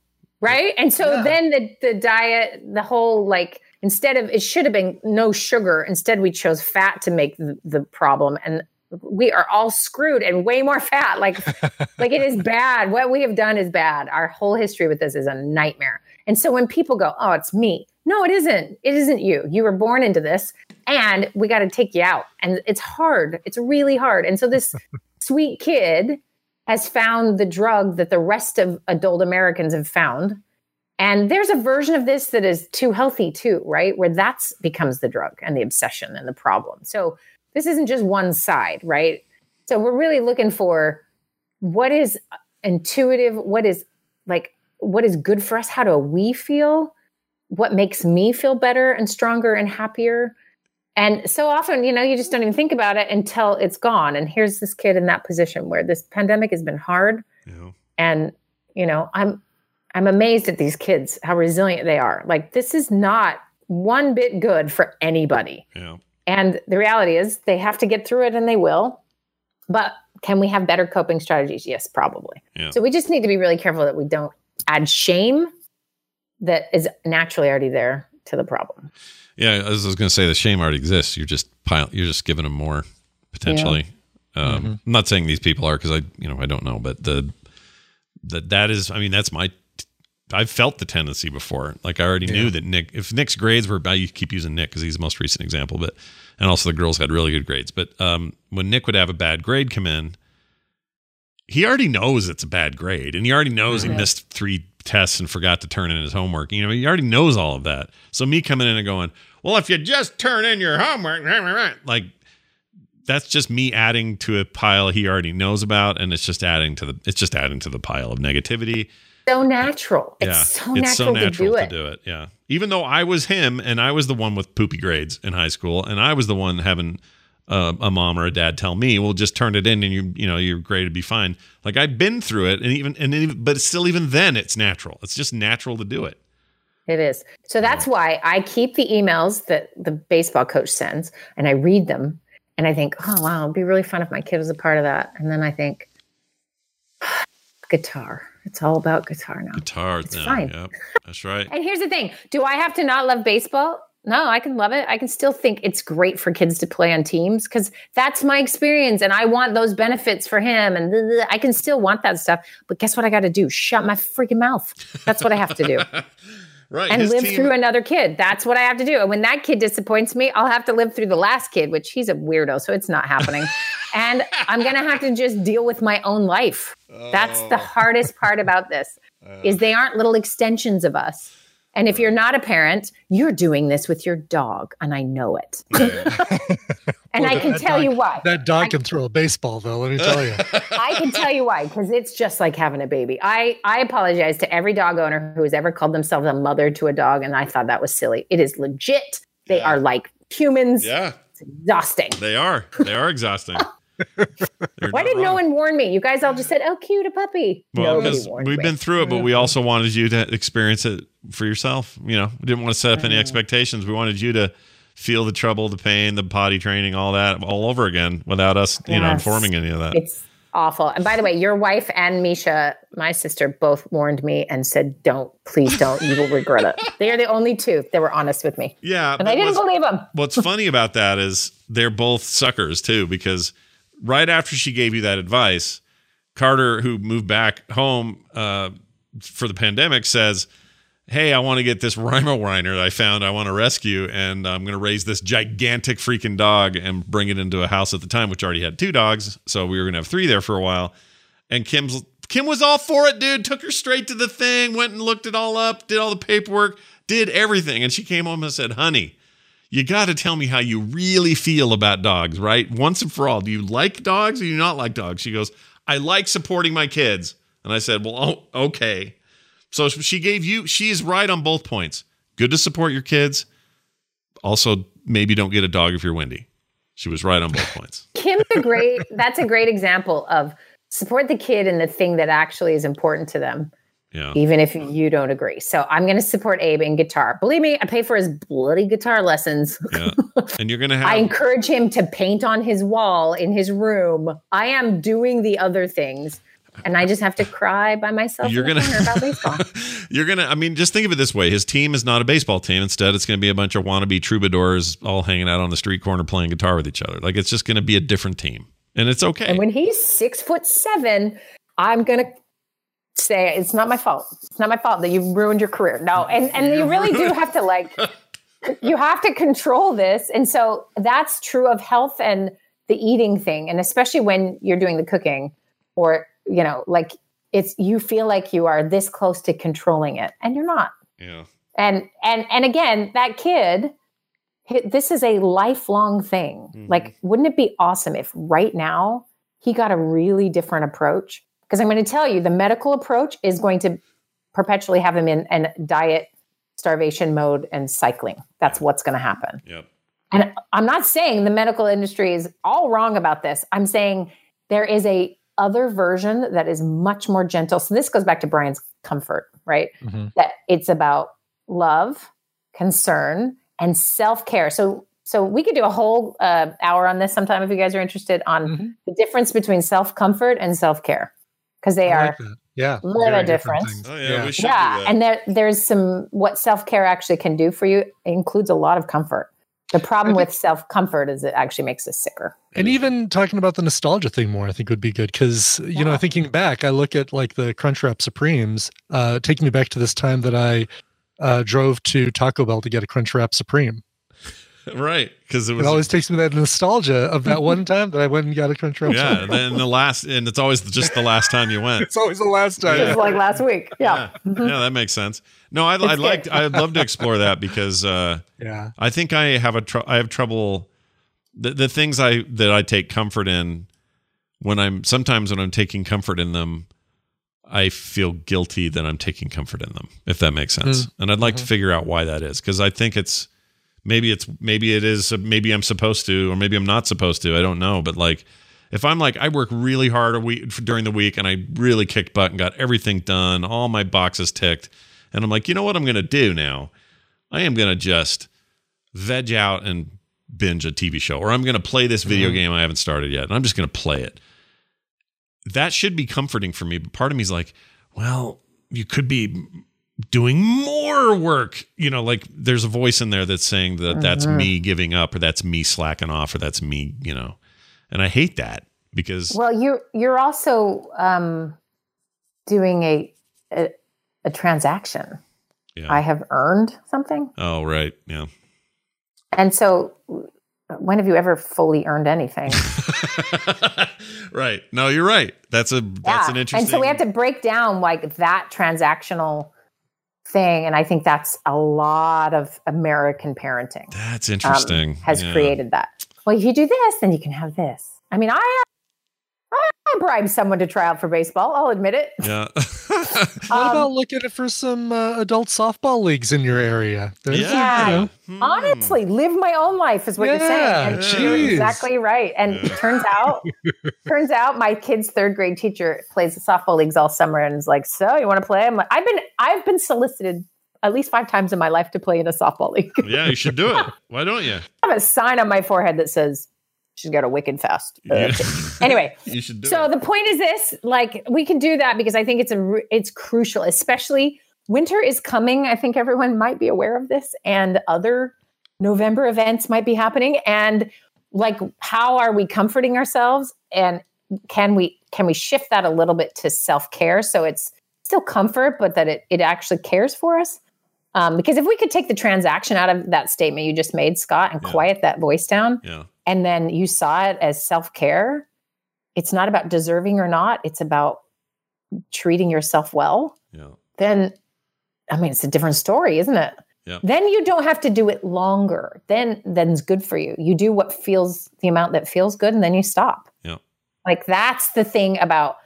Right? And so Yeah. then the the diet, the whole like instead of it should have been no sugar, instead we chose fat to make the, the problem and we are all screwed and way more fat. Like like it is bad. What we have done is bad. Our whole history with this is a nightmare. And so when people go, "Oh, it's me." No, it isn't. It isn't you. You were born into this and we got to take you out. And it's hard. It's really hard. And so this sweet kid has found the drug that the rest of adult Americans have found. And there's a version of this that is too healthy too, right? Where that's becomes the drug and the obsession and the problem. So this isn't just one side, right? So we're really looking for what is intuitive, what is like what is good for us, how do we feel? What makes me feel better and stronger and happier? And so often, you know, you just don't even think about it until it's gone. And here's this kid in that position where this pandemic has been hard. Yeah. And, you know, I'm I'm amazed at these kids, how resilient they are. Like this is not one bit good for anybody. Yeah. And the reality is they have to get through it and they will. But can we have better coping strategies? Yes, probably. Yeah. So we just need to be really careful that we don't add shame that is naturally already there to the problem. Yeah, I was, going to say the shame already exists. You're just pile, you're just giving them more potentially. Um, I'm not saying these people are because I you know I don't know, but the that that is I mean that's my I've felt the tendency before. Like I already knew that Nick if Nick's grades were bad, you keep using Nick because he's the most recent example, but and also the girls had really good grades. But um, when Nick would have a bad grade come in, he already knows it's a bad grade, and he already knows he missed three tests and forgot to turn in his homework. You know, he already knows all of that. So me coming in and going, well, if you just turn in your homework, like that's just me adding to a pile he already knows about, and it's just adding to the it's just adding to the pile of negativity. So natural. Yeah, It's so natural, to, do it. Yeah, even though I was him and I was the one with poopy grades in high school, and I was the one having uh, a mom or a dad tell me, "Well, just turn it in, and you you know your grade would be fine." Like I've been through it, and even and even, but still even then it's natural. It's just natural to do it. It is. So that's why I keep the emails that the baseball coach sends and I read them and I think, oh, wow, it'd be really fun if my kid was a part of that. And then I think, guitar. It's all about guitar now. Guitar, It's no, fine. Yep, that's right. And here's the thing do I have to not love baseball? No, I can love it. I can still think it's great for kids to play on teams because that's my experience and I want those benefits for him. And blah, blah, I can still want that stuff. But guess what I got to do? Shut my freaking mouth. That's what I have to do. right, and live team- through another kid. That's what I have to do. And when that kid disappoints me, I'll have to live through the last kid, which he's a weirdo, so it's not happening. and I'm going to have to just deal with my own life. That's Oh. the hardest part about this. is uh. they aren't little extensions of us. And if you're not a parent, you're doing this with your dog, and I know it. and I can tell dog- you why. That dog can throw a baseball, though. Let me tell you. I can tell you why, because it's just like having a baby. I, I apologize to every dog owner who has ever called themselves a mother to a dog, and I thought that was silly. It is legit. They are like humans. Yeah, It's exhausting. they are. They are exhausting. Why did no one warn me? You guys all just said, "Oh, cute, a puppy." Well, because we've me. been through it, but we also wanted you to experience it for yourself. You know, we didn't want to set up any Mm-hmm. expectations. We wanted you to feel the trouble, the pain, the potty training, all that all over again without us, you know, informing any of that. It's awful. And by the way, your wife and Misha, my sister, both warned me and said, "Don't, please don't. You will regret it." They are the only two that were honest with me, yeah, and I didn't believe them. What's funny about that is they're both suckers too, because right after she gave you that advice, Carter, who moved back home uh, for the pandemic, says, Hey, I want to get this Weimaraner that I found. I want to rescue, and I'm going to raise this gigantic freaking dog and bring it into a house at the time, which already had two dogs. So we were going to have three there for a while. And Kim's Kim was all for it, dude. Took her straight to the thing, went and looked it all up, did all the paperwork, did everything. And she came home and said, Honey, you got to tell me how you really feel about dogs, right? Once and for all. Do you like dogs or do you not like dogs? She goes, I like supporting my kids. And I said, Well, oh, okay. So she gave you, she is right on both points. Good to support your kids. Also, maybe don't get a dog if you're Wendi. She was right on both points. Kim's a great. that's a great example of support the kid and the thing that actually is important to them, Yeah. even if you don't agree. So I'm going to support Abe in guitar. Believe me, I pay for his bloody guitar lessons. Yeah. And you're going to have. I encourage him to paint on his wall in his room. I am doing the other things, and I just have to cry by myself You're gonna- about baseball. you're going to, I mean, just think of it this way. His team is not a baseball team. Instead, it's going to be a bunch of wannabe troubadours all hanging out on the street corner playing guitar with each other. Like it's just going to be a different team. And it's okay. And when he's six foot seven, I'm gonna say it's not my fault. It's not my fault that you've ruined your career. No, and and you really do have to like you have to control this. And so that's true of health and the eating thing, and especially when you're doing the cooking, or you know, like it's you feel like you are this close to controlling it, and you're not. yeah. And and and again, that kid, this is a lifelong thing. Mm-hmm. Like, wouldn't it be awesome if right now he got a really different approach? Because I'm going to tell you, the medical approach is going to perpetually have him in in diet starvation mode and cycling. That's what's going to happen. Yep. And I'm not saying the medical industry is all wrong about this. I'm saying there is a other version that is much more gentle. So this goes back to Brian's comfort, right? That it's about love, concern, and self-care. So so we could do a whole uh, hour on this sometime if you guys are interested on Mm-hmm. the difference between self comfort and self care because they I are like. Yeah. a little very different. things. Oh yeah, we should yeah, do that. and there there's some what self care actually can do for you includes a lot of comfort. The problem with self comfort is it actually makes us sicker. And even talking about the nostalgia thing more, I think would be good because you know, thinking back, I look at like the Crunchwrap Supremes, uh, taking me back to this time that I uh, drove to Taco Bell to get a Crunchwrap Supreme. right, because it It always takes me that nostalgia of that one time that I went and got a Crunchwrap. yeah. And then the last, and it's always just the last time you went. it's always the last time. It was like last week. Yeah. Yeah, mm-hmm. yeah, that makes sense. No, I, I like. I'd love to explore that because uh, Yeah. I think I have a. Tr- I have trouble. The, the things I that I take comfort in when I'm sometimes when I'm taking comfort in them, I feel guilty that I'm taking comfort in them. If that makes sense, mm. and I'd like to mm-hmm. figure out why that is because I think it's maybe it's maybe it is maybe I'm supposed to or maybe I'm not supposed to. I don't know, but like if I'm like I work really hard a week during the week and I really kicked butt and got everything done, all my boxes ticked, and I'm like, you know what I'm gonna do now? I am gonna just veg out and binge a TV show, or I'm gonna play this video mm-hmm. game I haven't started yet, and I'm just gonna play it. That should be comforting for me, but part of me is like, well, you could be doing more work. You know, like there's a voice in there that's saying that that's Mhm. me giving up, or that's me slacking off, or that's me, you know, and I hate that because Well, you're you're also um, doing a, a a transaction. Yeah. I have earned something, oh right, yeah. and so when have you ever fully earned anything? right. No, you're right. That's a that's an interesting. And so we have to break down like that transactional thing, and I think that's a lot of American parenting. That's um, interesting. has Yeah. created that. Well, if you do this, then you can have this. I mean, I I bribed someone to try out for baseball. I'll admit it. Yeah. What Um, about looking for some uh, adult softball leagues in your area? There's, Yeah. you know, Hmm. Honestly, live my own life is what you're saying. And you're exactly right. And it turns out, turns out my kid's third grade teacher plays the softball leagues all summer and is like, so you want to play? I'm like, I've been I've been solicited at least five times in my life to play in a softball league. yeah, you should do it. Why don't you? I have a sign on my forehead that says she's got a wicked fast. uh. Anyway, you should do so it. the point is this: like we can do that because I think it's a it's crucial, especially winter is coming. I think everyone might be aware of this, and other November events might be happening. And like, how are we comforting ourselves? And can we can we shift that a little bit to self care so it's still comfort, but that it it actually cares for us? Um, because if we could take the transaction out of that statement you just made, Scott, and Yeah. quiet that voice down, Yeah. And then you saw it as self care, it's not about deserving or not, it's about treating yourself well, Yeah. then I mean, it's a different story, isn't it? Yeah. Then you don't have to do it longer. Then then it's good for you. You do what feels the amount that feels good and then you stop. Yeah. Like that's the thing about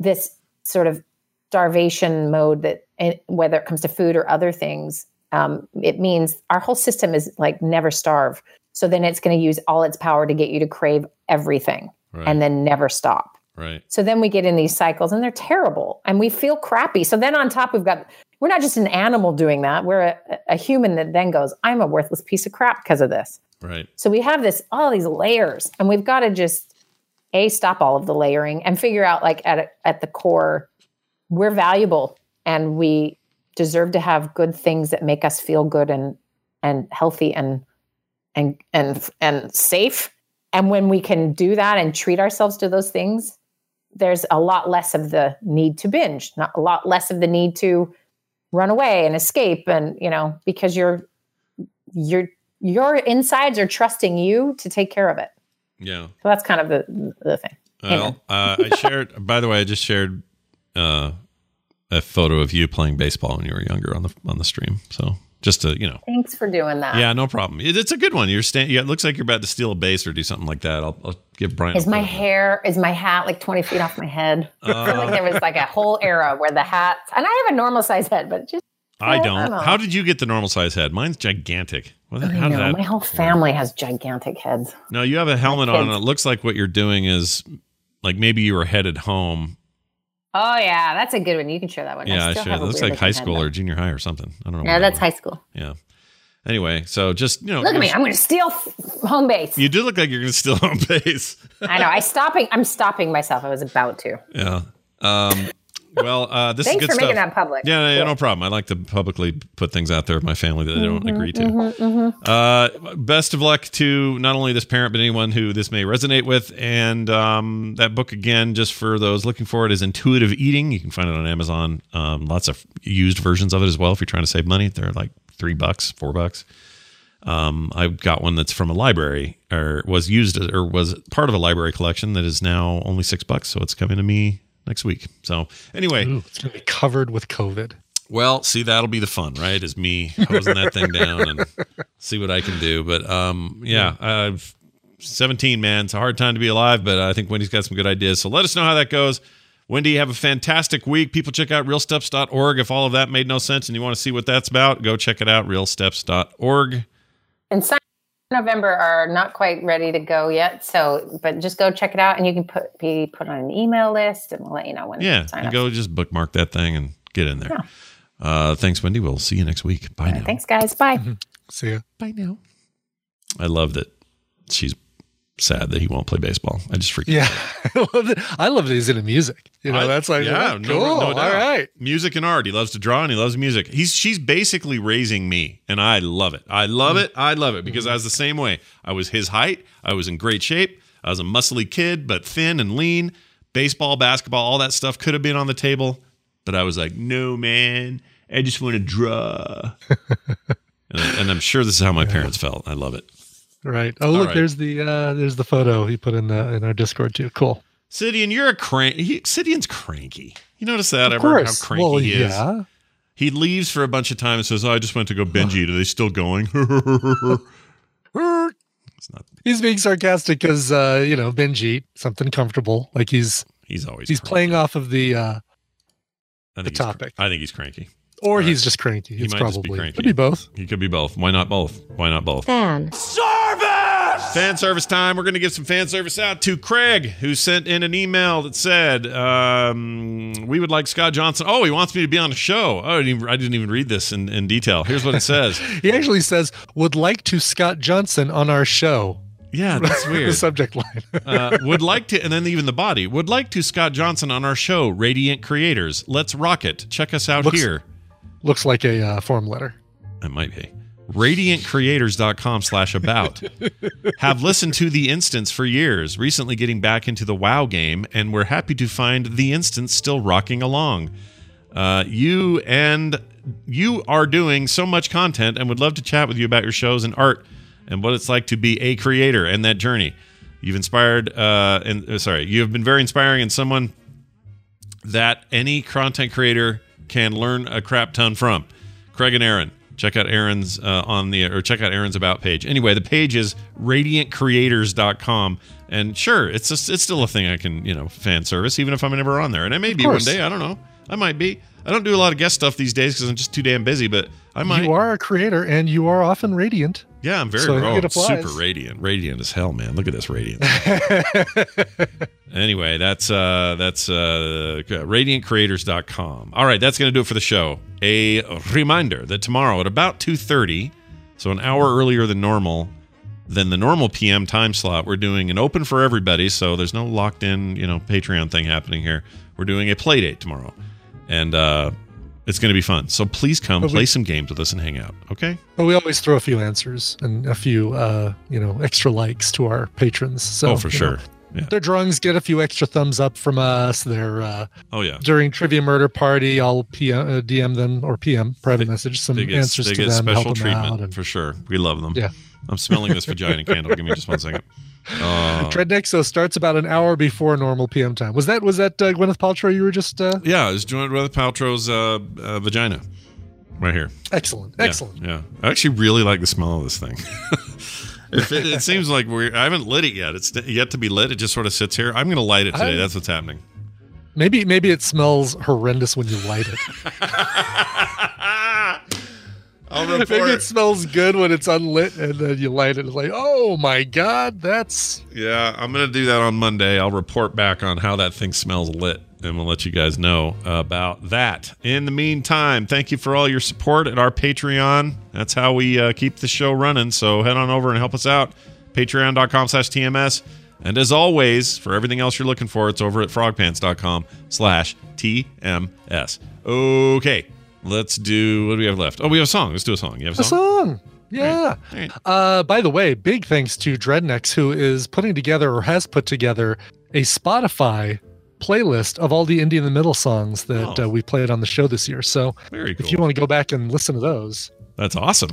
this sort of starvation mode that and whether it comes to food or other things, um, it means our whole system is like never starve. So then it's going to use all its power to get you to crave everything Right. and then never stop. right. So then we get in these cycles and they're terrible and we feel crappy. So then on top, we've got, we're not just an animal doing that. We're a, a human that then goes, I'm a worthless piece of crap because of this. Right. So we have this, all these layers and we've got to just a stop all of the layering and figure out like at, a, at the core, we're valuable and we deserve to have good things that make us feel good and, and healthy and, and, and, and safe. And when we can do that and treat ourselves to those things, there's a lot less of the need to binge, not a lot less of the need to run away and escape and, you know, because you're your your insides are trusting you to take care of it. Yeah. So that's kind of the the thing. Well, uh, I shared. By the way, I just shared uh, a photo of you playing baseball when you were younger on the on the stream. So just to you know, Thanks for doing that. yeah, no problem. It, it's a good one. You're stand. Yeah, it looks like you're about to steal a base or do something like that. I'll, I'll give Brian. Is my hair, is my hat like 20 feet off my head? I feel Uh, like there was like a whole era where the hats, and I have a normal size head, but just, I I don't. don't How did you get the normal size head? Mine's gigantic. What the- I how did know, that? my whole family has gigantic heads. No, you have a helmet on, and it looks like what you're doing is like maybe you were headed home. Oh, yeah, that's a good one. You can share that one. Yeah, I still should. have It looks like high school or junior high or something. I don't know. Yeah, that's high school. Yeah. Anyway, so just you know, Look at me. I'm going to steal home base. You do look like you're going to steal home base. I know. I stopping. I'm stopping myself. I was about to. Yeah. Um, well, uh, this Thanks is good for stuff. making that public. Yeah, yeah, Cool. no problem. I like to publicly put things out there with my family that they don't Mhm, agree to. mhm, mhm. Uh, best of luck to not only this parent, but anyone who this may resonate with. And um, that book, again, just for those looking for it, is Intuitive Eating. You can find it on Amazon. Um, lots of used versions of it as well if you're trying to save money. They're like three bucks, four bucks. Um, I've got one that's from a library or was used or was part of a library collection that is now only six bucks. So it's coming to me next week. So anyway, Ooh, it's going to be covered with COVID. well, see, that'll be the fun, right? Is me hosing that thing down and see what I can do. But um, yeah, I've 17, man. It's a hard time to be alive, but I think Wendi's got some good ideas. So let us know how that goes. Wendy, have a fantastic week. People check out realsteps.org. If all of that made no sense and you want to see what that's about, go check it out, realsteps.org. And some November are not quite ready to go yet. So, but just go check it out, and you can put be put on an email list, and we'll let you know when. Yeah, sign you up. go just bookmark that thing and get in there. Uh, thanks, Wendi. We'll see you next week. Bye now. Thanks, guys. Bye. See ya. Bye now. I love that she's sad that he won't play baseball. I just freaking Yeah, I love it. I love that he's into music. You know, I- that's like yeah, cool. no, no doubt. All right. Music and art. He loves to draw and he loves music. He's she's basically raising me, and I love it. I love Mm. it. I love it because I was the same way. I was his height. I was in great shape. I was a muscly kid, but thin and lean. Baseball, basketball, all that stuff could have been on the table, but I was like, no, man. I just want to draw. and, I- and I'm sure this is how my parents felt. I love it. Right. Oh, look, right. there's the uh there's the photo he put in the in our Discord too. Cool. Sidian, you're a crank. Sidian's cranky. You notice that Of ever? course. How cranky Well, he is. yeah. He leaves for a bunch of time and says, "Oh, I just went to go eat. Are they still going?" it's not. He's being sarcastic because uh, you know, eat, something comfortable. Like he's he's always he's playing off of the uh I the topic. I think he's cranky. Or he's just cranky. He It's might probably just be cranky. could be both. He could be both. Why not both? Why not both? Fan. Service! Fan service time. We're going to give some fan service out to Craig, who sent in an email that said, um, We would like Scott Johnson. Oh, he wants me to be on a show. Oh, I didn't even, I didn't even read this in, in detail. Here's what it says. He actually says, "Would like to Scott Johnson on our show." Yeah, that's weird. the subject line. uh, would like to, and then even the body would like to Scott Johnson on our show, Radiant Creators. Let's rock it. Check us out Looks- here. Looks like a uh, form letter. It might be. Radiantcreators.com slash about. Have listened to The Instance for years, recently getting back into the WoW game, and we're happy to find The Instance still rocking along. Uh, you and you are doing so much content and would love to chat with you about your shows and art and what it's like to be a creator and that journey. You've inspired, uh, and uh, sorry, you have been very inspiring and someone that any content creator can learn a crap ton from. Craig and Aaron. Check out Aaron's uh, on the or check out Aaron's about page. Anyway, the page is radiantcreators.com. And sure, it's just, it's still a thing I can, you know, fan service even if I'm never on there. And I may be one day, I don't know. I might be. I don't do a lot of guest stuff these days cuz I'm just too damn busy, but I might. You are a creator, and you are often radiant. Yeah, I'm very So oh, super radiant. Radiant as hell, man. Look at this radiant. anyway, that's uh that's uh radiantcreators.com. All right, that's going to do it for the show. A reminder that tomorrow at about 2:30, so an hour earlier than normal, than the normal PM time slot, we're doing an open for everybody, so there's no locked in, you know, Patreon thing happening here. We're doing a play date tomorrow. And uh it's going to be fun. So please come But we- play some games with us and hang out, okay? But we always throw a few answers and a few, uh, you know, extra likes to our patrons. So oh, for sure. know, Yeah. Their drawings get a few extra thumbs up from us. Their uh, Oh yeah. during trivia murder party, I'll PM, uh, DM them or PM private message some they get, answers they to get them, special treatment for sure. We love them. Yeah. I'm smelling this vagina candle. Give me just one second. Uh, Tread Nexo starts about an hour before normal PM time. Was that was that uh, Gwyneth Paltrow you were just? Uh, yeah, it's with Paltrow's uh, uh, vagina, right here. excellent, excellent. Yeah, I actually really like the smell of this thing. It, it seems like we're. I haven't lit it yet. It's yet to be lit. It just sort of sits here. I'm going to light it today. I- That's what's happening. Maybe maybe it smells horrendous when you light it. I'll maybe report. it smells good when it's unlit, and then you light it. It's like, oh my god, that's Yeah, I'm going to do that on Monday. I'll report back on how that thing smells lit. and we'll let you guys know about that. In the meantime, thank you for all your support at our Patreon. That's how we uh, keep the show running. So head on over and help us out. Patreon.com slash TMS. And as always, for everything else you're looking for, it's over at frogpants.com slash TMS. Okay, let's do what do we have left? Oh, we have a song. Let's do a song. You have a A song? song. Yeah. Uh, by the way, big thanks to Dreadnex, who is putting together or has put together a Spotify playlist of all the indie in the middle songs that uh, we played on the show this year. So Oh. Very if you want to go back and listen to those, That's awesome.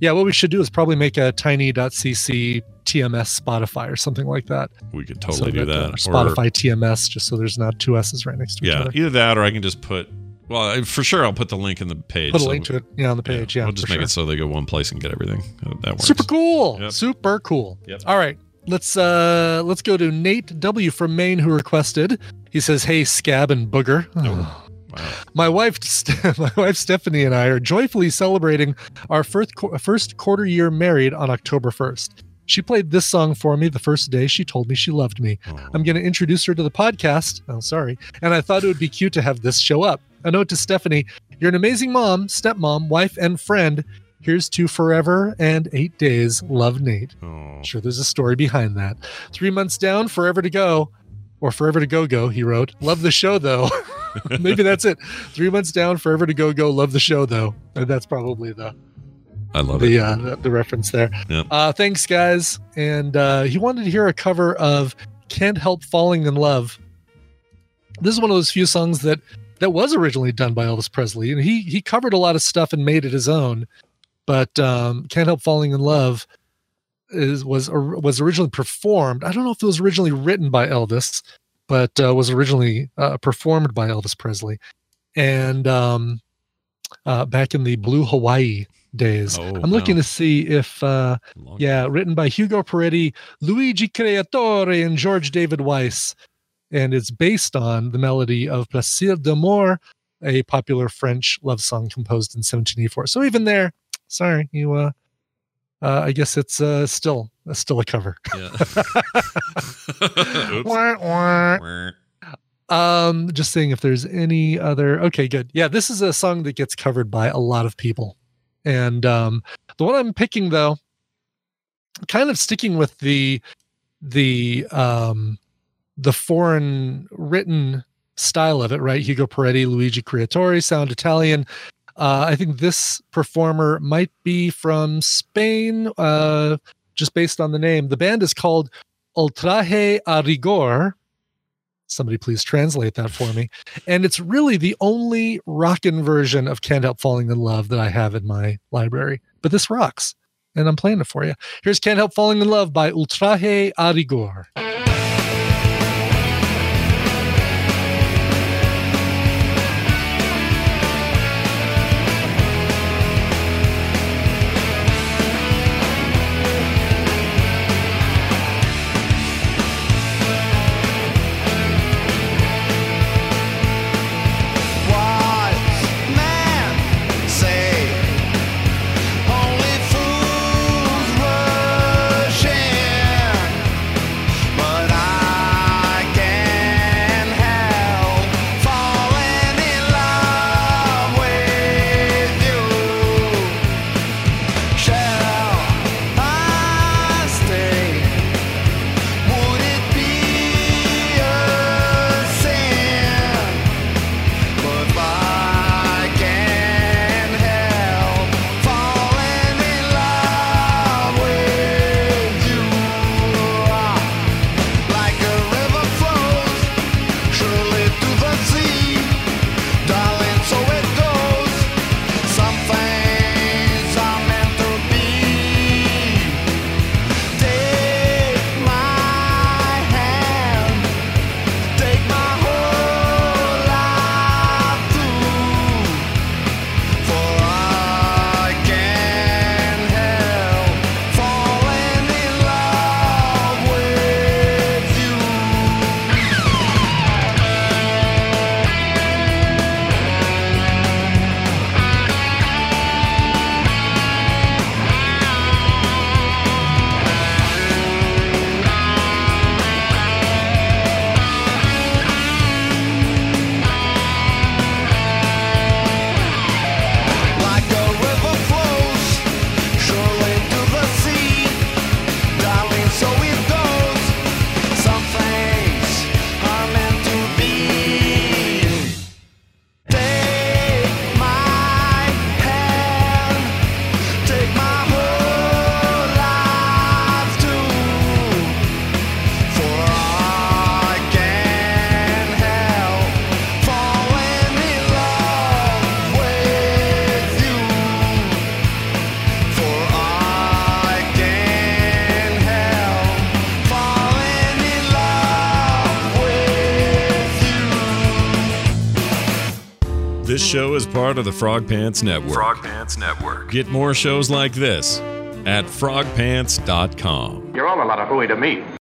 yeah, what we should do is probably make a tiny.cc TMS Spotify or something like that. We could totally do uh, that. or Or- Spotify TMS, just so there's not two S's right next to each Yeah, other. either that or I can just put. Well, for sure, I'll put the link in the page. Put a so- link to it, yeah, on the page. Yeah, we'll just make sure. it so they go one place and get everything. Uh, That works. Super cool. Yep. Super cool. Yep. All right. Let's uh let's go to Nate W from Maine who requested. He says, "Hey Scab and Booger." My wife my wife Stephanie and I are joyfully celebrating our first first quarter year married on October 1st. She played this song for me the first day she told me she loved me. I'm going to introduce her to the podcast. Oh, sorry. And I thought it would be cute to have this show up. A note to Stephanie You're an amazing mom, stepmom, wife, and friend. Here's to forever and eight days. Love Nate. Sure, there's a story behind that. Three months down, forever to go. Or forever to go go, he wrote. Love the show though. Maybe that's it. Three months down, forever to go go. Love the show though. And that's probably the I love the it. uh, the, the reference there. Yep. Uh, thanks, guys. And uh, he wanted to hear a cover of "Can't Help Falling in Love." This is one of those few songs that that was originally done by Elvis Presley, and he he covered a lot of stuff and made it his own. But um, "Can't Help Falling in Love" is was was originally performed. I don't know if it was originally written by Elvis, but uh, was originally uh, performed by Elvis Presley, and um, uh, back in the Blue Hawaii days. I'm looking wow. to see if, uh, yeah, written by Hugo Peretti, Luigi Creatore, and George David Weiss, and it's based on the melody of Plaisir d'amour, a popular French love song composed in 1784. So even there, sorry, you. Uh, uh, I guess it's uh, still uh, still a cover. Wah, wah. Um, just seeing if there's any other. Okay, good. Yeah, this is a song that gets covered by a lot of people, and um, the one I'm picking though, kind of sticking with the the um the foreign written style of it, right? Hugo Peretti, Luigi Creatore sound Italian. Uh, I think this performer might be from Spain, uh, just based on the name. The band is called Ultraje a Rigor. Somebody please translate that for me. And it's really the only rockin' version of Can't Help Falling in Love that I have in my library. But this rocks, and I'm playing it for you. Here's Can't Help Falling in Love by Ultraje a Rigor. Part of the Frog Pants Network. Frog Pants Network. Get more shows like this at frogpants.com. You're all a lot of hooey to me.